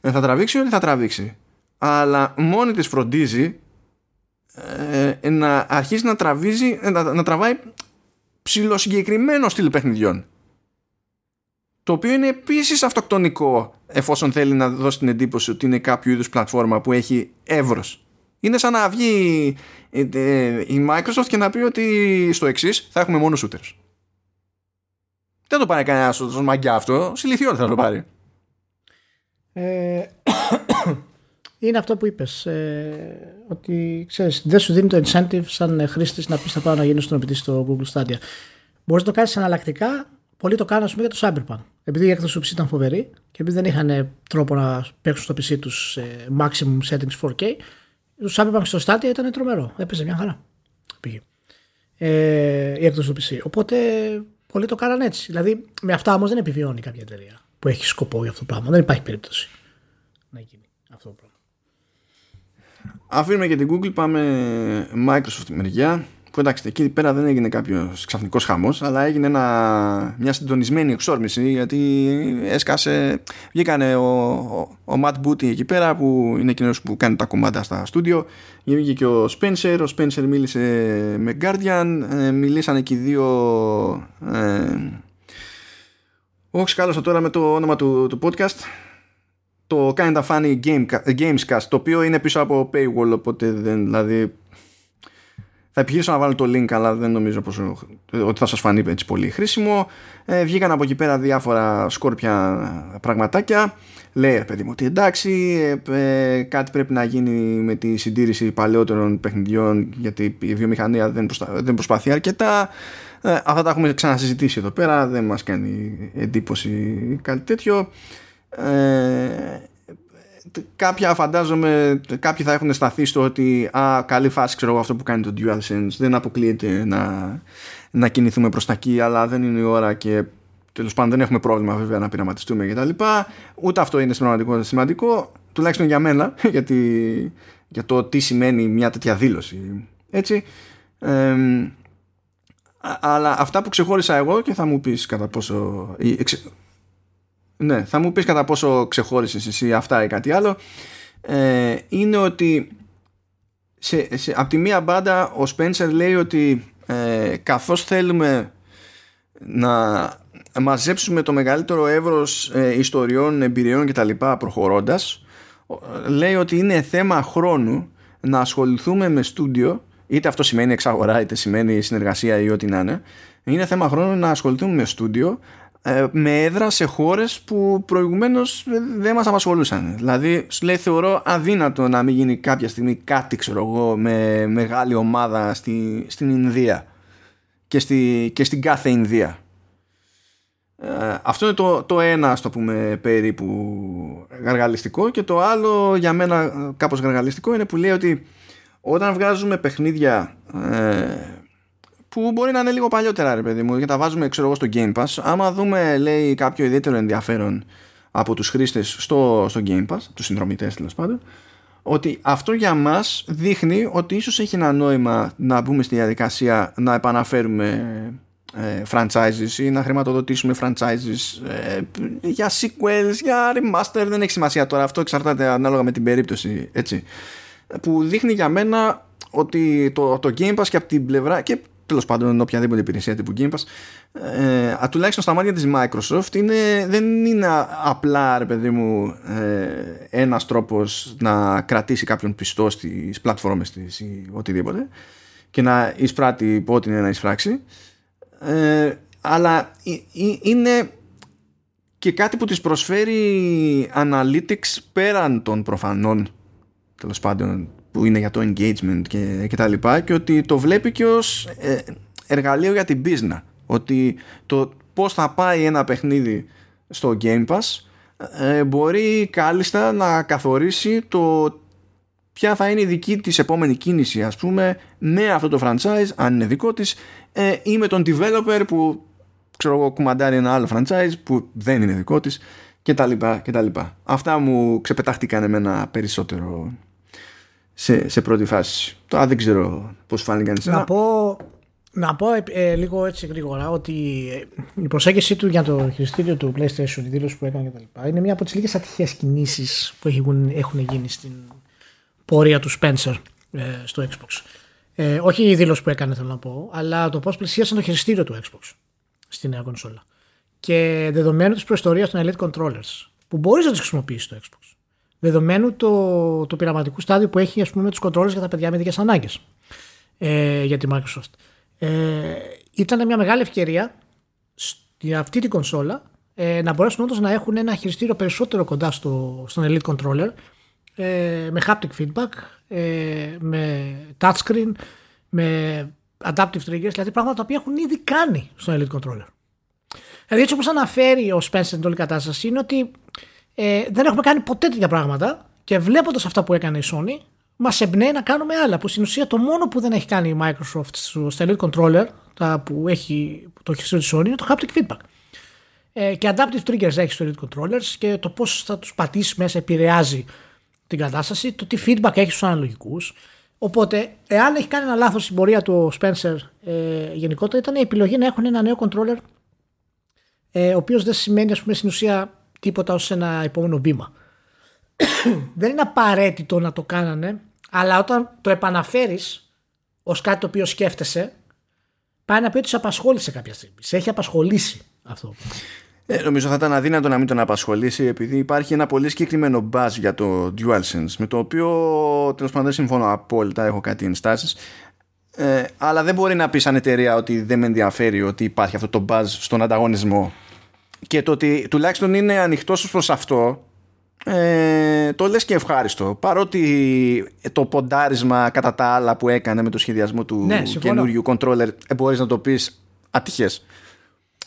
A: ε, θα τραβήξει ό,τι θα τραβήξει. Αλλά μόνη της φροντίζει ε, να αρχίσει να τραβίζει, να, να τραβάει ψηλοσυγκεκριμένο στυλ παιχνιδιών το οποίο είναι επίσης αυτοκτονικό εφόσον θέλει να δώσει την εντύπωση ότι είναι κάποιο είδους πλατφόρμα που έχει εύρος. Είναι σαν να βγει ε, ε, η Microsoft και να πει ότι στο εξής θα έχουμε μόνο shooters. Δεν το πάρει κανένα στο μαγκιά αυτό. Συλληφιότητα θα το πάρει.
B: Ε, είναι αυτό που είπες ε, ότι ξέρεις, δεν σου δίνει το incentive σαν χρήστης να πεις θα πάω να γίνω στον επιτή στο Google Stadia. Μπορείς να το κάνεις αναλλακτικά. Πολλοί το κάνουν για το Cyberpunk. Επειδή η έκδοση του PC ήταν φοβερή και επειδή δεν είχαν τρόπο να παίξουν στο PC τους maximum settings 4K, το Cyberpunk στο Stadia ήταν τρομερό. Έπαιζε μια χαρά. Πήγε. Ε, η έκδοση του PC. Οπότε πολλοί το κάναν έτσι. Δηλαδή με αυτά όμως δεν επιβιώνει κάποια εταιρεία που έχει σκοπό για αυτό το πράγμα. Δεν υπάρχει περίπτωση να γίνει αυτό το πράγμα.
A: Αφήνουμε και την Google, πάμε Microsoft μεριά. Που εντάξει, εκεί πέρα δεν έγινε κάποιος ξαφνικός χαμός, αλλά έγινε ένα, μια συντονισμένη εξόρμηση γιατί έσκασε. Βγήκανε ο, ο, ο Matt Booty εκεί πέρα που είναι εκείνος που κάνει τα κομμάτια στα στούντιο. Βγήκε και ο Spencer. Ο Spencer μίλησε με Guardian. Ε, μιλήσανε και οι δύο. Ε, όχι, κάλωσα τώρα με το όνομα του, του podcast το Kinda Funny game, Gamescast το οποίο είναι πίσω από paywall οπότε δεν, δηλαδή θα επιχειρήσω να βάλω το link αλλά δεν νομίζω πως, ότι θα σας φανεί έτσι πολύ χρήσιμο. Ε, βγήκαν από εκεί πέρα διάφορα σκόρπια πραγματάκια. Λέει παιδί μου ότι εντάξει ε, ε, κάτι πρέπει να γίνει με τη συντήρηση παλαιότερων παιχνιδιών γιατί η βιομηχανία δεν, δεν προσπαθεί αρκετά. Ε, αυτά τα έχουμε ξανασυζητήσει εδώ πέρα δεν μας κάνει εντύπωση κάτι τέτοιο. Ε, κάποια φαντάζομαι κάποιοι θα έχουν σταθεί στο ότι α, καλή φάση ξέρω αυτό που κάνει το DualSense δεν αποκλείεται να, να κινηθούμε προς τα εκεί αλλά δεν είναι η ώρα και τέλος πάντων δεν έχουμε πρόβλημα βέβαια να πειραματιστούμε κτλ. Ούτε αυτό είναι σημαντικό, σημαντικό τουλάχιστον για μένα γιατί, για το τι σημαίνει μια τέτοια δήλωση έτσι ε, αλλά αυτά που ξεχώρισα εγώ και θα μου πεις κατά πόσο ναι, θα μου πεις κατά πόσο ξεχώρισες εσύ αυτά ή κάτι άλλο. Ε, είναι ότι σε, σε, από τη μία μπάντα ο Spencer λέει ότι ε, καθώς θέλουμε να μαζέψουμε το μεγαλύτερο εύρος ε, ιστοριών, εμπειριών κτλ προχωρώντας λέει ότι είναι θέμα χρόνου να ασχοληθούμε με στούντιο είτε αυτό σημαίνει εξαγορά είτε σημαίνει συνεργασία ή ό,τι να είναι είναι θέμα χρόνου να ασχοληθούμε με στούντιο ε, με έδρα σε χώρες που προηγουμένως δεν μας απασχολούσαν. Δηλαδή, σου λέει, θεωρώ αδύνατο να μην γίνει κάποια στιγμή κάτι, ξέρω εγώ, με μεγάλη ομάδα στη, στην Ινδία και, στη, και στην κάθε Ινδία. Ε, αυτό είναι το, το ένα, στο πούμε, περίπου γαργαλιστικό και το άλλο για μένα κάπως γαργαλιστικό είναι που λέει ότι όταν βγάζουμε παιχνίδια ε, που μπορεί να είναι λίγο παλιότερα ρε παιδί μου και τα βάζουμε ξέρω εγώ στο Game Pass. Άμα δούμε λέει κάποιο ιδιαίτερο ενδιαφέρον από τους χρήστες στο, στο Game Pass τους συνδρομητές τέλος πάντων ότι αυτό για μας δείχνει ότι ίσως έχει ένα νόημα να μπούμε στη διαδικασία να επαναφέρουμε ε, franchises ή να χρηματοδοτήσουμε franchises ε, για sequels, για remaster. Δεν έχει σημασία τώρα αυτό εξαρτάται ανάλογα με την περίπτωση έτσι. Που δείχνει για μένα ότι το, το Game Pass και από την πλευρά και τέλος πάντων οποιαδήποτε υπηρεσία τύπου Game Pass. Ε, τουλάχιστον στα μάτια της Microsoft είναι, δεν είναι απλά ρε παιδί μου ε, ένας τρόπος να κρατήσει κάποιον πιστό στις πλατφόρμες της ή οτιδήποτε και να εισπράττει ό,τι είναι να εισπράξει. Ε, αλλά είναι και κάτι που της προσφέρει analytics πέραν των προφανών τέλος πάντων που είναι για το engagement και, και τα λοιπά και ότι το βλέπει και ως ε, εργαλείο για την business ότι το πώς θα πάει ένα παιχνίδι στο Game Pass ε, μπορεί κάλλιστα να καθορίσει το ποια θα είναι η δική της επόμενη κίνηση ας πούμε με αυτό το franchise αν είναι δικό της ε, ή με τον developer που ξέρω εγώ κουμαντάρει ένα άλλο franchise που δεν είναι δικό της και τα λοιπά και τα λοιπά. Αυτά μου ξεπετάχτηκαν εμένα περισσότερο σε, σε πρώτη φάση. Τώρα δεν ξέρω πώς φάνηκαν εσένα.
B: Να πω, να πω ε, λίγο έτσι γρήγορα ότι ε, η προσέγγιση του για το χειριστήριο του PlayStation, η δήλωση που έκανε κτλ. είναι μια από τις λίγες ατυχές κινήσεις που έχουν, έχουν γίνει στην πορεία του Spencer ε, στο Xbox. Ε, όχι η δήλωση που έκανε, θέλω να πω, αλλά το πώς πλησίασαν το χειριστήριο του Xbox στη νέα κονσόλα. Και δεδομένου της προϊστορία των Elite Controllers, που μπορείς να τις χρησιμοποιήσεις το Xbox. Δεδομένου το, το πειραματικού στάδιο που έχει, ας πούμε, με τους controllers για τα παιδιά με ειδικέ ανάγκες ε, για τη Microsoft. Ε, ήταν μια μεγάλη ευκαιρία για αυτή την κονσόλα ε, να μπορέσουν όντως να έχουν ένα χειριστήριο περισσότερο κοντά στο, στον Elite Controller ε, με haptic feedback, ε, με touchscreen, με adaptive triggers, δηλαδή πράγματα τα οποία έχουν ήδη κάνει στον Elite Controller. Δηλαδή έτσι όπως αναφέρει ο Spencer στην όλη κατάσταση είναι ότι ε, δεν έχουμε κάνει ποτέ τέτοια πράγματα και βλέποντας αυτά που έκανε η Sony μας εμπνέει να κάνουμε άλλα. Που στην ουσία το μόνο που δεν έχει κάνει η Microsoft στο Elite Controller, τα που έχει το χειριστήριο τη Sony, είναι το haptic feedback. Ε, και adaptive triggers έχει στο Elite Controllers και το πώς θα τους πατήσει μέσα επηρεάζει την κατάσταση, το τι feedback έχει στους αναλογικούς. Οπότε, εάν έχει κάνει ένα λάθος στην πορεία του Spencer ε, γενικότερα, ήταν η επιλογή να έχουν ένα νέο controller, ε, ο οποίος δεν σημαίνει, ας πούμε, στην ουσία τίποτα ως ένα επόμενο βήμα. δεν είναι απαραίτητο να το κάνανε, αλλά όταν το επαναφέρεις ως κάτι το οποίο σκέφτεσαι, πάει να πει ότι σε απασχόλησε κάποια στιγμή. Σε έχει απασχολήσει αυτό.
A: Ε, νομίζω θα ήταν αδύνατο να μην τον απασχολήσει επειδή υπάρχει ένα πολύ συγκεκριμένο buzz για το DualSense με το οποίο τέλος πάντων δεν συμφωνώ απόλυτα, έχω κάτι ενστάσεις. Ε, αλλά δεν μπορεί να πεις σαν εταιρεία ότι δεν με ενδιαφέρει ότι υπάρχει αυτό το buzz στον ανταγωνισμό και το ότι τουλάχιστον είναι ανοιχτός προς αυτό ε, το λες και ευχάριστο. Παρότι το ποντάρισμα κατά τα άλλα που έκανε με το σχεδιασμό του ναι, καινούριου controller ε, μπορείς να το πεις ατυχές.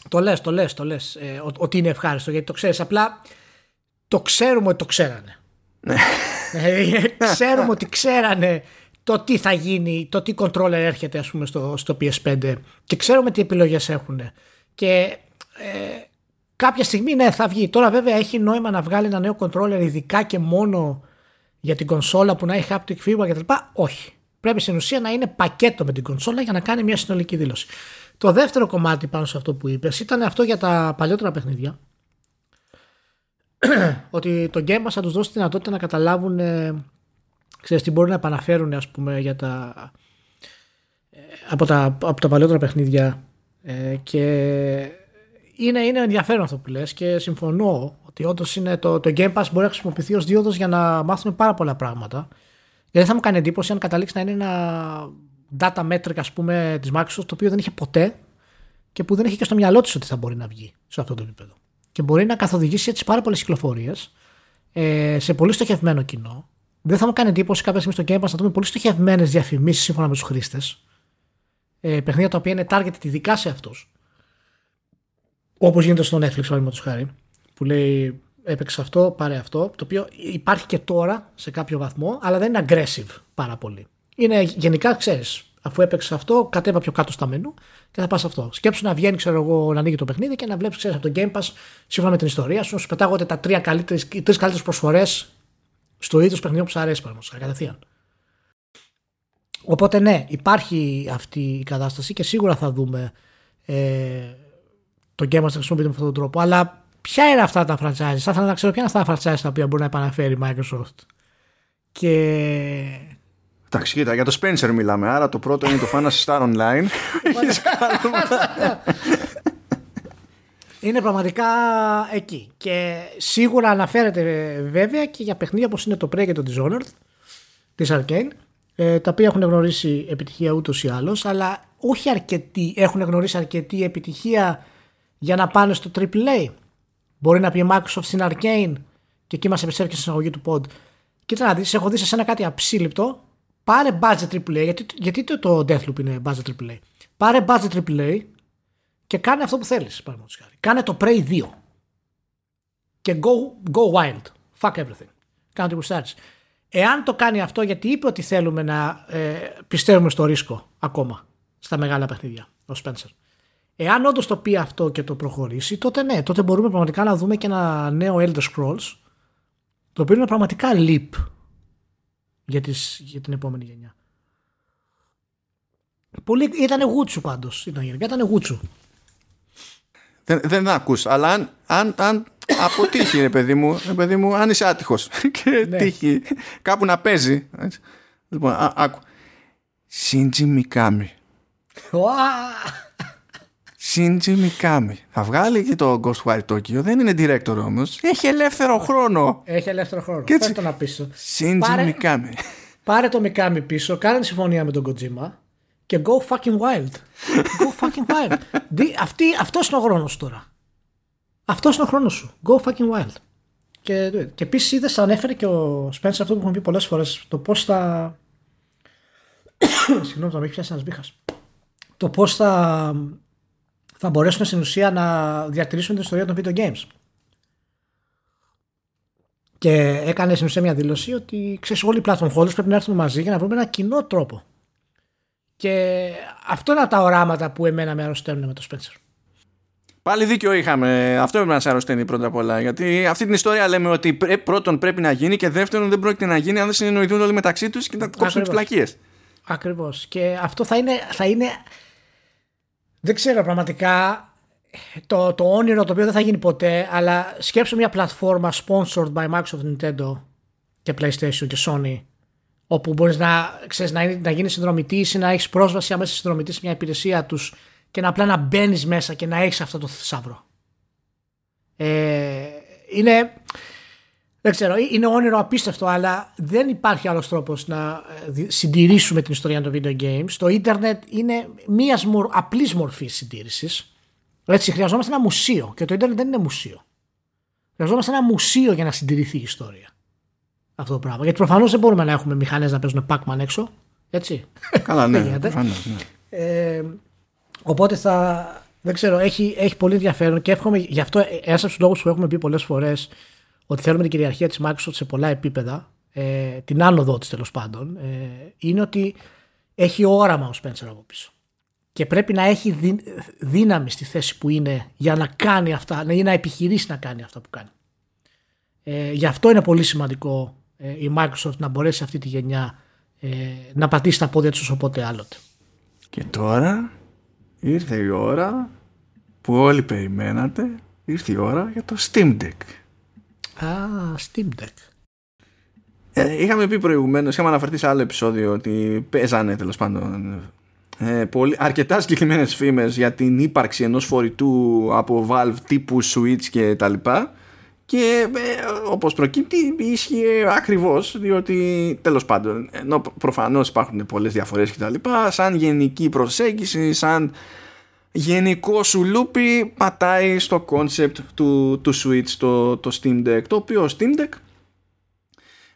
B: Το λες, το λες, το λες ε, ότι είναι ευχάριστο γιατί το ξέρεις. Απλά το ξέρουμε ότι το ξέρανε. Ναι. ε, ξέρουμε ότι ξέρανε το τι θα γίνει, το τι controller έρχεται ας πούμε στο, στο PS5 και ξέρουμε τι επιλογές έχουν και ε, κάποια στιγμή ναι θα βγει. Τώρα βέβαια έχει νόημα να βγάλει ένα νέο controller ειδικά και μόνο για την κονσόλα που να έχει haptic feedback κτλ. Όχι. Πρέπει στην ουσία να είναι πακέτο με την κονσόλα για να κάνει μια συνολική δήλωση. Το δεύτερο κομμάτι πάνω σε αυτό που είπες ήταν αυτό για τα παλιότερα παιχνίδια. ότι το Game Pass θα τους δώσει τη δυνατότητα να καταλάβουν ε, ξέρεις, τι μπορούν να επαναφέρουν ας πούμε για τα, ε, από, τα, από τα παλιότερα παιχνίδια ε, και είναι, είναι ενδιαφέρον αυτό που λες και συμφωνώ ότι όντως το, το Game Pass μπορεί να χρησιμοποιηθεί ως δίωδος για να μάθουμε πάρα πολλά πράγματα. Γιατί δεν θα μου κάνει εντύπωση αν καταλήξει να είναι ένα data metric ας πούμε της Microsoft το οποίο δεν είχε ποτέ και που δεν είχε και στο μυαλό της ότι θα μπορεί να βγει σε αυτό το επίπεδο. Και μπορεί να καθοδηγήσει έτσι πάρα πολλές κυκλοφορίες ε, σε πολύ στοχευμένο κοινό. Δεν θα μου κάνει εντύπωση κάποια στιγμή στο Game Pass να δούμε πολύ στοχευμένες διαφημίσεις σύμφωνα με τους χρήστες. Ε, παιχνίδια τα οποία είναι targeted ειδικά σε αυτούς. Όπως γίνεται στο Netflix, παραδείγματος χάρη, που λέει έπαιξε αυτό, πάρε αυτό, το οποίο υπάρχει και τώρα σε κάποιο βαθμό, αλλά δεν είναι aggressive πάρα πολύ. Είναι γενικά, ξέρεις, αφού έπαιξε αυτό, κατέβα πιο κάτω στα μενού και θα πας αυτό. Σκέψου να βγαίνει, ξέρω εγώ, να ανοίγει το παιχνίδι και να βλέπεις, ξέρεις, από το Game Pass, σύμφωνα με την ιστορία σου, σου πετάγονται τα τρία καλύτερες, οι τρεις καλύτερες προσφορές στο ίδιο παιχνίδι που σου αρέσει, παραδείγματος κατευθείαν. Οπότε ναι, υπάρχει αυτή η κατάσταση και σίγουρα θα δούμε ε, το Game να χρησιμοποιείται με αυτόν τον τρόπο. Αλλά ποια είναι αυτά τα franchise, θα ήθελα να ξέρω ποια είναι αυτά τα franchise τα οποία μπορεί να επαναφέρει η Microsoft. Και.
A: Εντάξει, κοίτα, για το Spencer μιλάμε. Άρα το πρώτο είναι το Fantasy Star Online.
B: είναι πραγματικά εκεί. Και σίγουρα αναφέρεται βέβαια και για παιχνίδια όπως είναι το Prey και το Dishonored της Arcane ε, τα οποία έχουν γνωρίσει επιτυχία ούτως ή άλλως αλλά όχι αρκετοί έχουν γνωρίσει αρκετή επιτυχία για να πάνε στο AAA. Μπορεί να πει η Microsoft στην Arcane και εκεί μας επιστρέφει και στην εισαγωγή του pod. Κοίτα να δεις, έχω δει σε ένα κάτι αψίληπτο. Πάρε budget AAA, γιατί, γιατί το, το Deathloop είναι budget AAA. Πάρε budget AAA και κάνε αυτό που θέλεις. Κάνε το Prey 2. Και go, go wild. Fuck everything. Κάνε το που Εάν το κάνει αυτό γιατί είπε ότι θέλουμε να ε, πιστεύουμε στο ρίσκο ακόμα στα μεγάλα παιχνίδια, ο Spencer. Εάν όντως το πει αυτό και το προχωρήσει, τότε ναι, τότε μπορούμε πραγματικά να δούμε και ένα νέο Elder Scrolls, το οποίο είναι πραγματικά leap για, τις, για την επόμενη γενιά. Πολύ, ήτανε γούτσου πάντως, ήταν γενικά, ήτανε γούτσου.
A: Δεν, δεν ακούς, αλλά αν, αν, αν αποτύχει ρε παιδί μου, ρε παιδί μου, αν είσαι άτυχος και ναι. τύχει κάπου να παίζει. Λοιπόν, άκου. Σίντζι Μικάμι. Σίντζι Μικάμι. Θα βγάλει και το Ghostwire Tokyo. Δεν είναι director όμως. Έχει ελεύθερο χρόνο.
B: Έχει ελεύθερο χρόνο.
A: Και έτσι-
B: Φέρ' το να πίσω.
A: Σίντζι
B: Πάρε-
A: Μικάμι.
B: Πάρε το Mikami πίσω, κάνε συμφωνία με τον Kojima και go fucking wild. Go fucking wild. Δι- αυτή, αυτός είναι ο χρόνος τώρα. Αυτός είναι ο χρόνος σου. Go fucking wild. Και, και επίσης είδες, ανέφερε και ο Spencer αυτό που έχουμε πει πολλές φορές, το πώς θα. Συγγνώμη, το με έχει πιάσει ένας μπήχας. Το πώς θα, θα μπορέσουν στην ουσία να διατηρήσουν την ιστορία των video games. Και έκανε στην ουσία μια δήλωση ότι ξέρεις, όλοι οι platform holders πρέπει να έρθουν μαζί για να βρούμε ένα κοινό τρόπο. Και αυτό είναι από τα οράματα που εμένα με αρρωσταίνουν με το Spencer.
A: Πάλι δίκιο είχαμε. Αυτό πρέπει να σε αρρωσταίνει πρώτα απ' όλα. Γιατί αυτή την ιστορία λέμε ότι πρέ- πρώτον πρέπει να γίνει και δεύτερον δεν πρόκειται να γίνει αν δεν συνεννοηθούν όλοι μεταξύ τους και να κόψουν τις
B: Ακριβώς.
A: πλακίες.
B: Ακριβώς. Και αυτό θα είναι, θα είναι. Δεν ξέρω πραγματικά το, το όνειρο το οποίο δεν θα γίνει ποτέ, αλλά σκέψου μια πλατφόρμα sponsored by Microsoft, Nintendo και PlayStation και Sony, όπου μπορείς να, ξέρεις, να, είναι- να γίνεις συνδρομητής ή να έχεις πρόσβαση αμέσως συνδρομητής σε μια υπηρεσία τους και να απλά να μπαίνεις μέσα και να έχεις αυτό το θησαύρο. Ε, είναι. Δεν ξέρω, είναι όνειρο απίστευτο, αλλά δεν υπάρχει άλλος τρόπος να ε, δι- συντηρήσουμε την ιστορία των video games. Το ίντερνετ είναι μίας απλής μορφής συντήρησης. Έτσι, χρειαζόμαστε ένα μουσείο και το ίντερνετ δεν είναι μουσείο. Χρειαζόμαστε ένα μουσείο για να συντηρηθεί η ιστορία. Αυτό το πράγμα. Γιατί προφανώς δεν μπορούμε να έχουμε μηχανές να παίζουν Pac-Man έξω. Έτσι.
A: Καλά,
B: Δεν
A: ναι.
B: γίνεται.
A: προφανώς, ναι.
B: Ε, οπότε θα. Δεν ξέρω, έχει, έχει πολύ ενδιαφέρον και εύχομαι. Γι' αυτό ένας από τους λόγους που έχουμε πει πολλές φορές ότι θέλουμε την κυριαρχία της Microsoft σε πολλά επίπεδα, ε, την άνοδο της τέλος πάντων, ε, είναι ότι έχει όραμα ο Spencer από πίσω. Και πρέπει να έχει δύ- δύναμη στη θέση που είναι για να κάνει αυτά, ή να επιχειρήσει να κάνει αυτά που κάνει. Ε, γι' αυτό είναι πολύ σημαντικό ε, η Microsoft να μπορέσει αυτή τη γενιά ε, να πατήσει τα πόδια της όσο πότε άλλοτε.
A: Και τώρα ήρθε η ώρα που όλοι περιμένατε. Ήρθε η ώρα για το Steam Deck.
B: Α, Steam Deck.
A: Ε, είχαμε πει προηγουμένως, είχαμε αναφερθεί σε άλλο επεισόδιο ότι παίζανε τέλος πάντων ε, πολύ, αρκετά συγκεκριμένες φήμες για την ύπαρξη ενός φορητού από Valve τύπου Switch και τα λοιπά και ε, όπως προκύπτει ίσχυε ακριβώς διότι τέλος πάντων ενώ προφανώς υπάρχουν πολλές διαφορές και τα λοιπά σαν γενική προσέγγιση σαν γενικό σου λούπι πατάει στο concept του, του Switch το, το Steam Deck το οποίο Steam Deck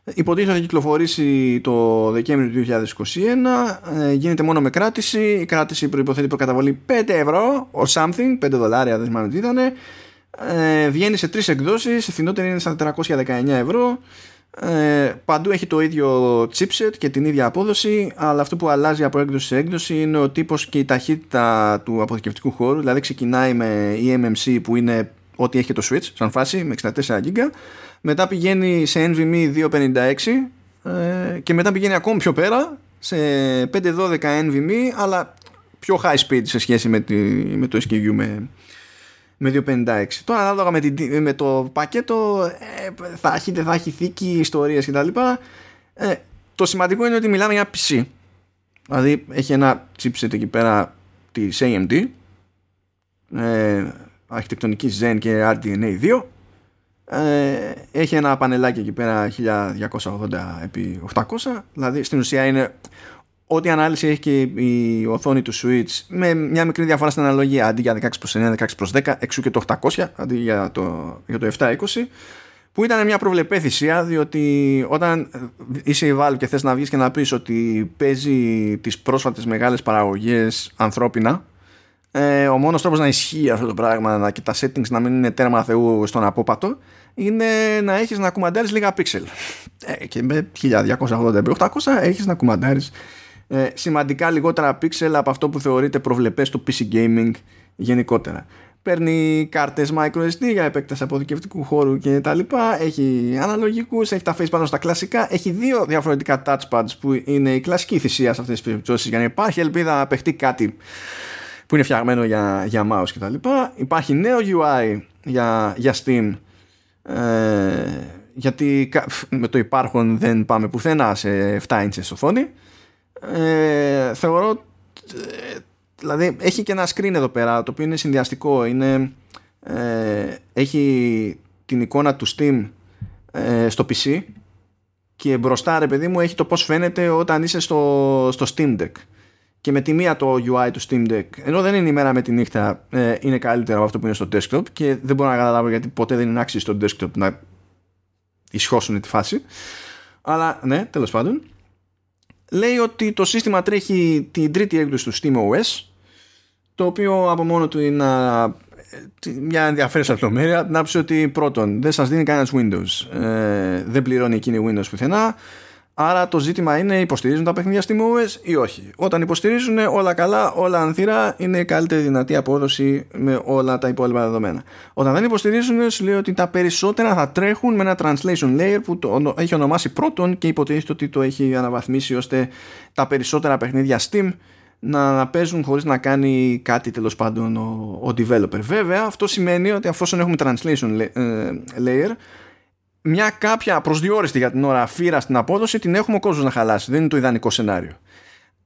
A: Υποτίθεται θα κυκλοφορήσει το Δεκέμβριο του 2021. Ε, γίνεται μόνο με κράτηση. Η κράτηση προϋποθέτει προκαταβολή 5 ευρώ or something, 5 δολάρια, δεν θυμάμαι τι ήταν. Ε, βγαίνει σε τρεις εκδόσεις. Η φθηνότερη είναι στα 419 ευρώ. Ε, παντού έχει το ίδιο chipset και την ίδια απόδοση, αλλά αυτό που αλλάζει από έκδοση σε έκδοση είναι ο τύπος και η ταχύτητα του αποθηκευτικού χώρου. Δηλαδή ξεκινάει με eMMC που είναι ό,τι έχει το Switch, σαν φάση, με 64 GB μετά πηγαίνει σε NVMe 256 ε, και μετά πηγαίνει ακόμη πιο πέρα σε 512 NVMe αλλά πιο high speed σε σχέση με, τη, με το SKU με, με 256 τώρα ανάλογα με, την, με το πακέτο ε, θα, έχει, θα έχει θήκη ιστορίες κτλ. Ε, το σημαντικό είναι ότι μιλάμε για PC δηλαδή έχει ένα chipset εκεί πέρα της AMD ε, αρχιτεκτονική Zen και RDNA 2 ε, έχει ένα πανελάκι εκεί πέρα 1280 επί 800 δηλαδή στην ουσία είναι ό,τι ανάλυση έχει και η οθόνη του Switch με μια μικρή διαφορά στην αναλογία. Αντί για 16 προς 9, 16 προς 10 εξού και το 800 αντί για το, για το 720 που ήταν μια προβλεπέ θυσία διότι όταν είσαι η Valve και θες να βγεις και να πεις ότι παίζει τις πρόσφατες μεγάλες παραγωγές ανθρώπινα ε, ο μόνος τρόπος να ισχύει αυτό το πράγμα να, και τα settings να μην είναι τέρμα θεού στον απόπατο είναι να έχεις να κουμαντάρεις λίγα πίξελ ε, και με 1280x800 έχεις να κουμαντάρεις ε, σημαντικά λιγότερα πίξελ από αυτό που θεωρείται προβλεπές στο PC gaming γενικότερα παίρνει κάρτες microSD για επέκταση αποθηκευτικού χώρου και τα λοιπά έχει αναλογικούς, έχει τα face πάνω στα κλασικά έχει δύο διαφορετικά touchpads που είναι η κλασική θυσία σε αυτές τις περιπτώσεις για να υπάρχει ελπίδα να παιχτεί κάτι που είναι φτιαγμένο για, για mouse και τα λοιπά. Υπάρχει νέο UI για, για Steam ε, γιατί με το υπάρχον δεν πάμε πουθενά σε 7 inches οθόνη ε, θεωρώ ε, δηλαδή έχει και ένα screen εδώ πέρα το οποίο είναι συνδυαστικό. Είναι, ε, έχει την εικόνα του Steam ε, στο PC και μπροστά ρε παιδί μου έχει το πως φαίνεται όταν είσαι στο, στο Steam Deck. Και με τη μία το UI του Steam Deck. Ενώ δεν είναι η μέρα με τη νύχτα ε, είναι καλύτερο από αυτό που είναι στο desktop και δεν μπορώ να καταλάβω γιατί ποτέ δεν είναι άξιο στο desktop να ισχώσουν τη φάση. Αλλά ναι τέλος πάντων λέει ότι το σύστημα τρέχει την τρίτη έκδοση του SteamOS το οποίο από μόνο του είναι μια ενδιαφέρουσα λεπτομέρεια. Να πει ότι πρώτον δεν σας δίνει κανένας Windows. Ε, δεν πληρώνει εκείνη Windows πουθενά άρα το ζήτημα είναι υποστηρίζουν τα παιχνίδια SteamOS ή όχι όταν υποστηρίζουν όλα καλά όλα ανθυρά είναι η καλύτερη δυνατή απόδοση με όλα τα υπόλοιπα δεδομένα όταν δεν υποστηρίζουν σου λέει ότι τα περισσότερα θα τρέχουν με ένα translation layer που το έχει ονομάσει πρώτον και υποτίθεται ότι το έχει αναβαθμίσει ώστε τα περισσότερα παιχνίδια Steam να παίζουν χωρίς να κάνει κάτι τέλος πάντων ο, ο developer. Βέβαια αυτό σημαίνει ότι αφόσον έχουμε translation ε, layer μια κάποια προσδιορίστη για την ώρα φύρα στην απόδοση την έχουμε ο κόσμος να χαλάσει. Δεν είναι το ιδανικό σενάριο.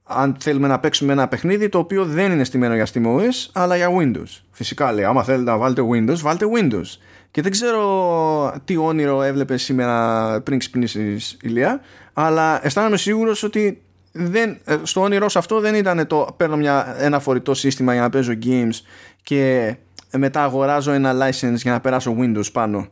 A: Αν θέλουμε να παίξουμε ένα παιχνίδι το οποίο δεν είναι στημένο για SteamOS αλλά για Windows. Φυσικά λέει άμα θέλετε να βάλετε Windows βάλτε Windows. Και δεν ξέρω τι όνειρο έβλεπες σήμερα πριν ξυπνήσεις Ηλία αλλά αισθάνομαι σίγουρος ότι δεν, ε, στο όνειρό σε αυτό δεν ήταν το παίρνω μια, ένα φορητό σύστημα για να παίζω games και μετά αγοράζω ένα license για να περάσω Windows πάνω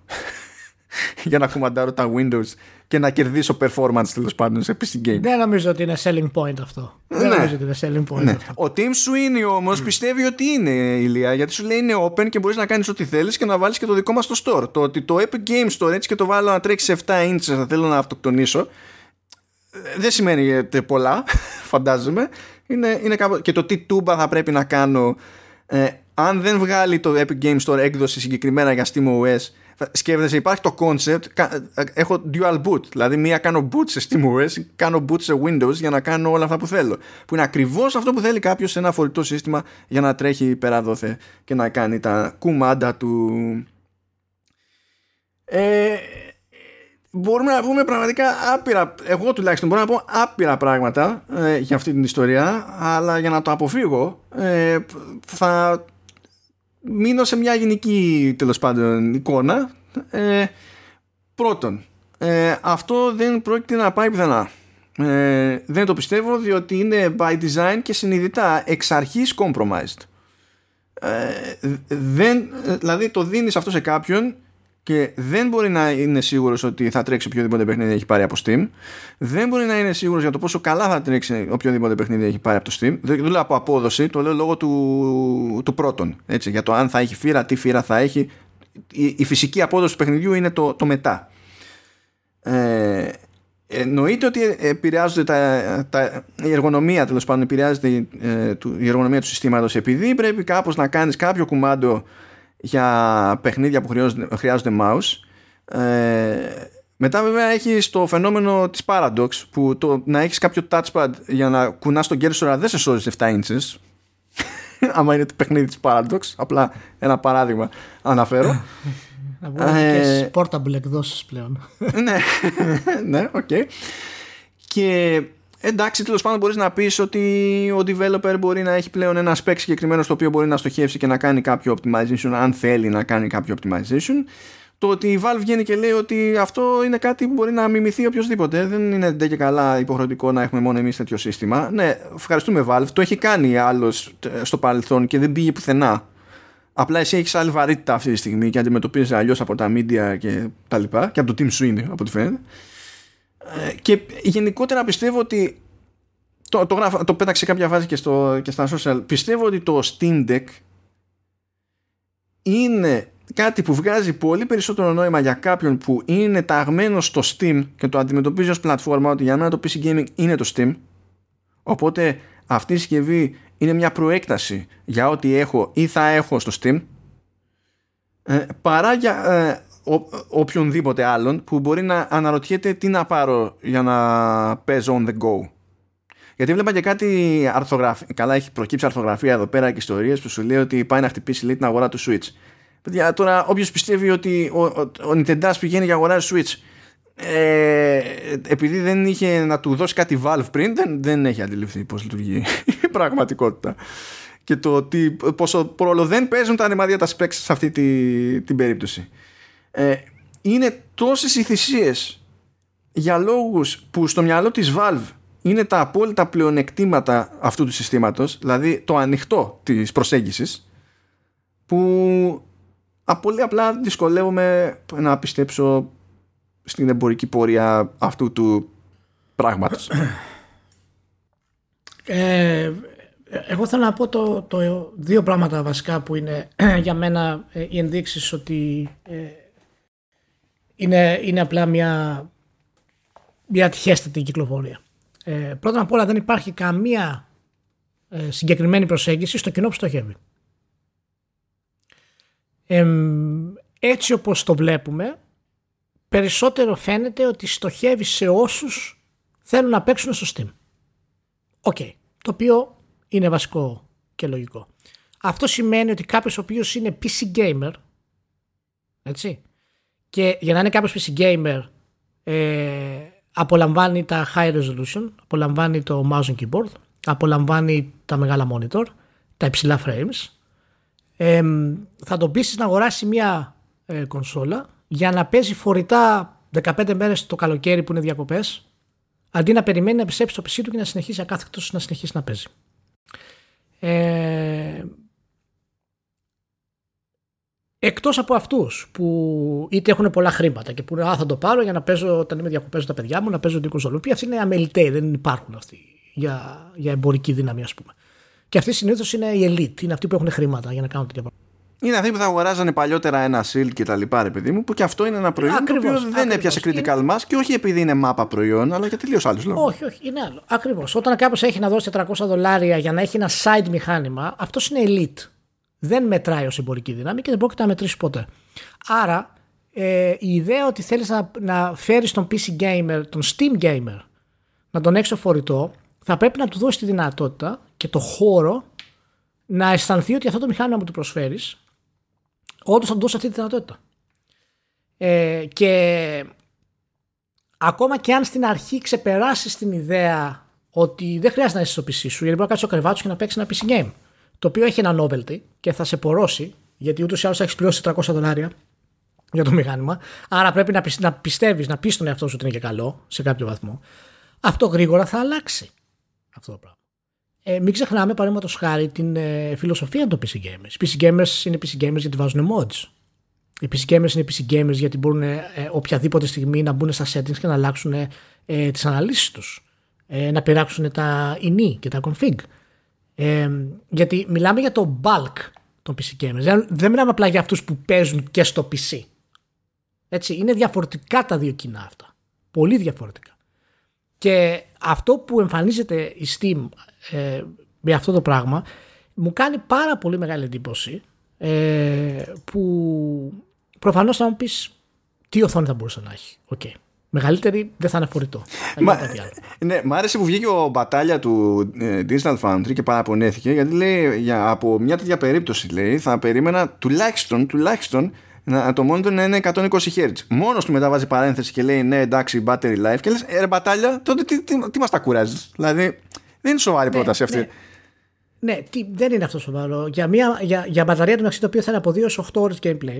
A: για να κουμαντάρω τα Windows και να κερδίσω performance τέλος πάντων σε PC game.
B: Δεν νομίζω ότι είναι selling point αυτό. Ναι. Δεν νομίζω ότι είναι selling point. Ναι. Αυτό.
A: Ο Team Sweeney όμως mm. πιστεύει ότι είναι ηλία γιατί σου λέει είναι open και μπορείς να κάνεις ό,τι θέλεις και να βάλεις και το δικό μας στο store. Το ότι το Epic Game Store έτσι και το βάλω να τρέξει σε 7 inches θα θέλω να αυτοκτονήσω δεν σημαίνει πολλά, φαντάζομαι. Είναι, είναι κάπου... Και το τι τούμπα θα πρέπει να κάνω ε, αν δεν βγάλει το Epic Game Store έκδοση συγκεκριμένα για SteamOS σκέφτεσαι υπάρχει το concept ε, έχω dual boot δηλαδή μία κάνω boot σε SteamOS κάνω boot σε Windows για να κάνω όλα αυτά που θέλω που είναι ακριβώς αυτό που θέλει κάποιος σε ένα φορητό σύστημα για να τρέχει πέρα δόθε και να κάνει τα κουμάντα του. Ε, μπορούμε να πούμε πραγματικά άπειρα, εγώ τουλάχιστον μπορώ να πω άπειρα πράγματα ε, για αυτή την ιστορία, αλλά για να το αποφύγω ε, θα μείνω σε μια γενική τέλος πάντων εικόνα. Ε, πρώτον, ε, αυτό δεν πρόκειται να πάει πιθανά. Ε, δεν το πιστεύω διότι είναι by design και συνειδητά εξ αρχής compromised. Ε, δεν, δηλαδή το δίνεις αυτό σε κάποιον και δεν μπορεί να είναι σίγουρος ότι θα τρέξει οποιοδήποτε παιχνίδι έχει πάρει από Steam. Δεν μπορεί να είναι σίγουρος για το πόσο καλά θα τρέξει οποιοδήποτε παιχνίδι έχει πάρει από το Steam. Δεν το λέω από απόδοση, το λέω λόγω του, του πρώτον. Έτσι, για το αν θα έχει φύρα, τι φύρα θα έχει. Η, η φυσική απόδοση του παιχνιδιού είναι το, το μετά. Ε, εννοείται ότι επηρεάζονται τα, τα, η εργονομία τέλος πάντων επηρεάζεται ε, η εργονομία του συστήματος επειδή πρέπει κάπως να κάνεις κάποιο κουμάντο για παιχνίδια που χρειάζονται, χρειάζονται mouse. Ε, μετά βέβαια έχει το φαινόμενο της Paradox που το να έχεις κάποιο touchpad για να κουνάς τον cursor δεν σε σώζει 7 inches άμα είναι το παιχνίδι της Paradox απλά ένα παράδειγμα αναφέρω
B: να βγουν ε, portable εκδόσεις πλέον
A: ναι, ναι, OK okay. και εντάξει τέλος πάντων μπορείς να πεις ότι ο developer μπορεί να έχει πλέον ένα spec συγκεκριμένο στο οποίο μπορεί να στοχεύσει και να κάνει κάποιο optimization αν θέλει να κάνει κάποιο optimization το ότι η Valve βγαίνει και λέει ότι αυτό είναι κάτι που μπορεί να μιμηθεί οποιοδήποτε. Δεν είναι ντε και καλά υποχρεωτικό να έχουμε μόνο εμείς τέτοιο σύστημα. Ναι, ευχαριστούμε Valve. Το έχει κάνει άλλος στο παρελθόν και δεν πήγε πουθενά. Απλά εσύ έχεις άλλη βαρύτητα αυτή τη στιγμή και αντιμετωπίζεις αλλιώς από τα media και τα λοιπά και από το Team Sweeney από ό,τι φαίνεται. Ε, και γενικότερα πιστεύω ότι το, το, το πέταξε κάποια φάση και, στο, και στα social. Πιστεύω ότι το Steam Deck είναι κάτι που βγάζει πολύ περισσότερο νόημα για κάποιον που είναι ταγμένο στο Steam και το αντιμετωπίζει ως πλατφόρμα ότι για μένα το PC Gaming είναι το Steam. Οπότε αυτή η συσκευή είναι μια προέκταση για ό,τι έχω ή θα έχω στο Steam. Ε, παρά για ε, οποιονδήποτε άλλον που μπορεί να αναρωτιέται τι να πάρω για να παίζω on the go. Γιατί βλέπα και κάτι αρθογραφία. Καλά, έχει προκύψει αρθογραφία εδώ πέρα και ιστορίες που σου λέει ότι πάει να χτυπήσει λέει, την αγορά του Switch. Παιδιά, τώρα όποιος πιστεύει ότι ο, ο, ο Nintendo πηγαίνει για αγορά Switch ε, επειδή δεν είχε να του δώσει κάτι Valve πριν δεν, δεν έχει αντιληφθεί πώς λειτουργεί η πραγματικότητα και το ότι πόσο πρόλο δεν παίζουν τα ανεμάδια τα specs σε αυτή τη, την περίπτωση ε, είναι τόσες οι θυσίες για λόγους που στο μυαλό της Valve είναι τα απόλυτα πλεονεκτήματα αυτού του συστήματος δηλαδή το ανοιχτό της προσέγγισης που πολύ απλά δυσκολεύομαι να πιστέψω στην εμπορική πορεία αυτού του πράγματος.
B: Ε, εγώ θέλω να πω το, το δύο πράγματα βασικά που είναι για μένα ε, οι ενδείξεις ότι ε, είναι, είναι απλά μια, μια τυχαιότατη κυκλοφορία. Ε, πρώτα απ' όλα δεν υπάρχει καμία ε, συγκεκριμένη προσέγγιση στο κοινό που στοχεύει. Ε, έτσι όπως το βλέπουμε περισσότερο φαίνεται ότι στοχεύει σε όσους θέλουν να παίξουν στο Steam. OK. Το οποίο είναι βασικό και λογικό. Αυτό σημαίνει ότι κάποιος ο οποίος είναι PC gamer έτσι και για να είναι κάποιος PC gamer ε, απολαμβάνει τα high resolution, απολαμβάνει το mouse and keyboard, απολαμβάνει τα μεγάλα monitor, τα υψηλά frames. Ε, θα τον πείσει να αγοράσει μια ε, κονσόλα για να παίζει φορητά 15 μέρες το καλοκαίρι που είναι διακοπές αντί να περιμένει να επιστρέψει στο PC του και να συνεχίσει ακάθεκτος να συνεχίσει να παίζει. Ε, εκτός από αυτούς που είτε έχουν πολλά χρήματα και που α, θα το πάρω για να παίζω όταν είμαι διακοπές τα παιδιά μου, να παίζω την κονσολοπή, αυτοί είναι αμεληταίοι, δεν υπάρχουν αυτοί για, για εμπορική δύναμη ας πούμε. Και αυτοί συνήθως είναι οι elite, είναι αυτοί που έχουν χρήματα για να κάνουν τέτοια πράγματα
A: είναι αυτοί που θα αγοράζανε παλιότερα ένα Shield και τα λοιπά, ρε παιδί μου, που και αυτό είναι ένα προϊόν ακριβώς, το οποίο δεν έπιασε critical είναι... mass και όχι επειδή είναι μάπα προϊόν, αλλά για τελείως άλλους λόγους.
B: Όχι, όχι, είναι άλλο. Ακριβώς. Όταν κάποιος έχει να δώσει 400 δολάρια για να έχει ένα side μηχάνημα, αυτός είναι elite. Δεν μετράει ως εμπορική δύναμη και δεν πρόκειται να μετρήσει ποτέ. Άρα, ε, η ιδέα ότι θέλεις να, να φέρεις τον PC gamer, τον Steam gamer, να τον έξω φορητό, θα πρέπει να του δώσεις τη δυνατότητα και το χώρο να αισθανθεί ότι αυτό το μηχάνημα που του προσφέρεις όντως θα του δώσει αυτή τη δυνατότητα. Ε, και ακόμα και αν στην αρχή ξεπεράσεις την ιδέα ότι δεν χρειάζεται να είσαι στο PC σου, γιατί μπορεί να κάτσεις στο κρεβάτι και να παίξεις ένα PC game, το οποίο έχει ένα novelty και θα σε πορώσει, γιατί ούτως ή άλλως έχεις πληρώσει 300 δολάρια για το μηχάνημα. Άρα πρέπει να, να πιστεύεις, να πεις στον εαυτό σου ότι είναι και καλό σε κάποιο βαθμό. Αυτό γρήγορα θα αλλάξει αυτό το πράγμα. Ε, μην ξεχνάμε παραδείγματος χάρη την ε, φιλοσοφία των PC gamers. Οι PC gamers είναι PC gamers γιατί βάζουν mods. Οι PC gamers είναι PC gamers γιατί μπορούν ε, οποιαδήποτε στιγμή να μπουν στα settings και να αλλάξουν ε, τις αναλύσεις τους. Ε, να πειράξουν τα ini και τα config. Ε, γιατί μιλάμε για το bulk των PC gamers. Δεν, δεν μιλάμε απλά για αυτούς που παίζουν και στο PC. Έτσι, είναι διαφορετικά τα δύο κοινά αυτά. Πολύ διαφορετικά. Και αυτό που εμφανίζεται η Steam ε, με αυτό το πράγμα μου κάνει πάρα πολύ μεγάλη εντύπωση ε, που προφανώς θα μου πεις τι οθόνη θα μπορούσε να έχει. Okay. Μεγαλύτερη δεν θα είναι φορητό.
A: Μα, ναι, μ' άρεσε που βγήκε ο μπατάλια του ε, Digital Foundry και παραπονέθηκε γιατί λέει για, από μια τέτοια περίπτωση λέει θα περίμενα τουλάχιστον, τουλάχιστον να, το monitor να είναι 120 Hz. Μόνος του μεταβάζει παρένθεση και λέει ναι εντάξει battery life και λες, ε, ρε μπατάλια τότε τι, τι, τι, μας τα κουράζεις; Δηλαδή δεν είναι σοβαρή ναι, πρόταση αυτή.
B: Ναι, ναι τι, δεν είναι αυτό σοβαρό. Για, μια, για, για μπαταρία του μεταξύ το οποίο θα είναι από 2 έως 8 ώρες gameplay,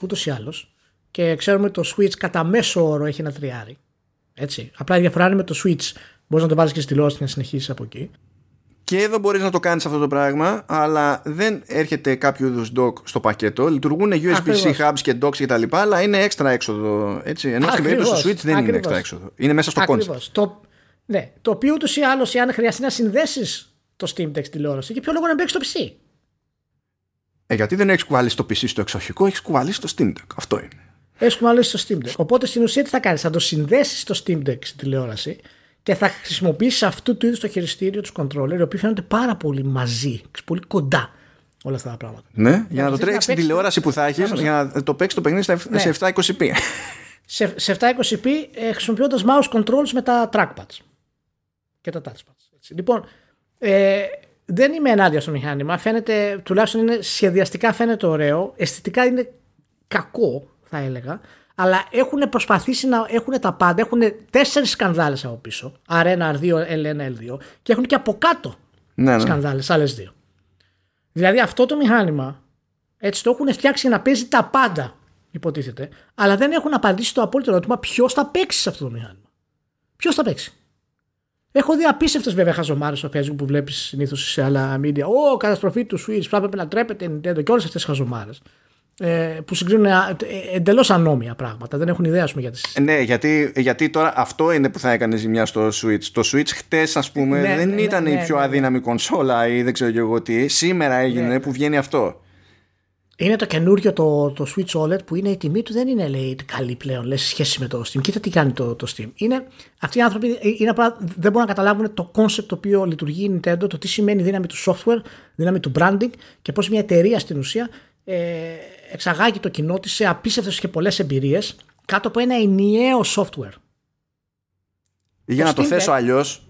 B: ούτως ή άλλως. Και ξέρουμε ότι το Switch κατά μέσο όρο έχει ένα τριάρι. Έτσι. Απλά η διαφορά είναι με το Switch. Μπορείς να το βάλεις και στη τηλεόραση και να συνεχίσεις από εκεί.
A: Και εδώ μπορείς να το κάνεις αυτό το πράγμα, αλλά δεν έρχεται κάποιο είδους dock στο πακέτο. Λειτουργούν USB-C hubs και docks κτλ. Αλλά είναι έξτρα έξοδο. Έτσι. Ενώ στην περίπτωση του Switch δεν είναι έξτρα έξοδο. Είναι μέσα στο concept.
B: Το, ναι, το οποίο ούτως ή άλλως, αν χρειαστεί να συνδέσεις το Steam Deck τηλεόραση, για ποιο λόγο να μπει στο PC.
A: Ε, γιατί δεν έχεις κουβαλήσει το PC στο εξοχικό, έχεις κουβαλήσει το Steam Deck. Αυτό είναι.
B: Έχει κουβαλήσει το Steam Deck. Οπότε στην ουσία τι θα κάνεις, θα το συνδέσεις το Steam Deck στην τηλεόραση και θα χρησιμοποιήσεις αυτού του είδους το χειριστήριο τους controller, οι οποίοι φαίνονται πάρα πολύ μαζί, πολύ κοντά όλα αυτά τα πράγματα.
A: Ναι, για να το τρέξεις την τηλεόραση που θα έχεις, για να το παίξεις το παιχνίδι σε 720p. Ναι.
B: Σε, 720p ε, χρησιμοποιώντας mouse controls με τα trackpads και τα touchpads. Λοιπόν, ε, δεν είμαι ενάντια στο μηχάνημα. Φαίνεται, τουλάχιστον είναι, σχεδιαστικά φαίνεται ωραίο. Αισθητικά είναι κακό, θα έλεγα. Αλλά έχουν προσπαθήσει να έχουν τα πάντα. Έχουν τέσσερις σκανδάλες από πίσω. R1, R2, L1, L2. Και έχουν και από κάτω
A: Ναι, ναι.
B: σκανδάλες, άλλες δύο. Δηλαδή αυτό το μηχάνημα έτσι το έχουν φτιάξει για να παίζει τα πάντα, υποτίθεται. Αλλά δεν έχουν απαντήσει το απόλυτο ερώτημα ποιος θα παίξει σε αυτό το μηχάνημα. Ποιος θα παίξει. Έχω δει απίστευτες βέβαια χαζομάρες στο Facebook που βλέπεις συνήθως σε άλλα media. Ω, καταστροφή του Switch, θα έπρεπε να τρέπεται η Nintendo και όλες αυτές τις χαζομάρες. Ε, που συγκρίνουν εντελώς ανώμια πράγματα. Δεν έχουν ιδέα, ας πούμε, για τι.
A: Ε, Ναι, γιατί, γιατί τώρα αυτό είναι που θα έκανε ζημιά στο Switch. Το Switch χτες, ας πούμε,
B: Ναι,
A: δεν
B: ναι,
A: ήταν
B: ναι,
A: η
B: ναι,
A: πιο
B: ναι.
A: αδύναμη κονσόλα ή δεν ξέρω και εγώ τι. Σήμερα έγινε
B: Ναι.
A: που βγαίνει αυτό.
B: Είναι το καινούριο το, το Switch OLED που είναι η τιμή του δεν είναι λέει, καλή πλέον λέει, σε σχέση με το Steam. Κοίτα τι κάνει το, το Steam. Είναι, αυτοί οι άνθρωποι είναι απλά, δεν μπορούν να καταλάβουν το concept το οποίο λειτουργεί η Nintendo, το τι σημαίνει δύναμη του software, δύναμη του branding και πώς μια εταιρεία στην ουσία ε, εξαγάγει το κοινό της σε απίστευτες και πολλές εμπειρίες κάτω από ένα ενιαίο software.
A: Για να το
B: Steam
A: θέσω
B: Deck-
A: αλλιώς,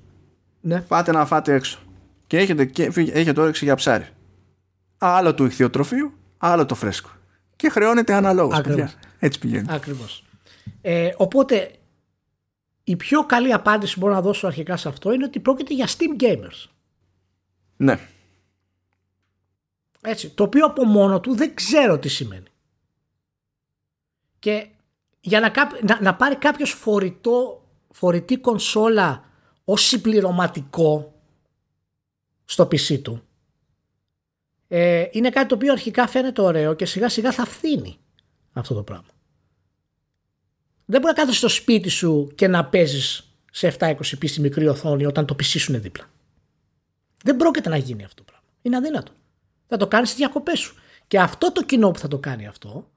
B: Ναι.
A: πάτε να φάτε έξω. Και έχετε, και έχετε όρεξη για ψάρι. Άλλο του ηχθειοτροφείου, άλλο το φρέσκο. Και χρεώνεται αναλόγως.
B: Ακριβώς.
A: παιδιά. Έτσι πηγαίνει.
B: Ακριβώς. Ε, οπότε η πιο καλή απάντηση που μπορώ να δώσω αρχικά σε αυτό είναι ότι πρόκειται για Steam Gamers.
A: Ναι.
B: Έτσι, το οποίο από μόνο του δεν ξέρω τι σημαίνει. Και για να, κάπ- να, να πάρει κάποιος φορητό, φορητή κονσόλα ως συμπληρωματικό στο PC του ε, είναι κάτι το οποίο αρχικά φαίνεται ωραίο και σιγά σιγά θα φθήνει αυτό το πράγμα. Δεν μπορεί να κάθεσαι στο σπίτι σου και να παίζεις σε 720p στη μικρή οθόνη όταν το PC σου είναι δίπλα. Δεν πρόκειται να γίνει αυτό το πράγμα. Είναι αδύνατο. Θα το κάνεις στις διακοπές σου. Και αυτό το κοινό που θα το κάνει αυτό,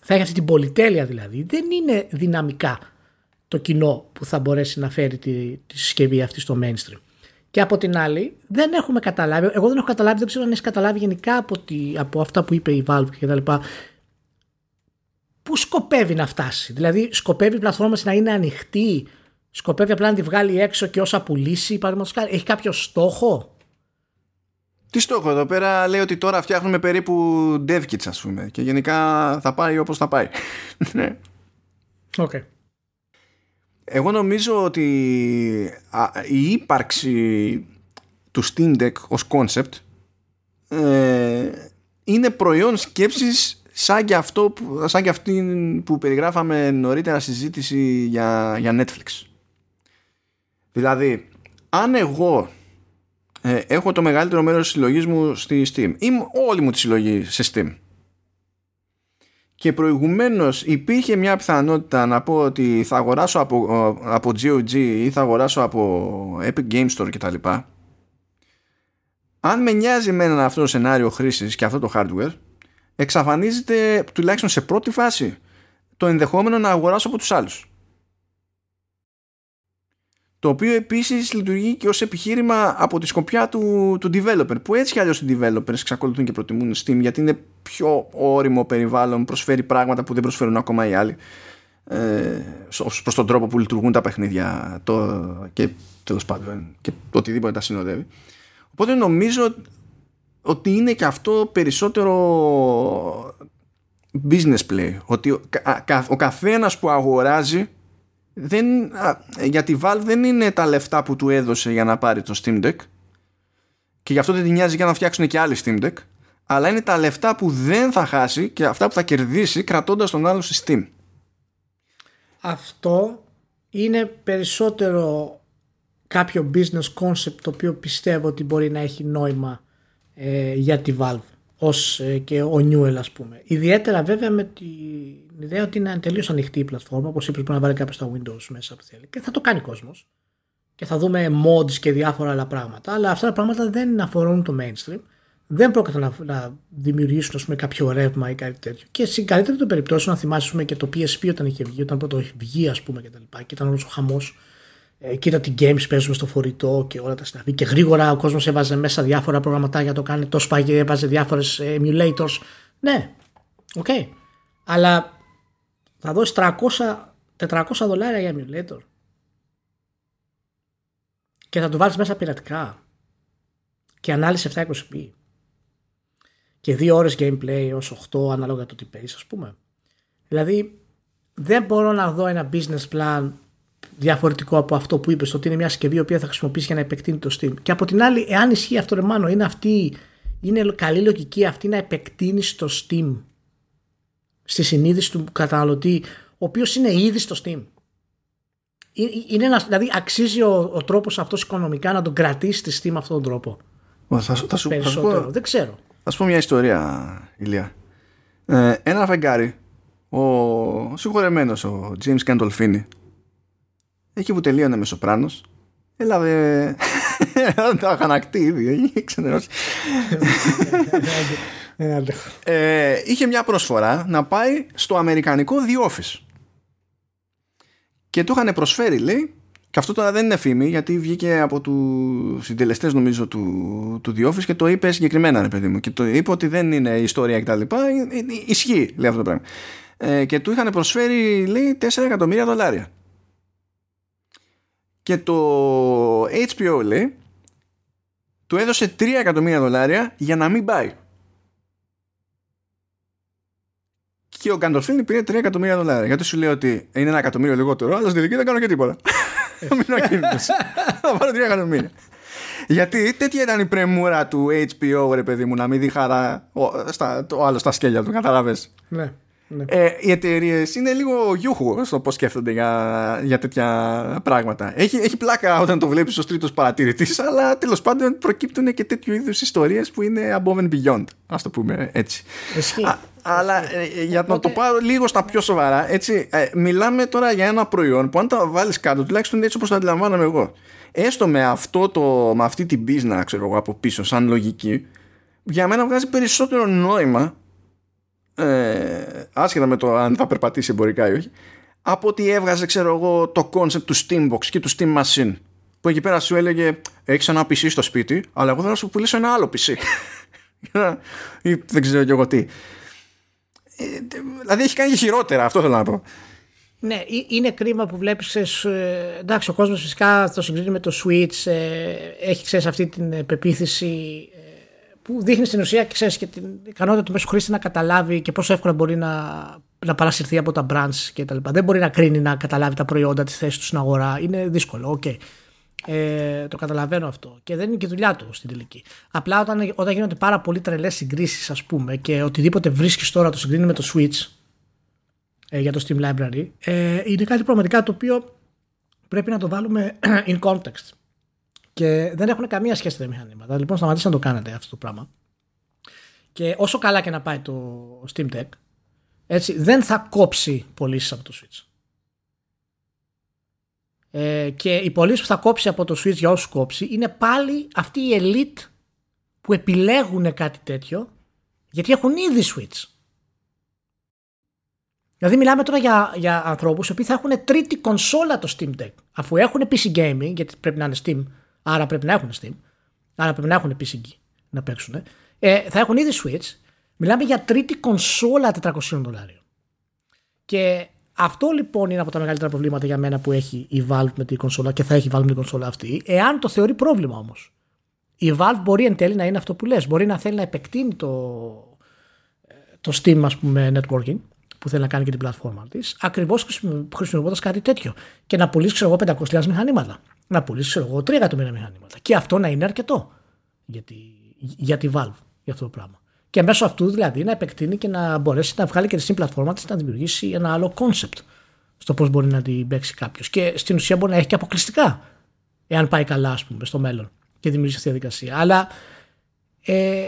B: θα έχει αυτή την πολυτέλεια δηλαδή, δεν είναι δυναμικά το κοινό που θα μπορέσει να φέρει τη, τη συσκευή αυτή στο mainstream. Και από την άλλη, δεν έχουμε καταλάβει, εγώ δεν έχω καταλάβει, δεν ξέρω αν έχεις καταλάβει γενικά από, τη, από αυτά που είπε η Valve και τα λοιπά, πού σκοπεύει να φτάσει. Δηλαδή, σκοπεύει η πλατφόρμα της να είναι ανοιχτή, σκοπεύει απλά να τη βγάλει έξω και όσα πουλήσει, παραδείγματος χάρη. Έχει κάποιο στόχο;
A: Τι στόχο εδώ πέρα λέει ότι τώρα φτιάχνουμε περίπου dev kits ας πούμε και γενικά θα πάει όπως θα πάει. Ναι.
B: Okay.
A: Εγώ νομίζω ότι α, η ύπαρξη του Steam Deck ως concept ε, είναι προϊόν σκέψης σαν και, αυτό που, σαν και αυτή που περιγράφαμε νωρίτερα συζήτηση για, για Netflix. Δηλαδή, αν εγώ ε, έχω το μεγαλύτερο μέρος της συλλογής μου στη Steam ή μ- όλη μου τη συλλογή σε Steam και προηγουμένως υπήρχε μια πιθανότητα να πω ότι θα αγοράσω από, από GOG ή θα αγοράσω από Epic Game Store κτλ. Αν με νοιάζει με αυτό το σενάριο χρήσης και αυτό το hardware, εξαφανίζεται τουλάχιστον σε πρώτη φάση το ενδεχόμενο να αγοράσω από τους άλλους. Το οποίο επίσης λειτουργεί και ως επιχείρημα από τη σκοπιά του, του developer, που έτσι κι αλλιώς οι developers εξακολουθούν και προτιμούν Steam γιατί είναι πιο όριμο περιβάλλον, προσφέρει πράγματα που δεν προσφέρουν ακόμα οι άλλοι ε, ως προς τον τρόπο που λειτουργούν τα παιχνίδια το, και τέλος πάντων και το οτιδήποτε τα συνοδεύει. Οπότε νομίζω ότι είναι και αυτό περισσότερο business play. Ότι ο, κα- κα- ο καθένας που αγοράζει δεν, α, για τη Valve δεν είναι τα λεφτά που του έδωσε για να πάρει το Steam Deck και γι' αυτό δεν την νοιάζει για να φτιάξουν και άλλοι Steam Deck αλλά είναι τα λεφτά που δεν θα χάσει και αυτά που θα κερδίσει κρατώντας τον άλλο στη Steam.
B: Αυτό είναι περισσότερο κάποιο business concept το οποίο πιστεύω ότι μπορεί να έχει νόημα ε, για τη Valve ως ε, και ο Newell ας πούμε. Ιδιαίτερα βέβαια με την ιδέα ότι είναι τελείως ανοιχτή η πλατφόρμα όπως είπες μπορεί να βάλει κάποιος στα Windows μέσα που θέλει και θα το κάνει ο κόσμος και θα δούμε mods και διάφορα άλλα πράγματα αλλά αυτά τα πράγματα δεν αφορούν το mainstream δεν πρόκειται να, να δημιουργήσουν ας πούμε, κάποιο ρεύμα ή κάτι τέτοιο. Και στην καλύτερη των περιπτώσεων, να θυμάσαι ας πούμε, και το PSP όταν είχε βγει, όταν πρώτο είχε βγει, ας πούμε, και τα λοιπά, και ήταν όλος ο χαμός. Ε, κοίτα τι games παίζουμε στο φορητό και όλα τα συναφή. Και γρήγορα ο κόσμος έβαζε μέσα διάφορα προγραμματάκια, το κάνει το σπάγι, έβαζε διάφορες emulators. Ναι, ok. Okay. Αλλά θα δώσει 300, 400 δολάρια για emulator. Και θα του βάλεις μέσα πειρατικά. Και ανάλυση 720p και δύο ώρες gameplay ως 8 ανάλογα το τι παίζεις ας πούμε. Δηλαδή δεν μπορώ να δω ένα business plan διαφορετικό από αυτό που είπες ότι είναι μια συσκευή η οποία θα χρησιμοποιήσει για να επεκτείνει το Steam. Και από την άλλη, εάν ισχύει αυτό, ρε Μάνο, είναι, αυτή, είναι καλή λογική αυτή να επεκτείνεις το Steam στη συνείδηση του καταναλωτή, ο οποίος είναι ήδη στο Steam. Είναι ένας, δηλαδή αξίζει ο, ο τρόπος αυτός οικονομικά να τον κρατήσει στη Steam αυτόν τον τρόπο.
A: Θα, θα, σου,
B: θα,
A: πω,
B: δεν ξέρω.
A: Θα σου πω μια ιστορία, Ηλία. Ε, ένα φεγγάρι, ο συγχωρεμένος, ο James Gandolfini, εκεί που τελείωνε με Σοπράνος, έλαβε το αγανακτή ήδη, έχει ξενερώσει. Ε, είχε μια προσφορά να πάει στο αμερικανικό The Office. Και του είχαν προσφέρει, λέει, και αυτό τώρα δεν είναι φήμη, γιατί βγήκε από τους συντελεστές, νομίζω, του, του The Office και το είπε συγκεκριμένα, ρε παιδί μου. Και το είπε ότι δεν είναι ιστορία κτλ. Ισχύει, λέει αυτό το πράγμα. Ε, και του είχαν προσφέρει, λέει, 4 εκατομμύρια δολάρια. Και το HBO, λέει, του έδωσε 3 εκατομμύρια δολάρια για να μην πάει. Και ο Γκαντολφίνη πήρε 3 εκατομμύρια δολάρια. Γιατί σου λέει ότι είναι ένα εκατομμύριο λιγότερο, αλλά στη δική δεν κάνω και τίποτα. Θα πάρω 3 εκατομμύρια. Γιατί τέτοια ήταν η πρεμούρα του HBO, ρε παιδί μου, να μην δει χαρά το άλλο στα σκέλια του, καταλάβες.
B: Ναι. Ναι.
A: Ε, οι εταιρείες είναι λίγο γιούχου στο πώς σκέφτονται για, για τέτοια πράγματα. Έχει, έχει πλάκα όταν το βλέπεις ως τρίτος παρατηρητής, αλλά τέλος πάντων προκύπτουν και τέτοιου είδους ιστορίες που είναι above and beyond. Α το πούμε έτσι.
B: Α,
A: αλλά ε, για να το πάρω λίγο στα πιο σοβαρά, έτσι, ε, μιλάμε τώρα για ένα προϊόν που αν τα βάλεις κάτω, τουλάχιστον έτσι όπως το αντιλαμβάνομαι εγώ, έστω με, αυτό το, με αυτή την πίσνα, ξέρω εγώ, από πίσω, σαν λογική, για μένα βγάζει περισσότερο νόημα ε, άσχετα με το αν θα περπατήσει εμπορικά ή όχι από ότι έβγαζε ξέρω εγώ το concept του Steambox και του Steam Machine που εκεί πέρα σου έλεγε έχεις ένα PC στο σπίτι αλλά εγώ θέλω να σου πουλήσω ένα άλλο PC ή δεν ξέρω κι εγώ τι. ε, δηλαδή έχει κάνει και χειρότερα αυτό θέλω να πω
B: ναι, είναι κρίμα που βλέπεις, ε, εντάξει ο κόσμος φυσικά το συγκρίνει με το Switch, ε, έχει ξέρεις αυτή την πεποίθηση που δείχνει στην ουσία ξέρεις, και την ικανότητα του μέσου χρήστη να καταλάβει και πόσο εύκολα μπορεί να, να παρασυρθεί από τα brands και τα λοιπά. Δεν μπορεί να κρίνει να καταλάβει τα προϊόντα τη θέση τους στην αγορά. Είναι δύσκολο. Okay. Ε, το καταλαβαίνω αυτό. Και δεν είναι και δουλειά του στην τελική. Απλά όταν, όταν γίνονται πάρα πολύ τρελές συγκρίσεις, ας πούμε, και οτιδήποτε βρίσκεις τώρα το συγκρίνεις με το Switch ε, για το Steam Library, ε, είναι κάτι πραγματικά το οποίο πρέπει να το βάλουμε in context και δεν έχουν καμία σχέση τα μηχανήματα. Λοιπόν, σταματήστε να το κάνετε αυτό το πράγμα. Και όσο καλά και να πάει το Steam Deck, έτσι, δεν θα κόψει πωλήσεις από το Switch. Ε, και οι πωλήσει που θα κόψει από το Switch για όσους κόψει είναι πάλι αυτοί οι elite που επιλέγουν κάτι τέτοιο γιατί έχουν ήδη Switch. Δηλαδή μιλάμε τώρα για, για ανθρώπους οι οποίοι θα έχουν τρίτη κονσόλα το Steam Deck αφού έχουν PC Gaming γιατί πρέπει να είναι Steam άρα πρέπει να έχουν Steam, άρα πρέπει να έχουν PC να παίξουν, ε, θα έχουν ήδη Switch. Μιλάμε για τρίτη κονσόλα 400 δολάριων. Και αυτό λοιπόν είναι από τα μεγαλύτερα προβλήματα για μένα που έχει η Valve με την κονσόλα και θα έχει η Valve με την κονσόλα αυτή, εάν το θεωρεί πρόβλημα όμως. Η Valve μπορεί εν τέλει να είναι αυτό που λες. Μπορεί να θέλει να επεκτείνει το, το Steam, ας πούμε, networking που θέλει να κάνει και την πλατφόρμα της, ακριβώς χρησιμοποιώντας κάτι τέτοιο. Και να πουλήσει, ξέρω εγώ, 500.000 μηχανήματα να πουλήσει ξέρω εγώ 3 εκατομμύρια μηχανήματα. Και αυτό να είναι αρκετό για τη, για τη Valve για αυτό το πράγμα. Και μέσω αυτού δηλαδή να επεκτείνει και να μπορέσει να βγάλει και στην πλατφόρμα της να δημιουργήσει ένα άλλο concept στο πώς μπορεί να την παίξει κάποιος. Και στην ουσία μπορεί να έχει και αποκλειστικά, εάν πάει καλά, ας πούμε, στο μέλλον και δημιουργήσει αυτή τη διαδικασία. Αλλά ε,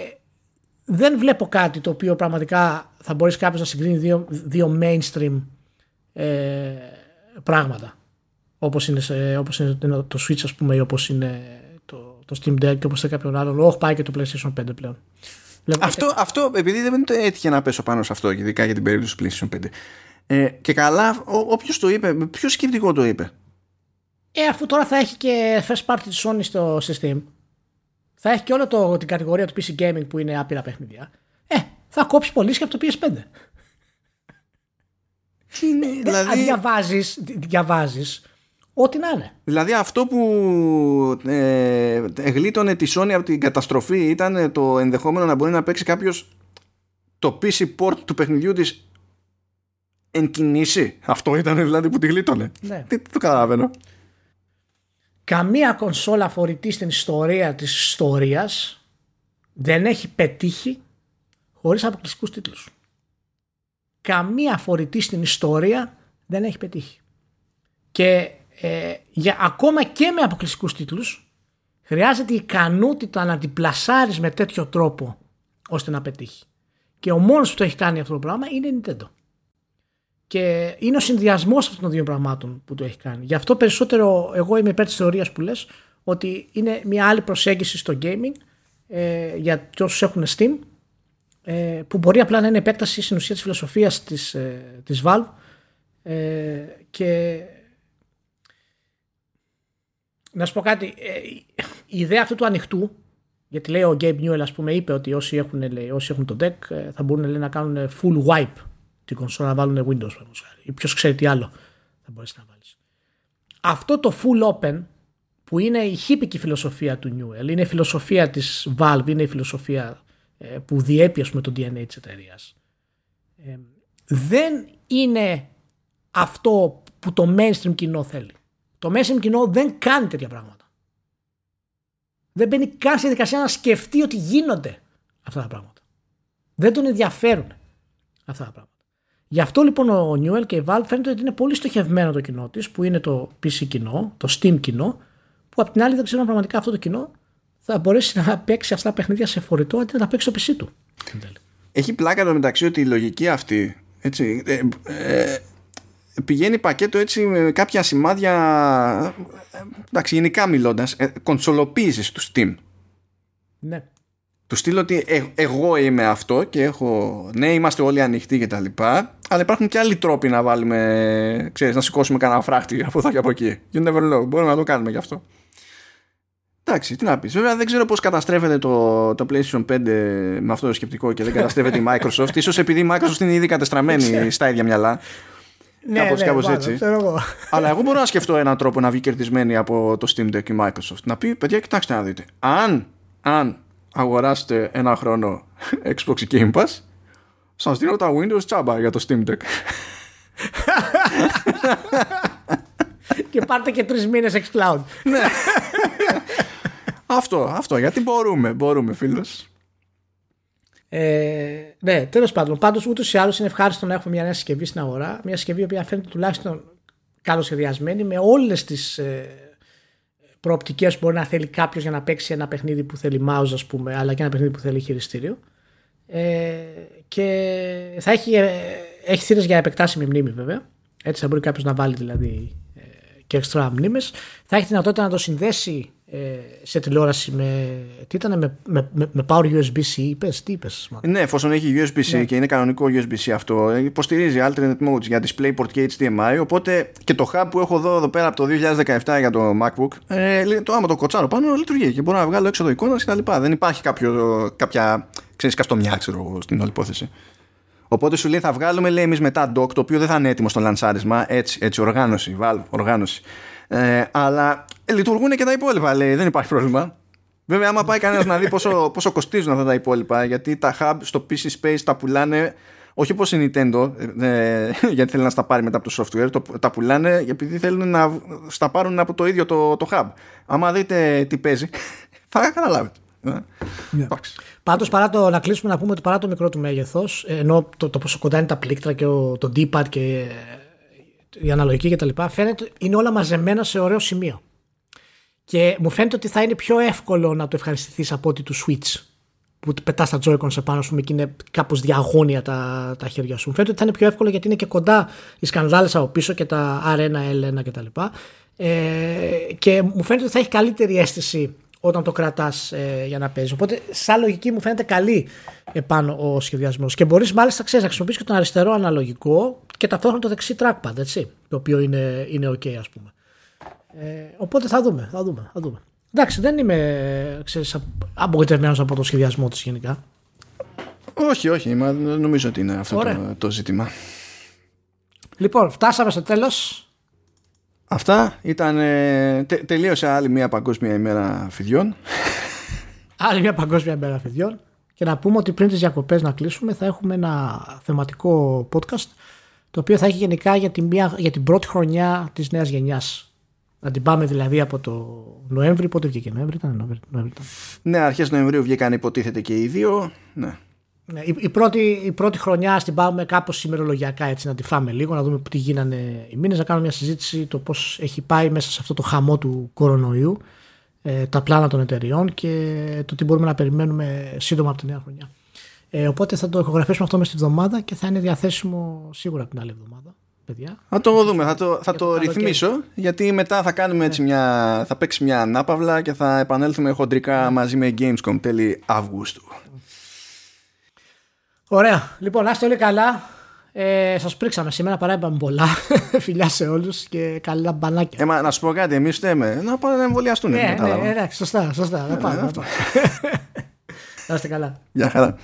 B: δεν βλέπω κάτι το οποίο πραγματικά θα μπορέσει κάποιος να συγκρίνει δύο, δύο mainstream ε, πράγματα όπως είναι, σε, όπως είναι το Switch ας πούμε ή όπως είναι το, το Steam Deck και όπως σε κάποιον άλλον όχι πάει και το PlayStation 5 πλέον
A: αυτό, αυτό επειδή δεν έτυχε να πέσω πάνω σε αυτό ειδικά για την περίπτωση του PlayStation 5 ε, και καλά όποιος το είπε ποιο σκεπτικό το είπε.
B: Ε, αφού τώρα θα έχει και first party της Sony στο Steam θα έχει και όλη το, την κατηγορία του PC Gaming που είναι άπειρα παιχνίδια ε, θα κόψει πωλήσει και από το PS5
A: είναι, δηλαδή...
B: διαβάζεις, διαβάζεις Ό,τι να είναι.
A: Δηλαδή αυτό που ε, γλίτωνε τη Sony από την καταστροφή ήταν το ενδεχόμενο να μπορεί να παίξει κάποιος το PC port του παιχνιδιού της εν κινήσει. Αυτό ήταν δηλαδή που τη γλίτωνε.
B: Ναι.
A: Τι, τι το καταλαβαίνω.
B: Καμία κονσόλα φορητή στην ιστορία της ιστορίας δεν έχει πετύχει χωρίς αποκλειστικούς τίτλους. Καμία φορητή στην ιστορία δεν έχει πετύχει. Και ε, για, ακόμα και με αποκλειστικούς τίτλους χρειάζεται η ικανότητα να την πλασάρεις με τέτοιο τρόπο ώστε να πετύχει. Και ο μόνος που το έχει κάνει αυτό το πράγμα είναι η Nintendo. Και είναι ο συνδυασμός αυτών των δύο πραγμάτων που το έχει κάνει. Γι' αυτό περισσότερο εγώ είμαι υπέρ της θεωρίας που λες ότι είναι μια άλλη προσέγγιση στο gaming ε, για όσου έχουν Steam ε, που μπορεί απλά να είναι επέκταση στην ουσία της φιλοσοφίας της ε, της Valve ε, και να σου πω κάτι ε, η ιδέα αυτού του ανοιχτού γιατί λέει ο Gabe Newell ας πούμε είπε ότι όσοι έχουν, λέει, όσοι έχουν το deck ε, θα μπορούν λέει, να κάνουν full wipe την κονσόλα να βάλουν Windows ή ποιος ξέρει τι άλλο θα μπορέσεις να βάλεις. Αυτό το full open που είναι η χύπικη φιλοσοφία του Newell, είναι η φιλοσοφία της Valve, είναι η φιλοσοφία ε, που διέπει ας πούμε το DNA της εταιρείας. Ε, δεν είναι αυτό που το mainstream κοινό θέλει. Το mainstream κοινό δεν κάνει τέτοια πράγματα. Δεν μπαίνει καν στη δικασία να σκεφτεί ότι γίνονται αυτά τα πράγματα. Δεν τον ενδιαφέρουν αυτά τα πράγματα. Γι' αυτό λοιπόν ο Newell και η Valve φαίνεται ότι είναι πολύ στοχευμένο το κοινό της, που είναι το PC κοινό, το Steam κοινό, που απ' την άλλη δεν ξέρω αν πραγματικά αυτό το κοινό θα μπορέσει να παίξει αυτά τα παιχνίδια σε φορητό αντί να τα παίξει στο PC του.
A: Έχει πλάκα εδώ μεταξύ ότι η λογική αυτή έτσι, ε, ε, πηγαίνει πακέτο έτσι με κάποια σημάδια εντάξει γενικά μιλώντας ε, κονσολοποίησης του Steam
B: ναι
A: του στείλω ότι ε, εγώ είμαι αυτό και έχω ναι είμαστε όλοι ανοιχτοί και τα λοιπά αλλά υπάρχουν και άλλοι τρόποι να βάλουμε ξέρεις να σηκώσουμε κανένα φράχτη από εδώ και από εκεί you never know μπορούμε να το κάνουμε γι' αυτό Εντάξει, τι να πεις. Βέβαια δεν ξέρω πώς καταστρέφεται το, το PlayStation 5 με αυτό το σκεπτικό και δεν καταστρέφεται η Microsoft. σω επειδή η Microsoft είναι ήδη κατεστραμμένη στα ίδια μυαλά.
B: Ναι, κάπως, ναι, κάπως έτσι. Εγώ.
A: Αλλά εγώ μπορώ να σκεφτώ έναν τρόπο να βγει κερδισμένη από το Steam Deck η Microsoft. Να πει, παιδιά, κοιτάξτε να δείτε. Αν, αν αγοράσετε ένα χρόνο Xbox Game Pass, σας δίνω τα Windows τσάμπα για το Steam Deck.
B: και πάρτε και τρεις μήνες xCloud.
A: ναι. αυτό, αυτό. Γιατί μπορούμε, μπορούμε, φίλο.
B: Ε, ναι, τέλος πάντων. Πάντως, ούτως ή άλλως είναι ευχάριστο να έχουμε μια νέα συσκευή στην αγορά. Μια συσκευή που φαίνεται τουλάχιστον καλοσχεδιασμένη με όλες τις ε, προοπτικές που μπορεί να θέλει κάποιος για να παίξει ένα παιχνίδι που θέλει mouse, ας πούμε, αλλά και ένα παιχνίδι που θέλει χειριστήριο. Ε, και θα έχει, ε, έχει θύρες για επεκτάσιμη μνήμη βέβαια. Έτσι θα μπορεί κάποιος να βάλει δηλαδή ε, και extra μνήμες. Θα έχει δυνατότητα να το συνδέσει ε, σε τηλεόραση με, τι ήταν, με, με, με Power USB-C είπες, τι είπες
A: Ναι, εφόσον έχει USB-C ναι. και είναι κανονικό USB-C αυτό υποστηρίζει alternate modes για DisplayPort και HDMI οπότε και το hub που έχω εδώ, εδώ πέρα από το 2017 για το MacBook ε, το άμα το κοτσάρω πάνω λειτουργεί και μπορώ να βγάλω έξω το εικόνα και τα λοιπά. Δεν υπάρχει κάποιο, κάποια ξέρεις καστομιά ξέρω στην όλη υπόθεση. Οπότε σου λέει θα βγάλουμε λέει εμείς μετά dock το οποίο δεν θα είναι έτοιμο στο λανσάρισμα. Έτσι, έτσι οργάνωση, Valve, οργάνωση ε, αλλά λειτουργούν και τα υπόλοιπα, λέει. Δεν υπάρχει πρόβλημα. Βέβαια, άμα πάει κανένας να δει πόσο, πόσο κοστίζουν αυτά τα υπόλοιπα, γιατί τα hub στο PC Space τα πουλάνε όχι όπως η Nintendo, ε, γιατί θέλει να στα πάρει μετά από το software, το, τα πουλάνε επειδή θέλουν να στα πάρουν από το ίδιο το, το hub. Άμα δείτε τι παίζει, θα καταλάβετε.
B: Yeah. Πάντως, παρά το να κλείσουμε να πούμε ότι παρά το μικρό του μέγεθος, ενώ το, το πόσο κοντά είναι τα πλήκτρα και ο, το D-pad και η αναλογική κτλ. Φαίνεται είναι όλα μαζεμένα σε ωραίο σημείο. Και μου φαίνεται ότι θα είναι πιο εύκολο να το ευχαριστηθείς από ότι του Switch που πετάς τα Joy-Con σε πάνω σου και είναι κάπως διαγώνια τα, τα χέρια σου. Μου φαίνεται ότι θα είναι πιο εύκολο γιατί είναι και κοντά οι σκανδάλες από πίσω και τα R1, L1 κτλ. Ε, και μου φαίνεται ότι θα έχει καλύτερη αίσθηση όταν το κρατάς ε, για να παίζεις. Οπότε, σαν λογική μου φαίνεται καλή επάνω ο σχεδιασμός. Και μπορείς μάλιστα ξέρεις, να χρησιμοποιήσεις και τον αριστερό αναλογικό και ταυτόχρονα το δεξί trackpad, έτσι. Το οποίο είναι, είναι OK, ας πούμε. Ε, οπότε θα δούμε, θα δούμε, θα δούμε. Εντάξει, δεν είμαι ξέρεις, απογοητευμένος από το σχεδιασμό της γενικά.
A: Όχι, όχι, μα νομίζω ότι είναι αυτό το, το ζήτημα.
B: Λοιπόν, φτάσαμε στο τέλος.
A: Αυτά ήταν. Ε, τε, τελείωσε άλλη μια παγκόσμια ημέρα φιδιών.
B: άλλη μια παγκόσμια ημέρα φιδιών. Και να πούμε ότι πριν τις διακοπές να κλείσουμε θα έχουμε ένα θεματικό podcast το οποίο θα έχει γενικά για, την, μία, για την πρώτη χρονιά της νέας γενιάς. Να την πάμε δηλαδή από το Νοέμβρη. Πότε βγήκε Νοέμβρη, ήταν Νοέμβρη. Νοέμβρη ήταν.
A: Ναι, αρχές Νοεμβρίου βγήκαν υποτίθεται και οι δύο. Ναι.
B: Ναι, η, η, πρώτη, η πρώτη χρονιά την πάμε κάπως ημερολογιακά έτσι να τη φάμε λίγο, να δούμε τι γίνανε οι μήνες, να κάνουμε μια συζήτηση το πώς έχει πάει μέσα σε αυτό το χαμό του κορονοϊού ε, τα πλάνα των εταιριών και το τι μπορούμε να περιμένουμε σύντομα από τη νέα χρονιά. Ε, οπότε θα το ηχογραφήσουμε αυτό μέσα στη εβδομάδα και θα είναι διαθέσιμο σίγουρα την άλλη εβδομάδα. Παιδιά.
A: Θα το δούμε, θα το, θα το ρυθμίσω γιατί μετά θα κάνουμε έτσι μια, θα παίξει μια ανάπαυλα και θα επανέλθουμε χοντρικά μαζί με Gamescom τέλη Αυγούστου.
B: Ωραία. Λοιπόν, άστε όλοι καλά. Ε, Σας πρίξαμε σήμερα, παρά είπαμε πολλά. Φιλιά σε όλους και καλά μπανάκια.
A: Ε, μα, να σου πω κάτι, εμείς θέμε να πάνε να εμβολιαστούν.
B: Ναι, ναι, ναι, ναι, σωστά, σωστά. Να πάμε. Να είστε καλά.
A: Γεια χαρά.